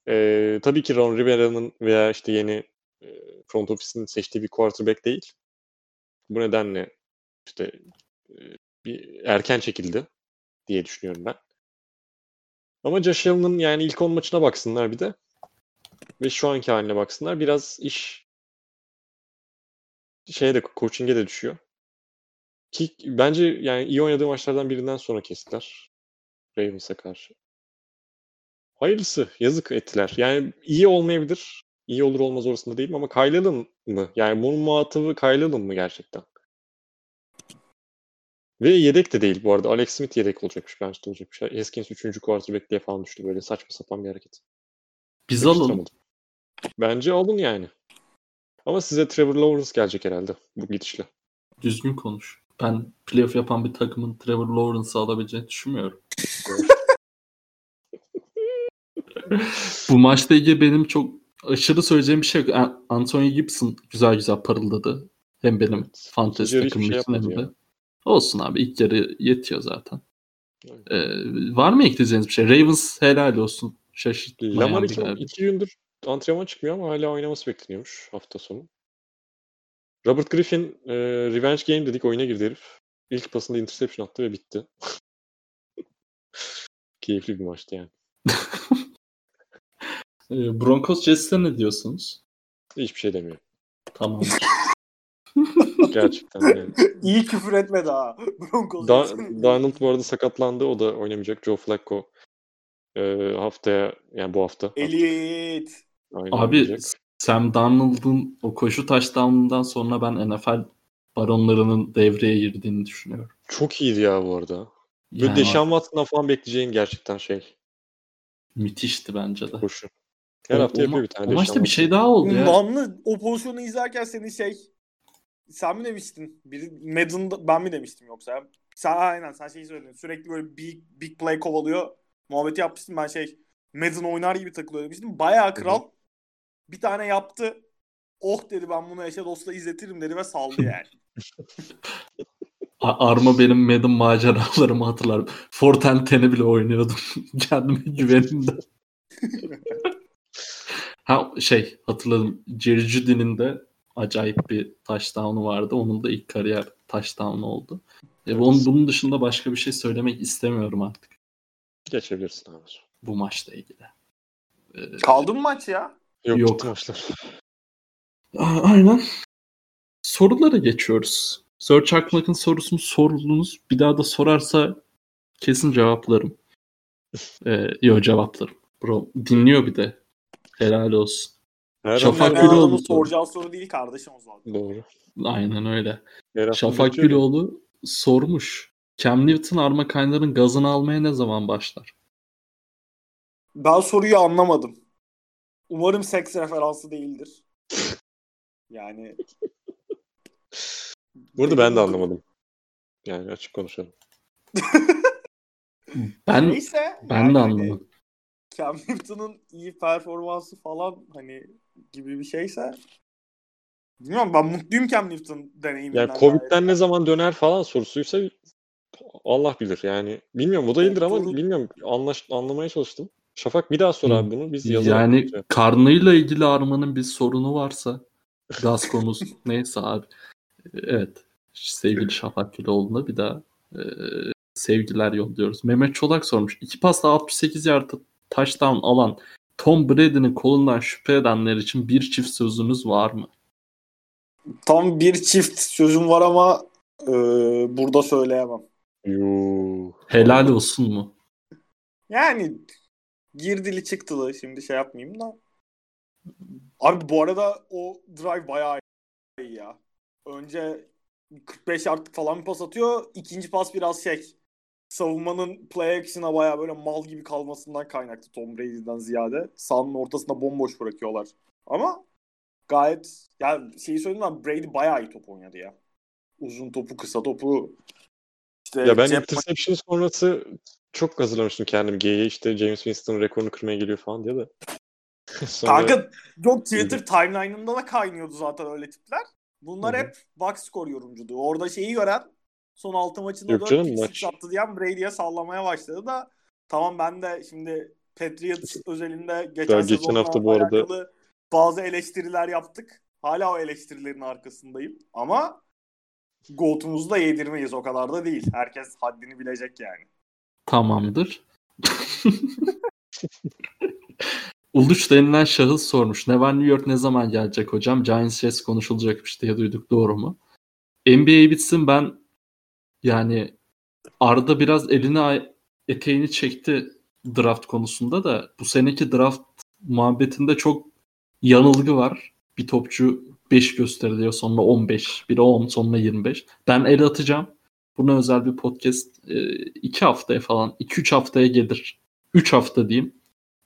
Ee, tabii ki Ron Rivera'nın veya işte yeni e, front office'in seçtiği bir quarterback değil. Bu nedenle işte e, bir erken çekildi diye düşünüyorum ben. Ama Josh Allen'ın yani ilk 10 maçına baksınlar bir de. Ve şu anki haline baksınlar. Biraz iş şeye de coaching'e de düşüyor. Ki bence yani iyi oynadığı maçlardan birinden sonra kestiler. Ravens'a karşı. Hayırlısı. Yazık ettiler. Yani iyi olmayabilir. İyi olur olmaz orasında değilim ama Kyle mı? Yani bunun muhatabı Kyle mı gerçekten? Ve yedek de değil bu arada. Alex Smith yedek olacakmış. Bench'te olacakmış. Haskins 3. quarterback diye falan düştü. Böyle saçma sapan bir hareket. Biz alalım. Bence alın yani. Ama size Trevor Lawrence gelecek herhalde bu gidişle. Düzgün konuş. Ben playoff yapan bir takımın Trevor Lawrence'ı alabileceğini düşünmüyorum. bu maçla ilgili benim çok aşırı söyleyeceğim bir şey yok. Anthony Gibson güzel güzel parıldadı. Hem benim evet. fantezi takımım şey için hem de. Ya. Olsun abi ilk yarı yetiyor zaten. Evet. Ee, var mı ekleyeceğiniz bir şey? Ravens helal olsun. Şaşırtmayan Lamar iki, iki gündür antrenman çıkmıyor ama hala oynaması bekleniyormuş hafta sonu. Robert Griffin e, Revenge Game dedik oyuna girdi herif. İlk pasında interception attı ve bitti. Keyifli bir maçtı yani. Ee, Broncos Jets'e ne diyorsunuz? Hiçbir şey demiyorum. Tamam. Gerçekten yani. İyi küfür etme daha. Broncos da Darnold bu arada sakatlandı. O da oynamayacak. Joe Flacco e, haftaya yani bu hafta. Elit. Abi Sam Darnold'un o koşu taştanından sonra ben NFL baronlarının devreye girdiğini düşünüyorum. Çok iyiydi ya bu arada. Böyle yani Deşan Watson'dan falan bekleyeceğin gerçekten şey. Müthişti bence de. Koşu. Her o, hafta o, yapıyor bir tane. O maçta bir şey daha oldu ya. Namlı o pozisyonu izlerken senin şey sen mi demiştin? Biri Madden'da ben mi demiştim yoksa? Sen aynen sen şeyi söyledin. Sürekli böyle big, big play kovalıyor. Muhabbeti yapmıştım ben şey Madden oynar gibi takılıyor demiştim. Bayağı kral. Hı-hı. Bir tane yaptı. Oh dedi ben bunu eşe dosta izletirim dedi ve saldı yani. Arma benim Madden maceralarımı hatırlar. Fortenten'i bile oynuyordum. Kendime güvenimden. ha şey hatırladım. Jerry Judy'nin de acayip bir touchdown'u vardı. Onun da ilk kariyer touchdown'u oldu. E, onun, bunun dışında başka bir şey söylemek istemiyorum artık. Geçebilirsin abi. Bu maçla ilgili. Ee, Kaldı mı maç ya? Yok, Yok. maçlar. Aynen. Sorulara geçiyoruz. Search Akmak'ın sorusunu sordunuz. Bir daha da sorarsa kesin cevaplarım. ee, yok cevaplarım. Bro dinliyor bir de. Helal olsun. Her Şafak Güloğlu. soracağı soru değil kardeşim o zaman. Doğru. Aynen öyle. Her Şafak Güloğlu sormuş. Cam Newton Arma Kaynar'ın gazını almaya ne zaman başlar? Ben soruyu anlamadım. Umarım seks referansı değildir. Yani Burada ben de anlamadım. Yani açık konuşalım. ben Neyse, ben yani de anlamadım. Cam Newton'un iyi performansı falan hani gibi bir şeyse bilmiyorum ben mutluyum Cam Newton deneyiminden. Yani Covid'den ne zaman döner falan sorusuysa Allah bilir yani. Bilmiyorum bu değildir ama bilmiyorum anlaş, anlamaya çalıştım. Şafak bir daha sor abi bunu biz yazalım. Yani karnıyla ilgili armanın bir sorunu varsa gaz konusu neyse abi. Evet sevgili Şafak Güloğlu'na bir daha e, sevgiler yolluyoruz. Mehmet Çolak sormuş. İki pasta 68 yard touchdown alan Tom Brady'nin kolundan şüphe edenler için bir çift sözünüz var mı? Tam bir çift sözüm var ama e, burada söyleyemem. Yuh. Helal olsun mu? Yani girdili çıktılı şimdi şey yapmayayım da. Abi bu arada o drive bayağı iyi ya. Önce 45 artık falan bir pas atıyor. İkinci pas biraz şey savunmanın play action'a baya böyle mal gibi kalmasından kaynaklı Tom Brady'den ziyade. Sahanın ortasında bomboş bırakıyorlar. Ama gayet yani şeyi söyleyeyim ben Brady bayağı iyi top oynadı ya. Uzun topu, kısa topu. İşte ya ben interception sonrası çok hazırlamıştım kendimi. G'ye işte James Winston rekorunu kırmaya geliyor falan diye de. Sonra... Kanka yok Twitter timeline'ında da kaynıyordu zaten öyle tipler. Bunlar Hı-hı. hep box score yorumculuğu. Orada şeyi gören son 6 maçında Yok 4 pick attı diyen Brady'ye sallamaya başladı da tamam ben de şimdi Patriots özelinde geçen, geçen hafta bu arada bazı eleştiriler yaptık. Hala o eleştirilerin arkasındayım. Ama Goat'umuzu da yedirmeyiz o kadar da değil. Herkes haddini bilecek yani. Tamamdır. Uluç denilen şahıs sormuş. Ne var New York ne zaman gelecek hocam? Giants Jets konuşulacakmış diye duyduk. Doğru mu? NBA bitsin ben yani Arda biraz elini eteğini çekti draft konusunda da bu seneki draft muhabbetinde çok yanılgı var. Bir topçu 5 gösteriliyor sonra 15. Biri 10 sonra 25. Ben el atacağım. Buna özel bir podcast 2 haftaya falan 2-3 haftaya gelir. 3 hafta diyeyim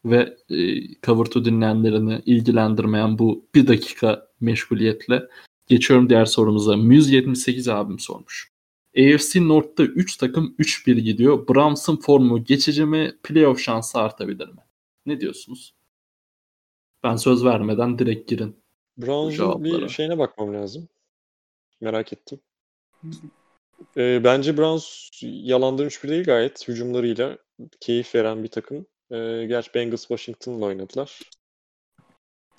ve e, Cover dinleyenlerini ilgilendirmeyen bu bir dakika meşguliyetle. Geçiyorum diğer sorumuza. Muse 78 abim sormuş. AFC North'ta 3 takım 3-1 gidiyor. Browns'ın formu geçici mi? Playoff şansı artabilir mi? Ne diyorsunuz? Ben söz vermeden direkt girin. Browns'un bir şeyine bakmam lazım. Merak ettim. Ee, bence Browns yalandan 3-1 değil gayet hücumlarıyla keyif veren bir takım. Ee, gerçi Bengals Washington'la oynadılar.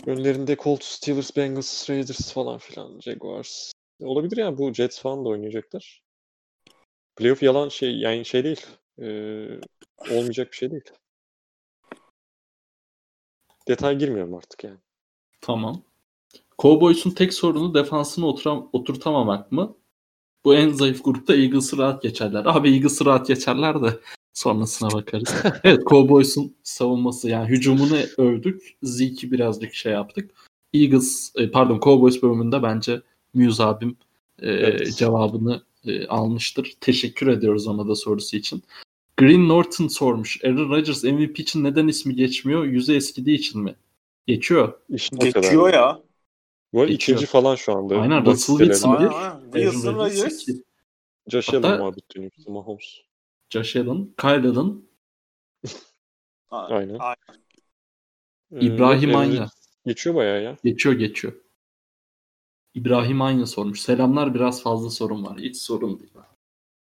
Önlerinde Colts, Steelers, Bengals, Raiders falan filan, Jaguars. Olabilir yani bu Jets falan da oynayacaklar. Playoff yalan şey yani şey değil. E, olmayacak bir şey değil. Detay girmiyorum artık yani. Tamam. Cowboys'un tek sorunu defansını oturam oturtamamak mı? Bu en zayıf grupta Eagles'ı rahat geçerler. Abi Eagles'ı rahat geçerler de sonrasına bakarız. evet Cowboys'un savunması yani hücumunu övdük. Zeke'i birazcık şey yaptık. Eagles e, pardon Cowboys bölümünde bence Muse abim e, evet. cevabını e, almıştır. Teşekkür ediyoruz ona da sorusu için. Green Norton sormuş. Aaron Rodgers MVP için neden ismi geçmiyor? Yüzü eskidiği için mi? Geçiyor. İşte Geçiyor ya. Bu ikinci falan şu anda. Aynen Russell Wilson bir. Wilson Rodgers. Josh Allen muhabbet dönüyor. Mahomes. Josh Allen, Kyle Allen. Aynen. Aynen. İbrahim ee, Anya. Geçiyor bayağı ya. Geçiyor geçiyor. İbrahim Anya sormuş. Selamlar biraz fazla sorun var. Hiç sorun değil.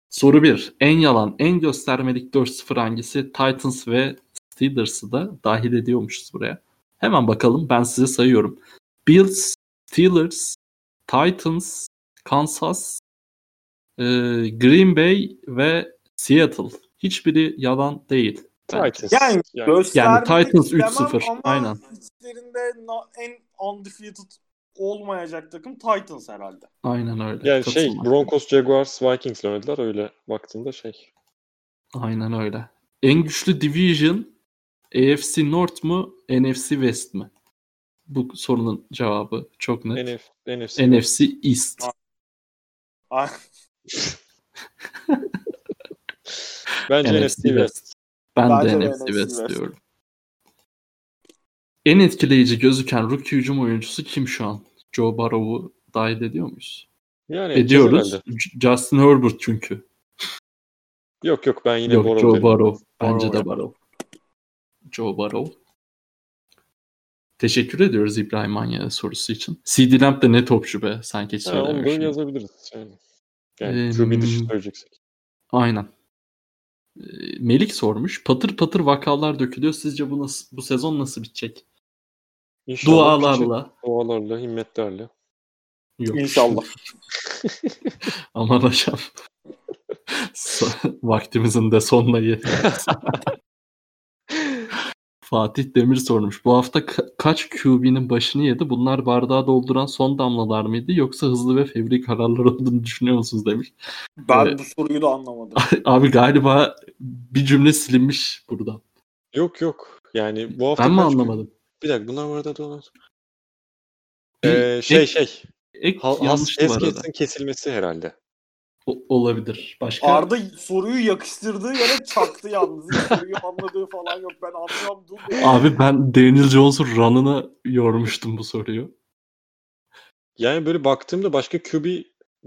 Soru 1. En yalan, en göstermelik 4-0 hangisi? Titans ve Steelers'ı da dahil ediyormuşuz buraya. Hemen bakalım. Ben size sayıyorum. Bills, Steelers, Titans, Kansas, e, Green Bay ve Seattle. Hiçbiri yalan değil. Titans. Yani, yani, yani Titans 3-0. Aynen. İçlerinde en undefeated olmayacak takım Titans herhalde. Aynen öyle. Yani şey Broncos, Jaguars, Vikings oynadılar öyle baktığında şey. Aynen öyle. En güçlü division AFC North mu NFC West mi? Bu sorunun cevabı çok net. NF, NFC, NFC East. Bence NFC West. Ben Bence de NFC West, diyorum. En etkileyici gözüken rookie hücum oyuncusu kim şu an? Joe Burrow'u dahil ediyor muyuz? Yani ediyoruz. Justin Herbert çünkü. Yok yok ben yine yok, Burrow Joe Burrow. Bence Burrow de Burrow. Joe Burrow. Teşekkür ediyoruz İbrahim Manya sorusu için. CD Lamp de ne topçu be sanki hiç ha, Onu böyle yazabiliriz. Yani, yani ee, dışı söyleyeceksek. Aynen. Ee, Melik sormuş. Patır patır vakalar dökülüyor. Sizce bu nasıl, bu sezon nasıl bitecek? İnşallah Dualarla. Dualarla, himmetlerle. Yok. İnşallah. Aman hocam. Vaktimizin de sonuna Fatih Demir sormuş. Bu hafta ka- kaç QB'nin başını yedi? Bunlar bardağı dolduran son damlalar mıydı? Yoksa hızlı ve fevri kararlar olduğunu düşünüyor musunuz demiş. Ben ee, bu soruyu da anlamadım. Abi galiba bir cümle silinmiş buradan. Yok yok. Yani bu hafta Ben mi anlamadım? Bir dakika bunlar bu arada donat. Ee, şey ek, şey. Ek, Hal, yanlış Haskells'in kesilmesi herhalde. O, olabilir. Başka? Arda soruyu yakıştırdığı yere çaktı yalnız. soruyu anladığı falan yok. Ben anlıyorum. Dur. Abi ben Daniel Jones'un run'ına yormuştum bu soruyu. Yani böyle baktığımda başka QB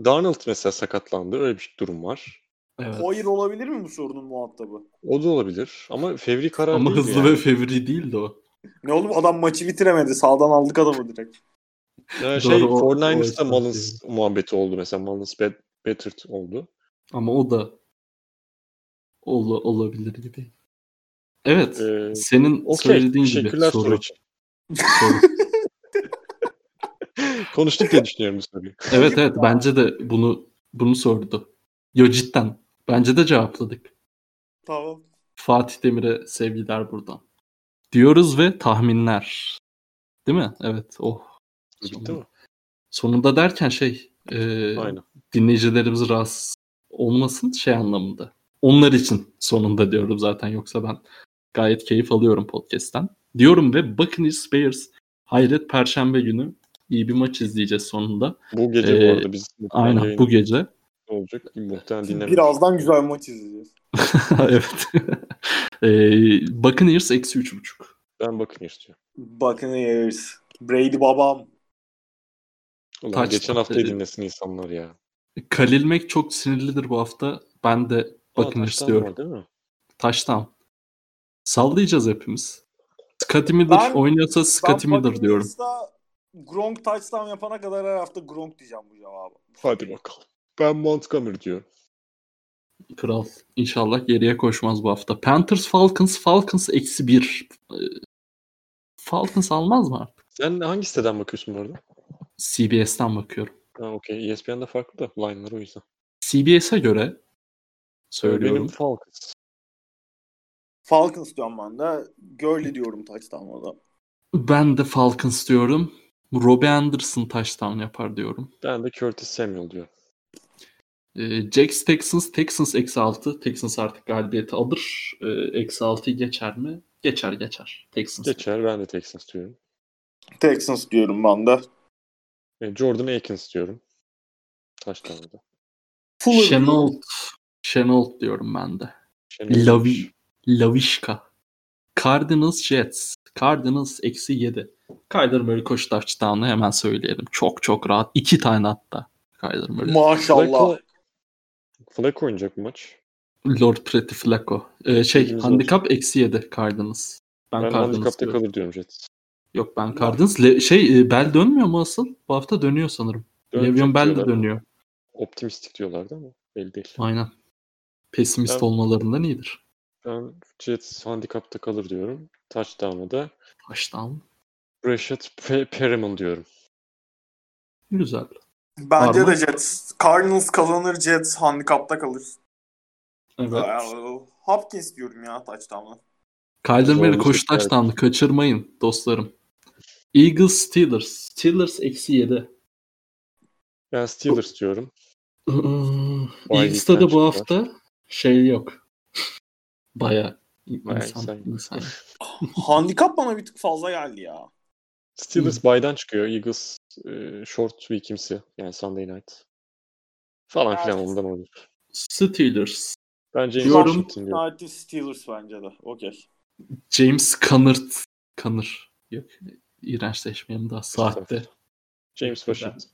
Darnold mesela sakatlandı. Öyle bir durum var. Evet. Hayır olabilir mi bu sorunun muhatabı? O da olabilir. Ama fevri karar Ama hızlı yani. ve fevri değildi o. Ne oğlum adam maçı bitiremedi. Sağdan aldık adamı direkt. Ya şey 49ers'ta Mullins muhabbeti oldu mesela. Mullins bet, Bettert oldu. Ama o da ol, olabilir gibi. Evet. Ee, senin okay. söylediğin gibi soru. soru için. soru. Konuştuk diye düşünüyorum bu soruyu. Evet evet bence de bunu bunu sordu. Yo cidden. Bence de cevapladık. Tamam. Fatih Demir'e sevgiler buradan. Diyoruz ve tahminler. Değil mi? Evet. Oh. Bitti mi? Sonunda derken şey e, Aynen. dinleyicilerimiz rahatsız olmasın şey anlamında. Onlar için sonunda diyorum zaten yoksa ben gayet keyif alıyorum podcast'ten. Diyorum ve Buccaneers Bears hayret perşembe günü iyi bir maç izleyeceğiz sonunda. Bu gece ee, bu arada biz aynen bu gece olacak. Muhtemelen dinlemeyiz. Birazdan güzel bir maç izleyeceğiz. evet. ee, Buccaneers eksi üç buçuk. Ben Buccaneers diyorum. Buccaneers. Brady babam. Ulan Taç, geçen haftayı dinlesin insanlar ya. Kalil Mack çok sinirlidir bu hafta. Ben de bakın istiyorum. Var, değil mi? Taştan. Sallayacağız hepimiz. Scotty Miller ben, oynuyorsa Scotty Miller diyorum. Gronk touchdown yapana kadar her hafta Gronk diyeceğim bu cevabı. Hadi bakalım. Ben Montgomery diyorum. Kral. İnşallah geriye koşmaz bu hafta. Panthers Falcons. Falcons eksi bir. Ee, Falcons almaz mı artık? Sen hangi siteden bakıyorsun bu arada? CBS'ten bakıyorum. Ha okey. ESPN'de farklı da line'lar o yüzden. CBS'e göre söylüyorum. Benim Falcons. Falcons diyorum ben de. Gurley diyorum touchdown'da. Ben de Falcons diyorum. Robbie Anderson touchdown yapar diyorum. Ben de Curtis Samuel diyorum. E, Jacks Texans, Texans eksi 6. Texans artık galibiyeti alır. E, eksi 6'yı geçer mi? Geçer geçer. Texans. Geçer ben de Texans diyorum. Texans diyorum ben de. E, Jordan Akins diyorum. Touchdown'da. Chenault. Chenault diyorum ben de. Lavi, Lavishka. Cardinals Jets. Cardinals eksi 7. Kyler Murray koş touchdown'ı hemen söyleyelim. Çok çok rahat. İki tane hatta. Kyler Murray. Maşallah. Flacco oynayacak bu maç. Lord Pretty Flacco. Ee, şey Bilmiyorum. handikap eksi 7 Cardinals. Ben, ben Cardinals handikapta kalır diyorum Jets. Yok ben Cardinals. Le- şey e, Bell dönmüyor mu asıl? Bu hafta dönüyor sanırım. Le'Veon Bell de dönüyor. Optimistik diyorlardı ama belli değil. Aynen. Pesimist ben, olmalarından iyidir. Ben Jets handikapta kalır diyorum. Touchdown'a da Touchdown. Rashad Perriman diyorum. Güzel. Bence de Jets. Cardinals kazanır Jets handikapta kalır. Evet. Hopkins diyorum ya touchdown'la. Kyler Murray koşu touchdown'ı kaçırmayın dostlarım. Eagles Steelers. Steelers eksi 7. Ben Steelers diyorum. Eagles'ta da bu hafta şey yok. Baya insan, insan. Handikap bana bir tık fazla geldi ya. Steelers baydan çıkıyor. Eagles e, short week'imsi. Yani Sunday night. Falan evet. filan ondan olur. Steelers. Bence Yorum. Steelers bence de. Okey. James Conner. Conner. Yok. İğrençleşmeyelim daha saatte. James Washington.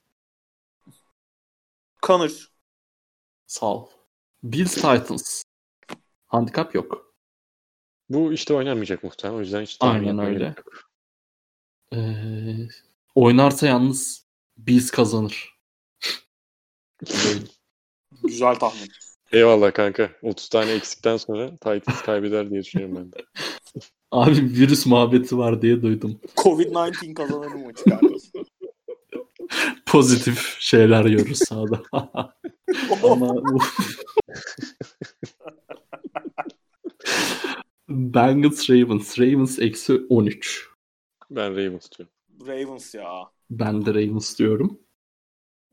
Conner. Sağ ol. Bills Titans. Handikap yok. Bu işte oynamayacak muhtemelen. O yüzden hiç Aynen öyle. Ee, oynarsa yalnız Bills kazanır. Güzel tahmin. Eyvallah kanka. 30 tane eksikten sonra Titans kaybeder diye düşünüyorum ben de. Abi virüs muhabbeti var diye duydum. Covid-19 kazanır mı? Pozitif şeyler görürüz sahada. Ama Bengals Ravens. Ravens eksi 13. Ben Ravens diyorum. Ravens ya. Ben de Ravens diyorum.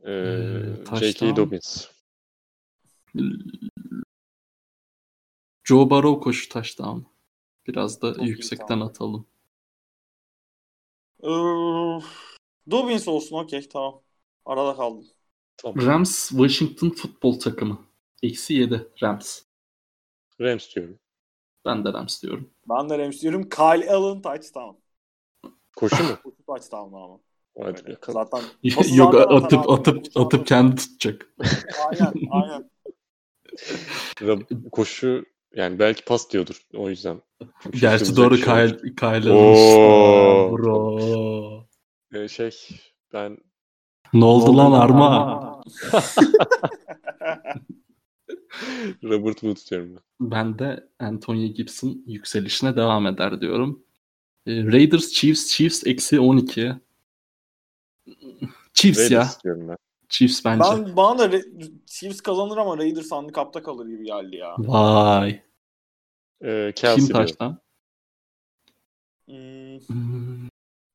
Ee, J.K. Dobbins. Joe Burrow koşu touchdown. Biraz da Çok yüksekten tamam. atalım. Ee, Dobbins olsun okey tamam. Arada kaldım. Tamam. Rams Washington futbol takımı. Eksi 7 Rams. Rams diyorum. Ben de Rams diyorum. Ben de Rams diyorum. Kyle Allen touchdown. Koşu mu? Koşu touchdown ama. Hadi Öyle. Zaten Yok atıp atıp atıp kendi tutacak. aynen aynen. Koşu yani belki pas diyordur o yüzden. Gerçi doğru şey Kyle, Kyle bro. Ee, şey ben ne oldu lan Arma? Robert Woods diyorum ben. Ben de Antonio Gibson yükselişine devam eder diyorum. Ee, Raiders Chiefs Chiefs eksi 12. Chiefs Raiders ya. Ben. Chiefs bence. Ben, bana da Chiefs kazanır ama Raiders handikapta kalır gibi geldi ya. Vay. Ee, Kim taştan? Hmm. Hmm.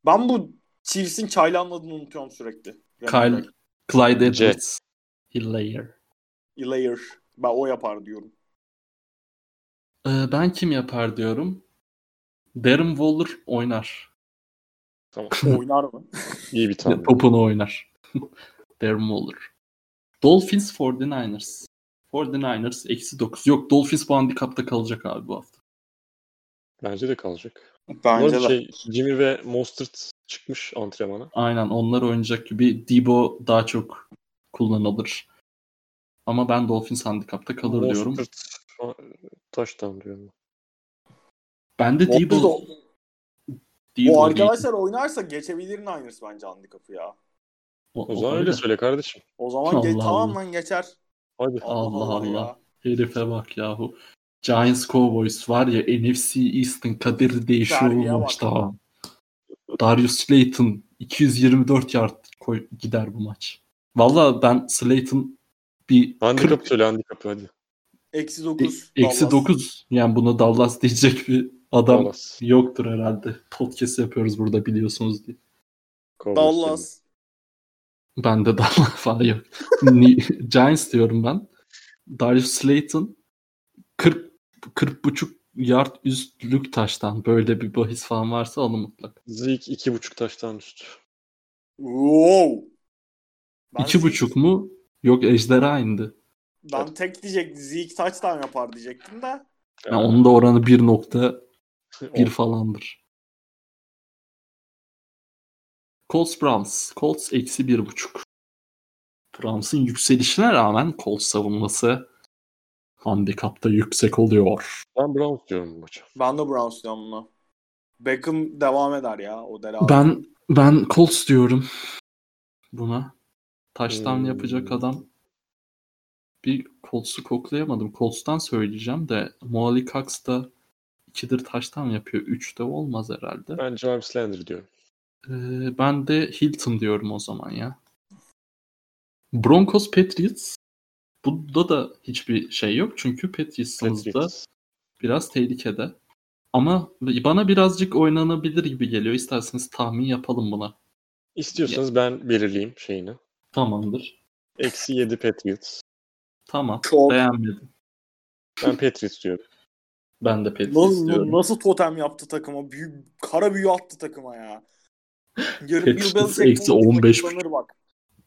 Ben bu Chiefs'in çaylanın adını unutuyorum sürekli. Kyle, Clyde Edwards. Hilaire. Hilaire. Ben o yapar diyorum. Ee, ben kim yapar diyorum. Darren Waller oynar. Tamam. oynar mı? İyi bir tane. Topunu oynar. Darren Waller. Dolphins 49ers. 49ers eksi 9. Yok Dolphins bu handikapta kalacak abi bu hafta. Bence de kalacak. Bence de. Şey, Jimmy ve Mostert çıkmış antrenmana. Aynen onlar oynayacak gibi. Debo daha çok kullanılır. Ama ben Dolphins handikapta kalır Mostert, diyorum. Taştan diyorum. Ben de Debo... Bu arkadaşlar oynarsa geçebilir Niners bence handikapı ya. O, o zaman öyle söyle kardeşim. O zaman Allah ge- tamamen geçer. Hadi. Allah Allah. Allah. Herife bak yahu. Giants Cowboys var ya NFC East'in kaderi değişiyor bu maçta. Darius Slayton 224 yard koy, gider bu maç. Valla ben Slayton bir... Handikap 40... söyle handikap hadi. Eksi 9. E, eksi 9. Yani buna Dallas diyecek bir adam Dallas. yoktur herhalde. Podcast yapıyoruz burada biliyorsunuz diye. Dallas. Ben de Dallas falan yok. Giants diyorum ben. Darius Slayton 40 40 buçuk yard üstlük taştan böyle bir bahis falan varsa onu mutlak. Zeke iki buçuk taştan üst. Wow. Ben iki Zeke... buçuk mu? Yok ejderha indi. Ben evet. tek diyecektim. Zeke taştan yapar diyecektim de. Yani, yani onun da oranı 1.1 falandır. Colts Browns. Colts eksi bir buçuk. Browns'ın yükselişine rağmen Colts savunması handikapta yüksek oluyor. Ben Browns diyorum bu maça. Ben de Browns diyorum bunu. Beckham devam eder ya o devam. Ben ben Colts diyorum buna. Taştan hmm. yapacak adam. Bir Colts'u koklayamadım. Colts'tan söyleyeceğim de Molly Cox da ikidir taştan yapıyor. Üç de olmaz herhalde. Ben Jarvis Landry diyorum. Ee, ben de Hilton diyorum o zaman ya. Broncos Patriots. Bunda da hiçbir şey yok çünkü Patriots'ımızda biraz tehlikede. Ama bana birazcık oynanabilir gibi geliyor. İsterseniz tahmin yapalım buna. İstiyorsanız ya. ben belirleyeyim şeyini. Tamamdır. Eksi 7 Patriots. Tamam. Çok. Beğenmedim. Ben Patriots diyorum. Ben de Patriots nasıl, diyorum. Nasıl totem yaptı takıma? Büyük, kara büyü attı takıma ya. Yarın Patriots eksi 15. Bak.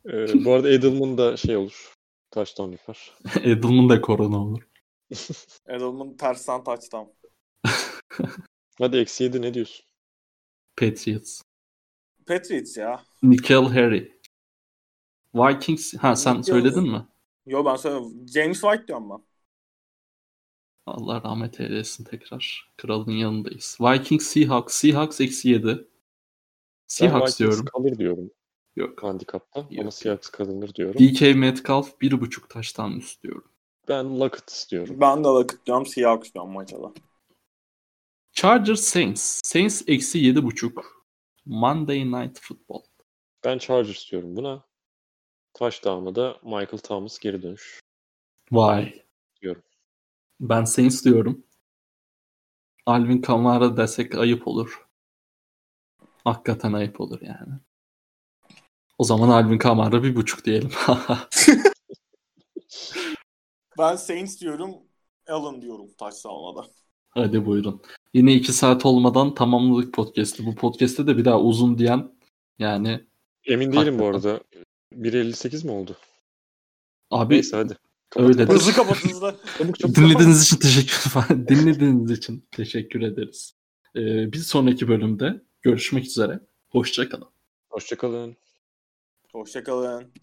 Ee, bu arada Edelman da şey olur. Touchdown yapar. Edelman da korona olur. Edelman tersten touchdown. Hadi eksi 7 ne diyorsun? Patriots. Patriots ya. Nickel Harry. Vikings. Ha sen Nickel... söyledin mi? Yo ben söyledim. James White diyorum ben. Allah rahmet eylesin tekrar. Kralın yanındayız. Vikings Seahawks. Seahawks eksi 7. Seahawks diyorum. kalır diyorum. Yok. Handikaptan. Yok. Ama Seahawks kazanır diyorum. DK Metcalf 1.5 taştan üst diyorum. Ben Lockett istiyorum. Ben de Lockett diyorum. Seahawks diyorum maça da. Chargers Saints. Saints eksi 7.5. Monday Night Football. Ben Chargers diyorum buna. Touchdown'a da Michael Thomas geri dönüş. Vay. Diyorum. Ben Saints diyorum. Alvin Kamara desek ayıp olur. Hakikaten ayıp olur yani. O zaman Alvin Kamara bir buçuk diyelim. ben Saints diyorum. Allen diyorum touchdown'a da. Hadi buyurun. Yine iki saat olmadan tamamladık podcast'i. Bu podcast'te de bir daha uzun diyen yani Emin değilim bu arada. 1.58 mi oldu? Abi Neyse hadi. Öyle hızlı kapat hızlı. Dinlediğiniz için teşekkür Dinlediğiniz için teşekkür ederiz. Ee, bir sonraki bölümde görüşmek üzere. Hoşçakalın. Hoşçakalın. Hoşçakalın.